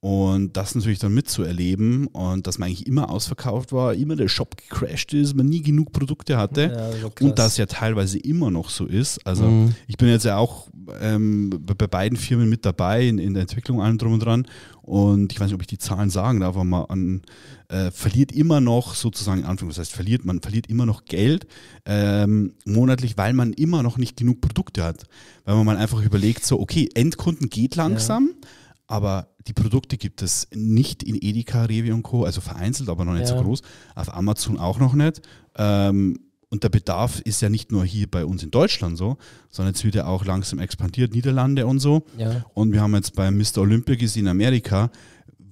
Und das natürlich dann mitzuerleben und dass man eigentlich immer ausverkauft war, immer der Shop gecrashed ist, man nie genug Produkte hatte ja, das und das ja teilweise immer noch so ist. Also mhm. ich bin jetzt ja auch ähm, bei beiden Firmen mit dabei in, in, der Entwicklung allem drum und dran und ich weiß nicht, ob ich die Zahlen sagen darf, aber man an, äh, verliert immer noch sozusagen in Anführungszeichen, das heißt verliert, man verliert immer noch Geld ähm, monatlich, weil man immer noch nicht genug Produkte hat. Weil man mal einfach überlegt, so okay, Endkunden geht langsam, ja aber die Produkte gibt es nicht in Edeka, Rewe und Co., also vereinzelt, aber noch nicht ja. so groß. Auf Amazon auch noch nicht. Ähm, und der Bedarf ist ja nicht nur hier bei uns in Deutschland so, sondern jetzt wird er auch langsam expandiert, Niederlande und so. Ja. Und wir haben jetzt bei Mr. Olympia gesehen in Amerika,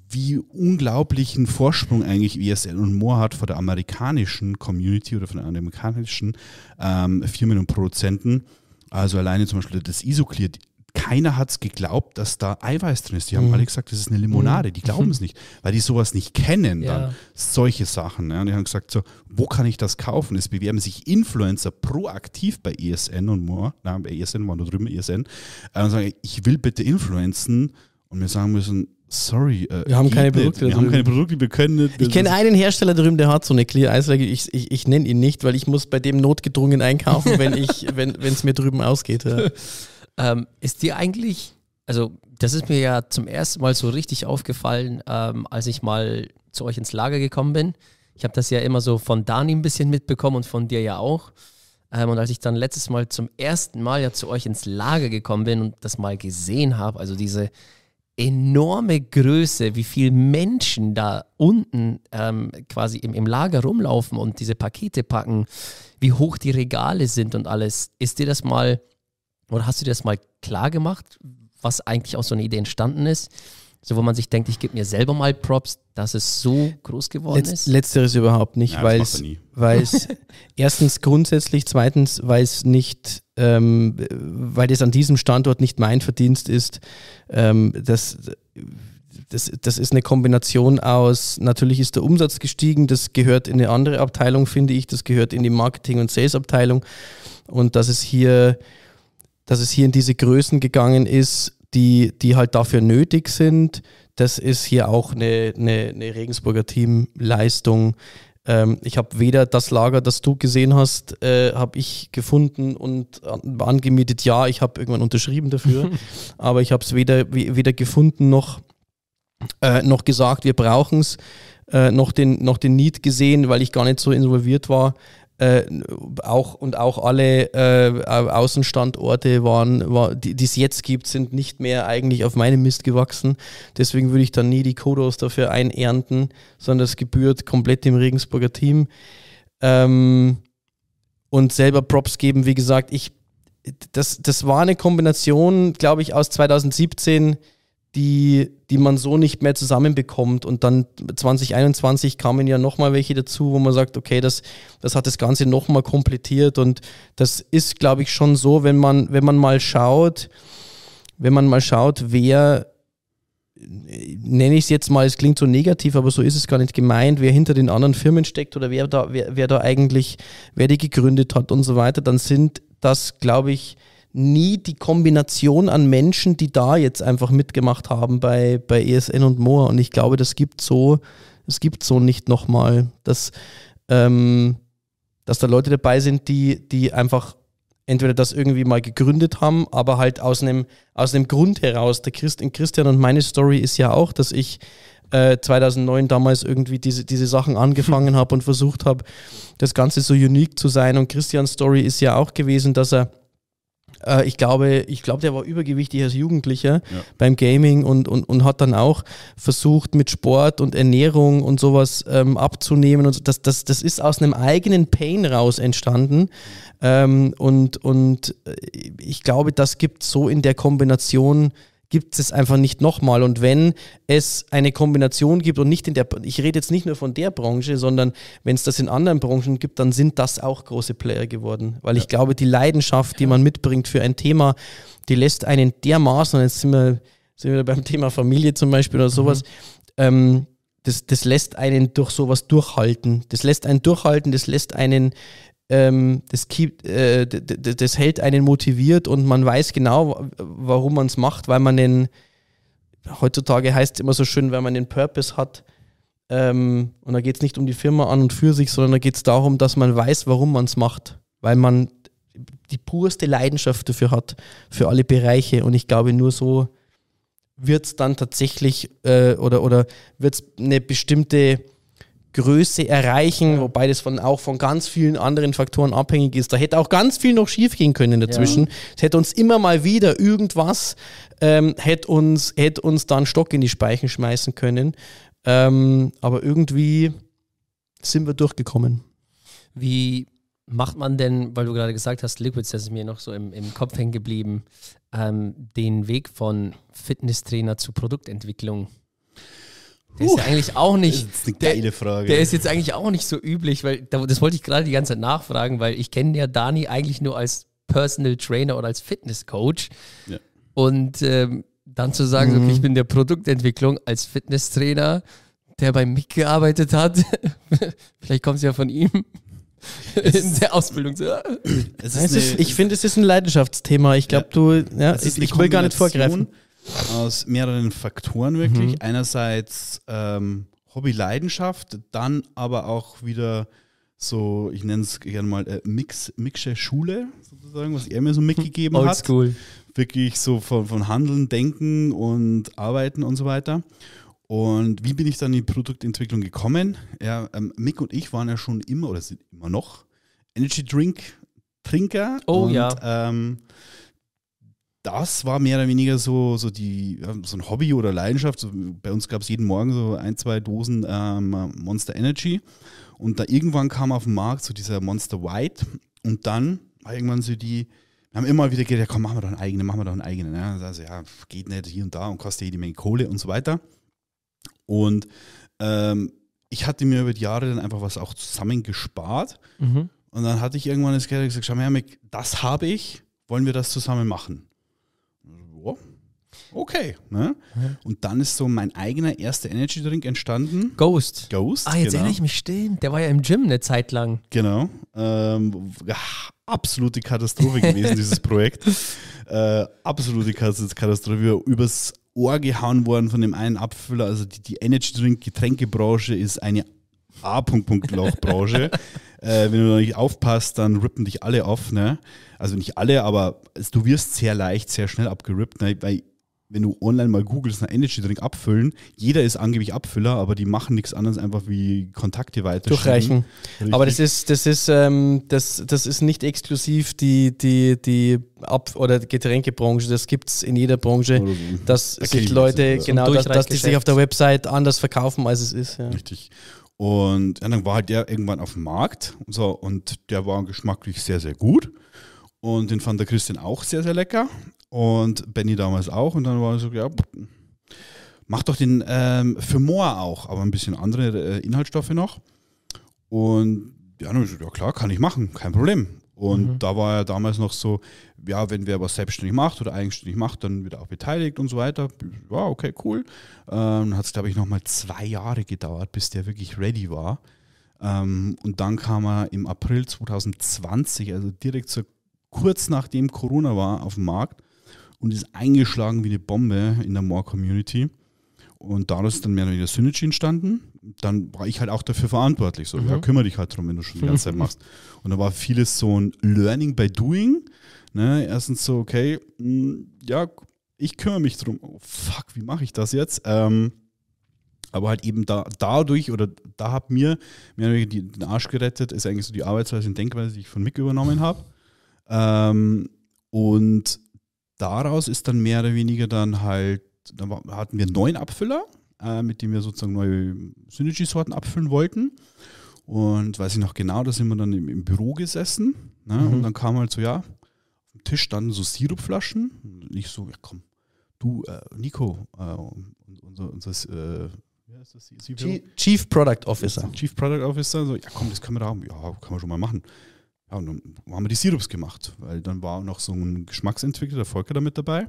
wie unglaublichen Vorsprung eigentlich ESL und Moore hat vor der amerikanischen Community oder von den amerikanischen ähm, Firmen und Produzenten. Also alleine zum Beispiel das Isoclear, keiner hat es geglaubt, dass da Eiweiß drin ist. Die haben mhm. alle gesagt, das ist eine Limonade. Die glauben es nicht, weil die sowas nicht kennen. Ja. Dann solche Sachen. Ja. Und die haben gesagt, so, wo kann ich das kaufen? Es bewerben sich Influencer proaktiv bei ESN und more. Na, bei ESN waren da drüben ESN. Äh, und sagen, ich will bitte influenzen. Und wir sagen müssen, sorry, äh, wir haben keine Produkte. Wir haben keine Produkte, wir können nicht. Ich kenne einen Hersteller drüben, der hat so eine Clear Eislage. Ich, ich, ich nenne ihn nicht, weil ich muss bei dem notgedrungen einkaufen, wenn ich, wenn es mir drüben ausgeht. Ja. Ähm, ist dir eigentlich, also das ist mir ja zum ersten Mal so richtig aufgefallen, ähm, als ich mal zu euch ins Lager gekommen bin. Ich habe das ja immer so von Dani ein bisschen mitbekommen und von dir ja auch. Ähm, und als ich dann letztes Mal zum ersten Mal ja zu euch ins Lager gekommen bin und das mal gesehen habe, also diese enorme Größe, wie viele Menschen da unten ähm, quasi im, im Lager rumlaufen und diese Pakete packen, wie hoch die Regale sind und alles. Ist dir das mal oder hast du dir das mal klar gemacht, was eigentlich aus so einer Idee entstanden ist? So, wo man sich denkt, ich gebe mir selber mal Props, dass es so groß geworden Letz, ist? Letzteres überhaupt nicht, ja, weil es erstens grundsätzlich, zweitens, weil es nicht, ähm, weil das an diesem Standort nicht mein Verdienst ist. Ähm, das, das, das ist eine Kombination aus, natürlich ist der Umsatz gestiegen, das gehört in eine andere Abteilung, finde ich, das gehört in die Marketing- und Sales-Abteilung. Und dass es hier dass es hier in diese Größen gegangen ist, die, die halt dafür nötig sind. Das ist hier auch eine, eine, eine Regensburger Teamleistung. Ähm, ich habe weder das Lager, das du gesehen hast, äh, habe ich gefunden und angemietet. Ja, ich habe irgendwann unterschrieben dafür, aber ich habe es weder, weder gefunden noch, äh, noch gesagt, wir brauchen es. Äh, noch, den, noch den Need gesehen, weil ich gar nicht so involviert war. Äh, auch und auch alle äh, Außenstandorte waren, war, die es jetzt gibt, sind nicht mehr eigentlich auf meinem Mist gewachsen. Deswegen würde ich dann nie die Kodos dafür einernten, sondern das gebührt komplett dem Regensburger Team. Ähm, und selber Props geben, wie gesagt, ich das, das war eine Kombination, glaube ich, aus 2017 die, die man so nicht mehr zusammenbekommt. Und dann 2021 kamen ja nochmal welche dazu, wo man sagt, okay, das, das hat das Ganze nochmal komplettiert. Und das ist, glaube ich, schon so, wenn man, wenn man mal schaut, wenn man mal schaut, wer, nenne ich es jetzt mal, es klingt so negativ, aber so ist es gar nicht gemeint, wer hinter den anderen Firmen steckt oder wer da, wer, wer da eigentlich, wer die gegründet hat und so weiter, dann sind das, glaube ich, nie die Kombination an Menschen, die da jetzt einfach mitgemacht haben bei, bei ESN und Moa. Und ich glaube, das gibt so, es gibt so nicht nochmal, dass, ähm, dass da Leute dabei sind, die, die einfach entweder das irgendwie mal gegründet haben, aber halt aus einem, aus einem Grund heraus. Der Christ, Christian und meine Story ist ja auch, dass ich 2009 äh, damals irgendwie diese, diese Sachen angefangen habe und versucht habe, das Ganze so unique zu sein. Und Christians Story ist ja auch gewesen, dass er äh, ich glaube, ich glaube, der war übergewichtig als Jugendlicher ja. beim Gaming und, und, und hat dann auch versucht, mit Sport und Ernährung und sowas ähm, abzunehmen. Und das, das, das ist aus einem eigenen Pain raus entstanden. Ähm, und, und äh, ich glaube, das gibt so in der Kombination gibt es einfach nicht nochmal. Und wenn es eine Kombination gibt und nicht in der, ich rede jetzt nicht nur von der Branche, sondern wenn es das in anderen Branchen gibt, dann sind das auch große Player geworden. Weil ich glaube, die Leidenschaft, die man mitbringt für ein Thema, die lässt einen dermaßen, und jetzt sind wir, sind wir beim Thema Familie zum Beispiel oder sowas, mhm. ähm, das, das lässt einen durch sowas durchhalten. Das lässt einen durchhalten, das lässt einen, ähm, das, keep, äh, das, hält einen motiviert und man weiß genau, warum man es macht, weil man den, heutzutage heißt es immer so schön, weil man den Purpose hat. Ähm, und da geht es nicht um die Firma an und für sich, sondern da geht es darum, dass man weiß, warum man es macht. Weil man die purste Leidenschaft dafür hat, für alle Bereiche. Und ich glaube, nur so wird es dann tatsächlich äh, oder, oder wird es eine bestimmte Größe erreichen, wobei das von, auch von ganz vielen anderen Faktoren abhängig ist. Da hätte auch ganz viel noch schief gehen können dazwischen. Es hätte uns immer mal wieder irgendwas, ähm, hätte uns, hätte uns da einen Stock in die Speichen schmeißen können. Ähm, aber irgendwie sind wir durchgekommen. Wie macht man denn, weil du gerade gesagt hast, Liquids, das ist mir noch so im, im Kopf hängen geblieben, ähm, den Weg von Fitnesstrainer zu Produktentwicklung? Der uh, ist ja eigentlich auch nicht. Das ist eine geile Frage. Der, der ist jetzt eigentlich auch nicht so üblich, weil das wollte ich gerade die ganze Zeit nachfragen, weil ich kenne ja Dani eigentlich nur als Personal Trainer oder als Fitnesscoach. Ja. Und ähm, dann zu sagen, mhm. okay, ich bin der Produktentwicklung als Fitnesstrainer, der bei Mick gearbeitet hat. Vielleicht kommt es ja von ihm in der Ausbildung. So. Ist, ich finde, es ist ein Leidenschaftsthema. Ich glaube, ja. du, ja, ich, ich will gar nicht vorgreifen. Aus mehreren Faktoren wirklich. Mhm. Einerseits ähm, Hobby-Leidenschaft, dann aber auch wieder so, ich nenne es gerne mal äh, Mix, Mixsche Schule, sozusagen, was er mir so mitgegeben Old hat. School. Wirklich so von, von Handeln, Denken und Arbeiten und so weiter. Und wie bin ich dann in die Produktentwicklung gekommen? Ja, ähm, Mick und ich waren ja schon immer oder sind immer noch Energy Drink Trinker. Oh und, ja. Ähm, das war mehr oder weniger so, so, die, so ein Hobby oder Leidenschaft. So, bei uns gab es jeden Morgen so ein, zwei Dosen ähm, Monster Energy. Und da irgendwann kam auf den Markt so dieser Monster White. Und dann war irgendwann so die, wir haben immer wieder gedacht, ja komm, machen wir doch einen eigenen, machen wir doch einen eigenen. Ja, also ja, geht nicht hier und da und kostet jede Menge Kohle und so weiter. Und ähm, ich hatte mir über die Jahre dann einfach was auch zusammengespart. Mhm. Und dann hatte ich irgendwann das Geld gesagt, schau mal, das habe ich, wollen wir das zusammen machen? Okay. Ne? Und dann ist so mein eigener erster Energy Drink entstanden. Ghost. Ghost. Ah, jetzt genau. erinnere ich mich stehen. Der war ja im Gym eine Zeit lang. Genau. Ähm, absolute Katastrophe gewesen, dieses Projekt. Äh, absolute Katastrophe. Übers Ohr gehauen worden von dem einen Abfüller. Also die, die Energy Drink Getränkebranche ist eine A-Punkt-Loch-Branche. äh, wenn du da nicht aufpasst, dann rippen dich alle auf. Ne? Also nicht alle, aber du wirst sehr leicht, sehr schnell abgerippt. Ne? Weil wenn du online mal googelst, einen Energy Drink abfüllen, jeder ist angeblich Abfüller, aber die machen nichts anderes einfach wie Kontakte weiter. Durchreichen. Aber das ist, das ist, ähm, das, das ist nicht exklusiv die, die, die Ab- oder Getränkebranche, das gibt es in jeder Branche, so. dass okay, sich Leute, genau, dass, dass die sich auf der Website anders verkaufen, als es ist. Ja. Richtig. Und ja, dann war halt der irgendwann auf dem Markt und, so, und der war geschmacklich sehr, sehr gut. Und den fand der Christian auch sehr, sehr lecker. Und Benny damals auch. Und dann war er so, ja, mach doch den ähm, für Moor auch, aber ein bisschen andere äh, Inhaltsstoffe noch. Und ja, dann so, ja klar, kann ich machen, kein Problem. Und mhm. da war er damals noch so, ja, wenn wer was selbstständig macht oder eigenständig macht, dann wird er auch beteiligt und so weiter. Ja, okay, cool. Ähm, hat es, glaube ich, nochmal zwei Jahre gedauert, bis der wirklich ready war. Ähm, und dann kam er im April 2020, also direkt so kurz nachdem Corona war, auf den Markt und ist eingeschlagen wie eine Bombe in der More-Community. Und daraus ist dann mehr oder weniger Synergy entstanden. Dann war ich halt auch dafür verantwortlich. So, mhm. ja, kümmere dich halt drum, wenn du schon die ganze Zeit machst. Und da war vieles so ein Learning by Doing. Ne? Erstens so, okay, mh, hm, ja, ich kümmere mich drum. Oh, fuck, wie mache ich das jetzt? Ähm, aber halt eben da, dadurch oder da hat mir mehr oder weniger den Arsch gerettet, ist eigentlich so die Arbeitsweise und Denkweise, die ich von Mick übernommen habe. Ähm, und daraus ist dann mehr oder weniger dann halt, da hatten wir neun Abfüller, äh, mit denen wir sozusagen neue Synergy-Sorten abfüllen wollten. Und weiß ich noch genau, da sind wir dann im, im Büro gesessen. Ne? Mhm. Und dann kam halt so, ja, auf dem Tisch standen so Sirupflaschen. Und ich so, ja komm, du, äh, Nico, äh, unser, unser äh, Chief Product Officer. Chief Product Officer, so, ja komm, das können wir da haben. Ja, kann man schon mal machen. Ja, und dann haben wir die Sirups gemacht, weil dann war noch so ein Geschmacksentwickler, der Volker, da mit dabei.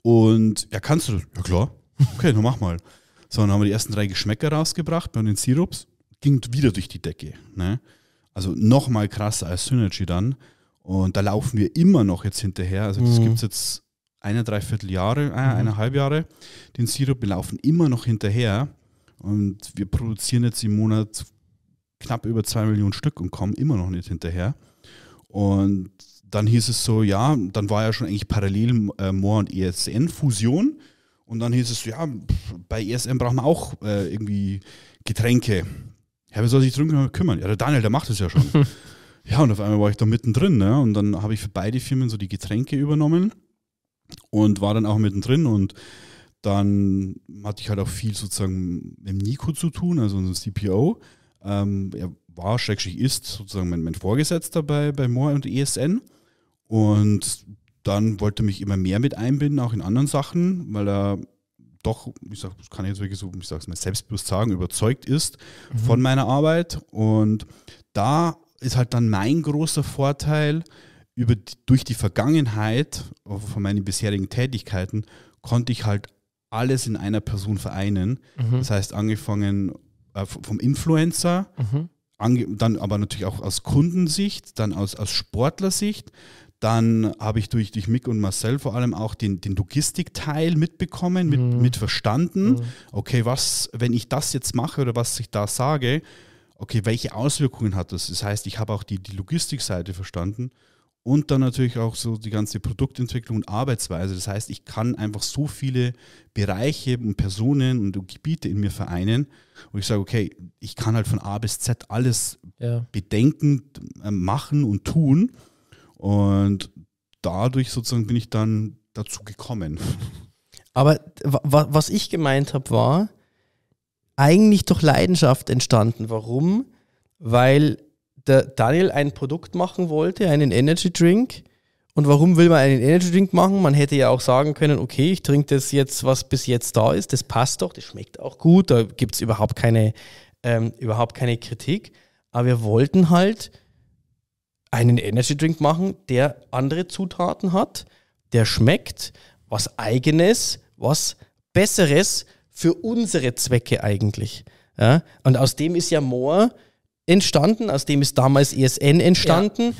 Und ja, kannst du das? Ja, klar. Okay, dann mach mal. So, dann haben wir die ersten drei Geschmäcker rausgebracht bei den Sirups. Ging wieder durch die Decke. Ne? Also nochmal krasser als Synergy dann. Und da laufen wir immer noch jetzt hinterher. Also das mhm. gibt es jetzt eine, dreiviertel Jahre, äh, mhm. eineinhalb Jahre, den Sirup. Wir laufen immer noch hinterher. Und wir produzieren jetzt im Monat knapp über zwei Millionen Stück und kommen immer noch nicht hinterher. Und dann hieß es so, ja, dann war ja schon eigentlich parallel äh, Moor und ESN-Fusion. Und dann hieß es, ja, bei ESN brauchen wir auch äh, irgendwie Getränke. Ja, wer soll sich drum kümmern? Ja, der Daniel, der macht es ja schon. ja, und auf einmal war ich da mittendrin. Ne? Und dann habe ich für beide Firmen so die Getränke übernommen und war dann auch mittendrin. Und dann hatte ich halt auch viel sozusagen mit Nico zu tun, also unserem CPO. Ähm, er war, schrägstrich ist, sozusagen mein, mein Vorgesetzter bei, bei Moore und ESN. Und dann wollte er mich immer mehr mit einbinden, auch in anderen Sachen, weil er doch, ich sag, kann jetzt wirklich so, ich sag's mal selbstbewusst sagen, überzeugt ist mhm. von meiner Arbeit. Und da ist halt dann mein großer Vorteil, über durch die Vergangenheit von meinen bisherigen Tätigkeiten konnte ich halt alles in einer Person vereinen. Mhm. Das heißt, angefangen äh, vom Influencer, mhm. dann aber natürlich auch aus Kundensicht, dann aus, aus Sportlersicht. Dann habe ich durch, durch Mick und Marcel vor allem auch den, den Logistikteil mitbekommen, mit, mhm. mit verstanden. Mhm. Okay, was, wenn ich das jetzt mache oder was ich da sage, okay, welche Auswirkungen hat das? Das heißt, ich habe auch die, die Logistikseite verstanden und dann natürlich auch so die ganze Produktentwicklung und Arbeitsweise. Das heißt, ich kann einfach so viele Bereiche und Personen und Gebiete in mir vereinen, wo ich sage, okay, ich kann halt von A bis Z alles ja. bedenken, äh, machen und tun. Und dadurch sozusagen bin ich dann dazu gekommen. Aber was ich gemeint habe, war eigentlich durch Leidenschaft entstanden. Warum? Weil der Daniel ein Produkt machen wollte, einen Energy Drink. Und warum will man einen Energy Drink machen? Man hätte ja auch sagen können, okay, ich trinke das jetzt, was bis jetzt da ist, das passt doch, das schmeckt auch gut, da gibt es überhaupt keine, ähm, überhaupt keine Kritik. Aber wir wollten halt einen Energy Drink machen, der andere Zutaten hat, der schmeckt, was eigenes, was besseres für unsere Zwecke eigentlich. Ja? Und aus dem ist ja More entstanden, aus dem ist damals ESN entstanden, ja.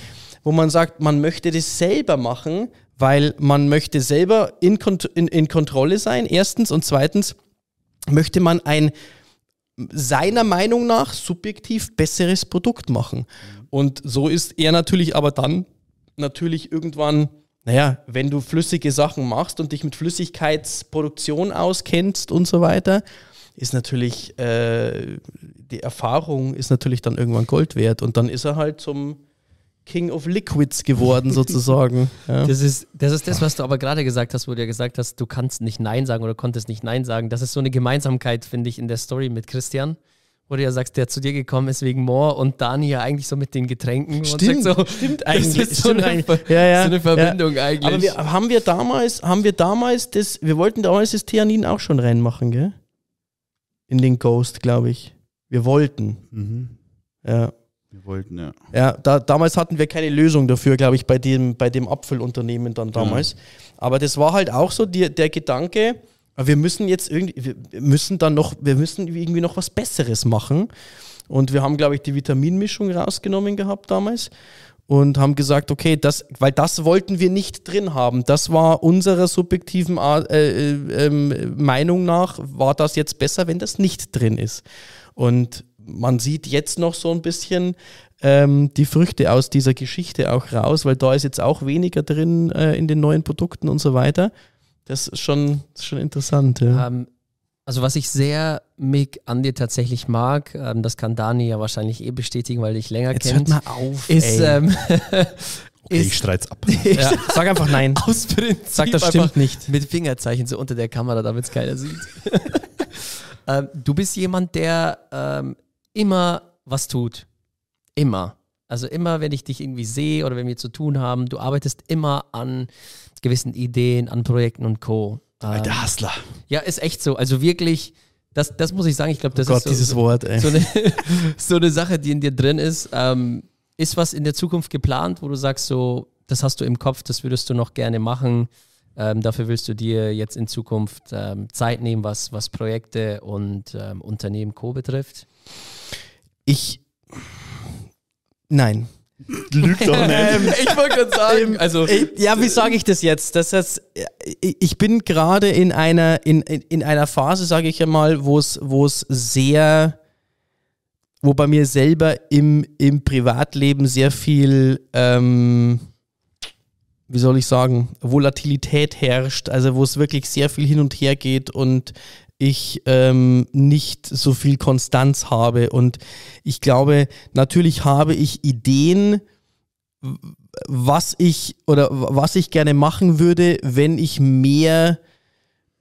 wo man sagt, man möchte das selber machen, weil man möchte selber in, in, in Kontrolle sein, erstens, und zweitens möchte man ein seiner Meinung nach subjektiv besseres Produkt machen. Und so ist er natürlich aber dann natürlich irgendwann, naja, wenn du flüssige Sachen machst und dich mit Flüssigkeitsproduktion auskennst und so weiter, ist natürlich, äh, die Erfahrung ist natürlich dann irgendwann Gold wert. Und dann ist er halt zum King of Liquids geworden, sozusagen. Ja. Das, ist, das ist das, was du aber gerade gesagt hast, wo du ja gesagt hast, du kannst nicht Nein sagen oder konntest nicht Nein sagen. Das ist so eine Gemeinsamkeit, finde ich, in der Story mit Christian. Wo du ja sagst, der zu dir gekommen ist wegen Moor und Dani ja eigentlich so mit den Getränken. Stimmt, so, stimmt eigentlich. so, eine, eigentlich. Ja, ja, so eine Verbindung ja. eigentlich. Aber wir, haben wir damals, haben wir damals das, wir wollten damals das Theanin auch schon reinmachen, gell? in den Ghost, glaube ich. Wir wollten. Mhm. Ja. Wir wollten, ja. Ja, da, damals hatten wir keine Lösung dafür, glaube ich, bei dem, bei dem Apfelunternehmen dann damals. Ja. Aber das war halt auch so die, der Gedanke, wir müssen jetzt irgendwie, wir müssen dann noch, wir müssen irgendwie noch was Besseres machen. Und wir haben, glaube ich, die Vitaminmischung rausgenommen gehabt damals und haben gesagt, okay, das, weil das wollten wir nicht drin haben. Das war unserer subjektiven äh, äh, äh, Meinung nach, war das jetzt besser, wenn das nicht drin ist. Und man sieht jetzt noch so ein bisschen ähm, die Früchte aus dieser Geschichte auch raus, weil da ist jetzt auch weniger drin äh, in den neuen Produkten und so weiter. Das ist schon, das ist schon interessant. Ja. Um, ähm, also was ich sehr, Mick, an dir tatsächlich mag, ähm, das kann Dani ja wahrscheinlich eh bestätigen, weil dich länger Jetzt kennt. Hört mal auf, ist, ähm, okay, ist, ich streit's ab. ja, sag einfach nein. Aus Prinzip sag, das stimmt nicht. Mit Fingerzeichen so unter der Kamera, damit es keiner sieht. Ähm, du bist jemand, der ähm, immer was tut. Immer. Also immer, wenn ich dich irgendwie sehe oder wenn wir zu tun haben, du arbeitest immer an gewissen Ideen, an Projekten und Co. Ähm, der Hustler. Ja, ist echt so. Also wirklich, das, das muss ich sagen, ich glaube, das oh Gott, ist so, dieses Wort, ey. So, eine, so eine Sache, die in dir drin ist. Ähm, ist was in der Zukunft geplant, wo du sagst, so, das hast du im Kopf, das würdest du noch gerne machen? Ähm, dafür willst du dir jetzt in Zukunft ähm, Zeit nehmen, was, was Projekte und ähm, Unternehmen Co. betrifft? Ich. Nein. Lügt doch nicht. Ähm, ich wollte gerade sagen, also. Ja, wie sage ich das jetzt? Das heißt, ich bin gerade in einer, in, in einer Phase, sage ich einmal, wo es, wo es sehr, wo bei mir selber im, im Privatleben sehr viel, ähm, wie soll ich sagen, Volatilität herrscht, also wo es wirklich sehr viel hin und her geht und ich ähm, nicht so viel Konstanz habe. Und ich glaube, natürlich habe ich Ideen, was ich oder was ich gerne machen würde, wenn ich mehr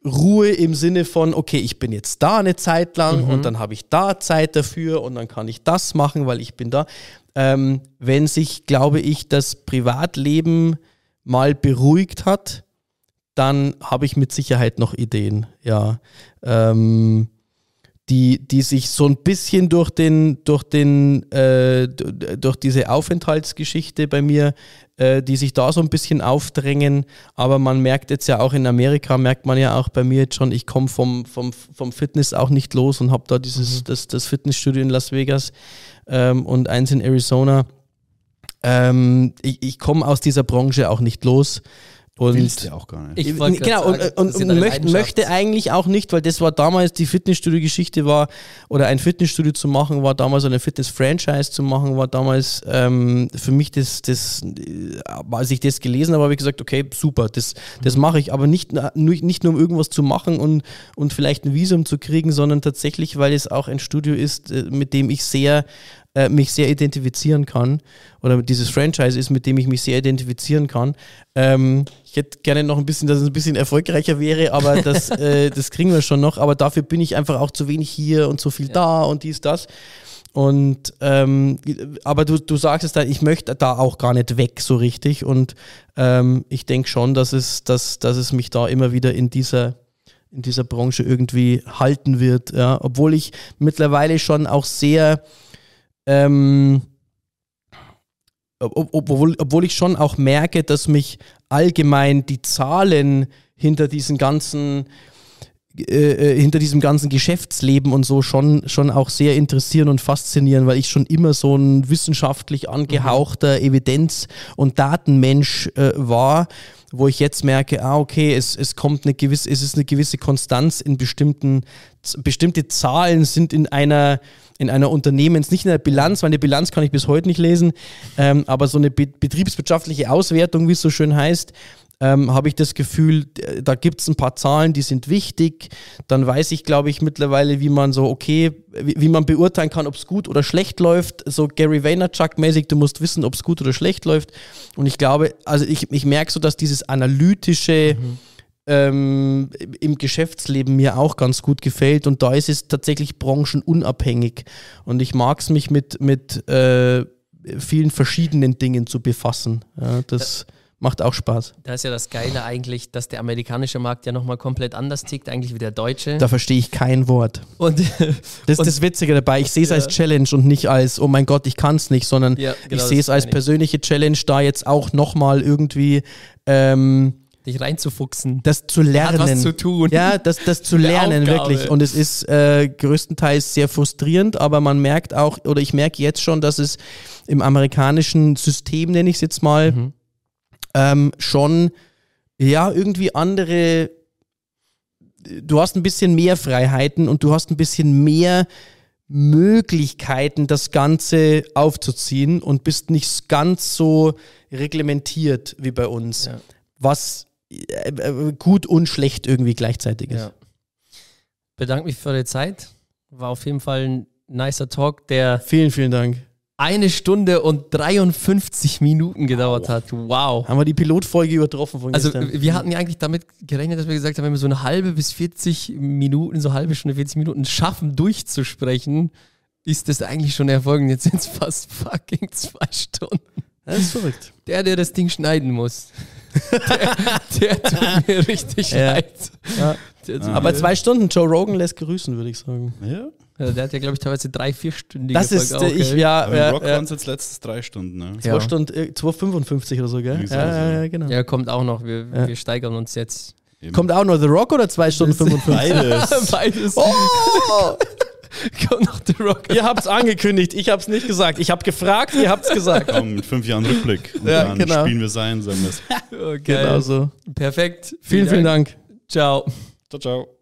Ruhe im Sinne von, okay, ich bin jetzt da eine Zeit lang mhm. und dann habe ich da Zeit dafür und dann kann ich das machen, weil ich bin da. Ähm, wenn sich, glaube ich, das Privatleben mal beruhigt hat, dann habe ich mit Sicherheit noch Ideen, ja. Ähm, die, die sich so ein bisschen durch den, durch den, äh, durch diese Aufenthaltsgeschichte bei mir, äh, die sich da so ein bisschen aufdrängen. Aber man merkt jetzt ja auch in Amerika, merkt man ja auch bei mir jetzt schon, ich komme vom, vom, vom Fitness auch nicht los und habe da dieses, mhm. das, das Fitnessstudio in Las Vegas ähm, und eins in Arizona. Ähm, ich ich komme aus dieser Branche auch nicht los. Und Willst du auch gar nicht. Ich genau, sagen, und, und, und möchte, möchte eigentlich auch nicht, weil das war damals die Fitnessstudio-Geschichte war, oder ein Fitnessstudio zu machen, war damals eine Fitness-Franchise zu machen, war damals ähm, für mich das, das, als ich das gelesen habe, habe ich gesagt, okay, super, das, das mache ich, aber nicht, nicht nur um irgendwas zu machen und, und vielleicht ein Visum zu kriegen, sondern tatsächlich, weil es auch ein Studio ist, äh, mit dem ich sehr äh, mich sehr identifizieren kann oder dieses Franchise ist, mit dem ich mich sehr identifizieren kann. Ähm, ich hätte gerne noch ein bisschen, dass es ein bisschen erfolgreicher wäre, aber das, äh, das kriegen wir schon noch. Aber dafür bin ich einfach auch zu wenig hier und so viel ja. da und dies, das. Und ähm, aber du, du sagst es dann, ich möchte da auch gar nicht weg so richtig. Und ähm, ich denke schon, dass es, dass, dass es mich da immer wieder in dieser in dieser Branche irgendwie halten wird. Ja. Obwohl ich mittlerweile schon auch sehr ähm, obwohl, obwohl ich schon auch merke, dass mich allgemein die Zahlen hinter diesen ganzen äh, äh, hinter diesem ganzen Geschäftsleben und so schon, schon auch sehr interessieren und faszinieren, weil ich schon immer so ein wissenschaftlich angehauchter. Evidenz- und Datenmensch äh, war, wo ich jetzt merke, ah, okay, es, es kommt eine gewisse, es ist eine gewisse Konstanz in bestimmten, bestimmte Zahlen sind in einer in einer Unternehmens, nicht in einer Bilanz, weil eine Bilanz kann ich bis heute nicht lesen, ähm, aber so eine be betriebswirtschaftliche Auswertung, wie es so schön heißt, ähm, habe ich das Gefühl, da gibt es ein paar Zahlen, die sind wichtig. Dann weiß ich, glaube ich, mittlerweile, wie man so, okay, wie, wie man beurteilen kann, ob es gut oder schlecht läuft. So Gary Vaynerchuk-mäßig, du musst wissen, ob es gut oder schlecht läuft. Und ich glaube, also ich, ich merke so, dass dieses analytische, mhm ähm, im Geschäftsleben mir auch ganz gut gefällt. Und da ist es tatsächlich branchenunabhängig. Und ich mag es mich mit, mit äh, vielen verschiedenen Dingen zu befassen. Ja, das ja. macht auch Spaß. Da ist ja das Geile eigentlich, dass der amerikanische Markt ja nochmal komplett anders tickt, eigentlich wie der deutsche. Da verstehe ich kein Wort. Und das ist das Witzige dabei. Ich sehe es ja. als Challenge und nicht als, oh mein Gott, ich kann es nicht, sondern genau, ich sehe es als persönliche Challenge, da jetzt auch nochmal irgendwie ähm, dich reinzufuchsen. Das zu lernen. Hat was zu tun. Ja, das, das zu lernen, wirklich. Und es ist äh, größtenteils sehr frustrierend, aber man merkt auch, oder ich merke jetzt schon, dass es im amerikanischen System, nenne ich es jetzt mal, mhm. ähm, schon ja irgendwie andere. Du hast ein bisschen mehr Freiheiten und du hast ein bisschen mehr Möglichkeiten, das Ganze aufzuziehen und bist nicht ganz so reglementiert wie bei uns. Ja. Was gut und schlecht irgendwie gleichzeitig ist. Ja. Bedanke mich für die Zeit. War auf jeden Fall ein nicer Talk, der. Vielen, vielen Dank. Eine Stunde und 53 Minuten gedauert wow. hat. Wow. Haben wir die Pilotfolge übertroffen von Also, gestern. wir hatten ja eigentlich damit gerechnet, dass wir gesagt haben, wenn wir so eine halbe bis 40 Minuten, so eine halbe Stunde, 40 Minuten schaffen, durchzusprechen, ist das eigentlich schon Erfolg. Und jetzt sind es fast fucking zwei Stunden. Das ist verrückt. Der, der das Ding schneiden muss. Der, der tut mir richtig ja. leid. Ja. Aber zwei Stunden Joe Rogan lässt grüßen, würde ich sagen. Ja. Ja, der hat ja, glaube ich, teilweise drei, vier Stunden. Das ist, auch, ich, ja. Aber ja, Rock ja. waren es jetzt letztes drei Stunden, ne? Zwei ja. Stunden, 2,55 oder so, gell? Ja, ja, genau. Ja, kommt auch noch. Wir, wir steigern uns jetzt. Eben. Kommt auch noch The Rock oder zwei Stunden 55? Beides. Beides. Oh! Kommt noch The Rock. Ihr habt es angekündigt, ich habe es nicht gesagt. Ich habe gefragt, ihr habt es gesagt. Komm, mit fünf Jahren Rückblick. Und ja, dann genau. spielen wir sein, sagen wir es. Oh, genau so. Perfekt. Vielen, vielen Dank. Ciao. Ciao, ciao.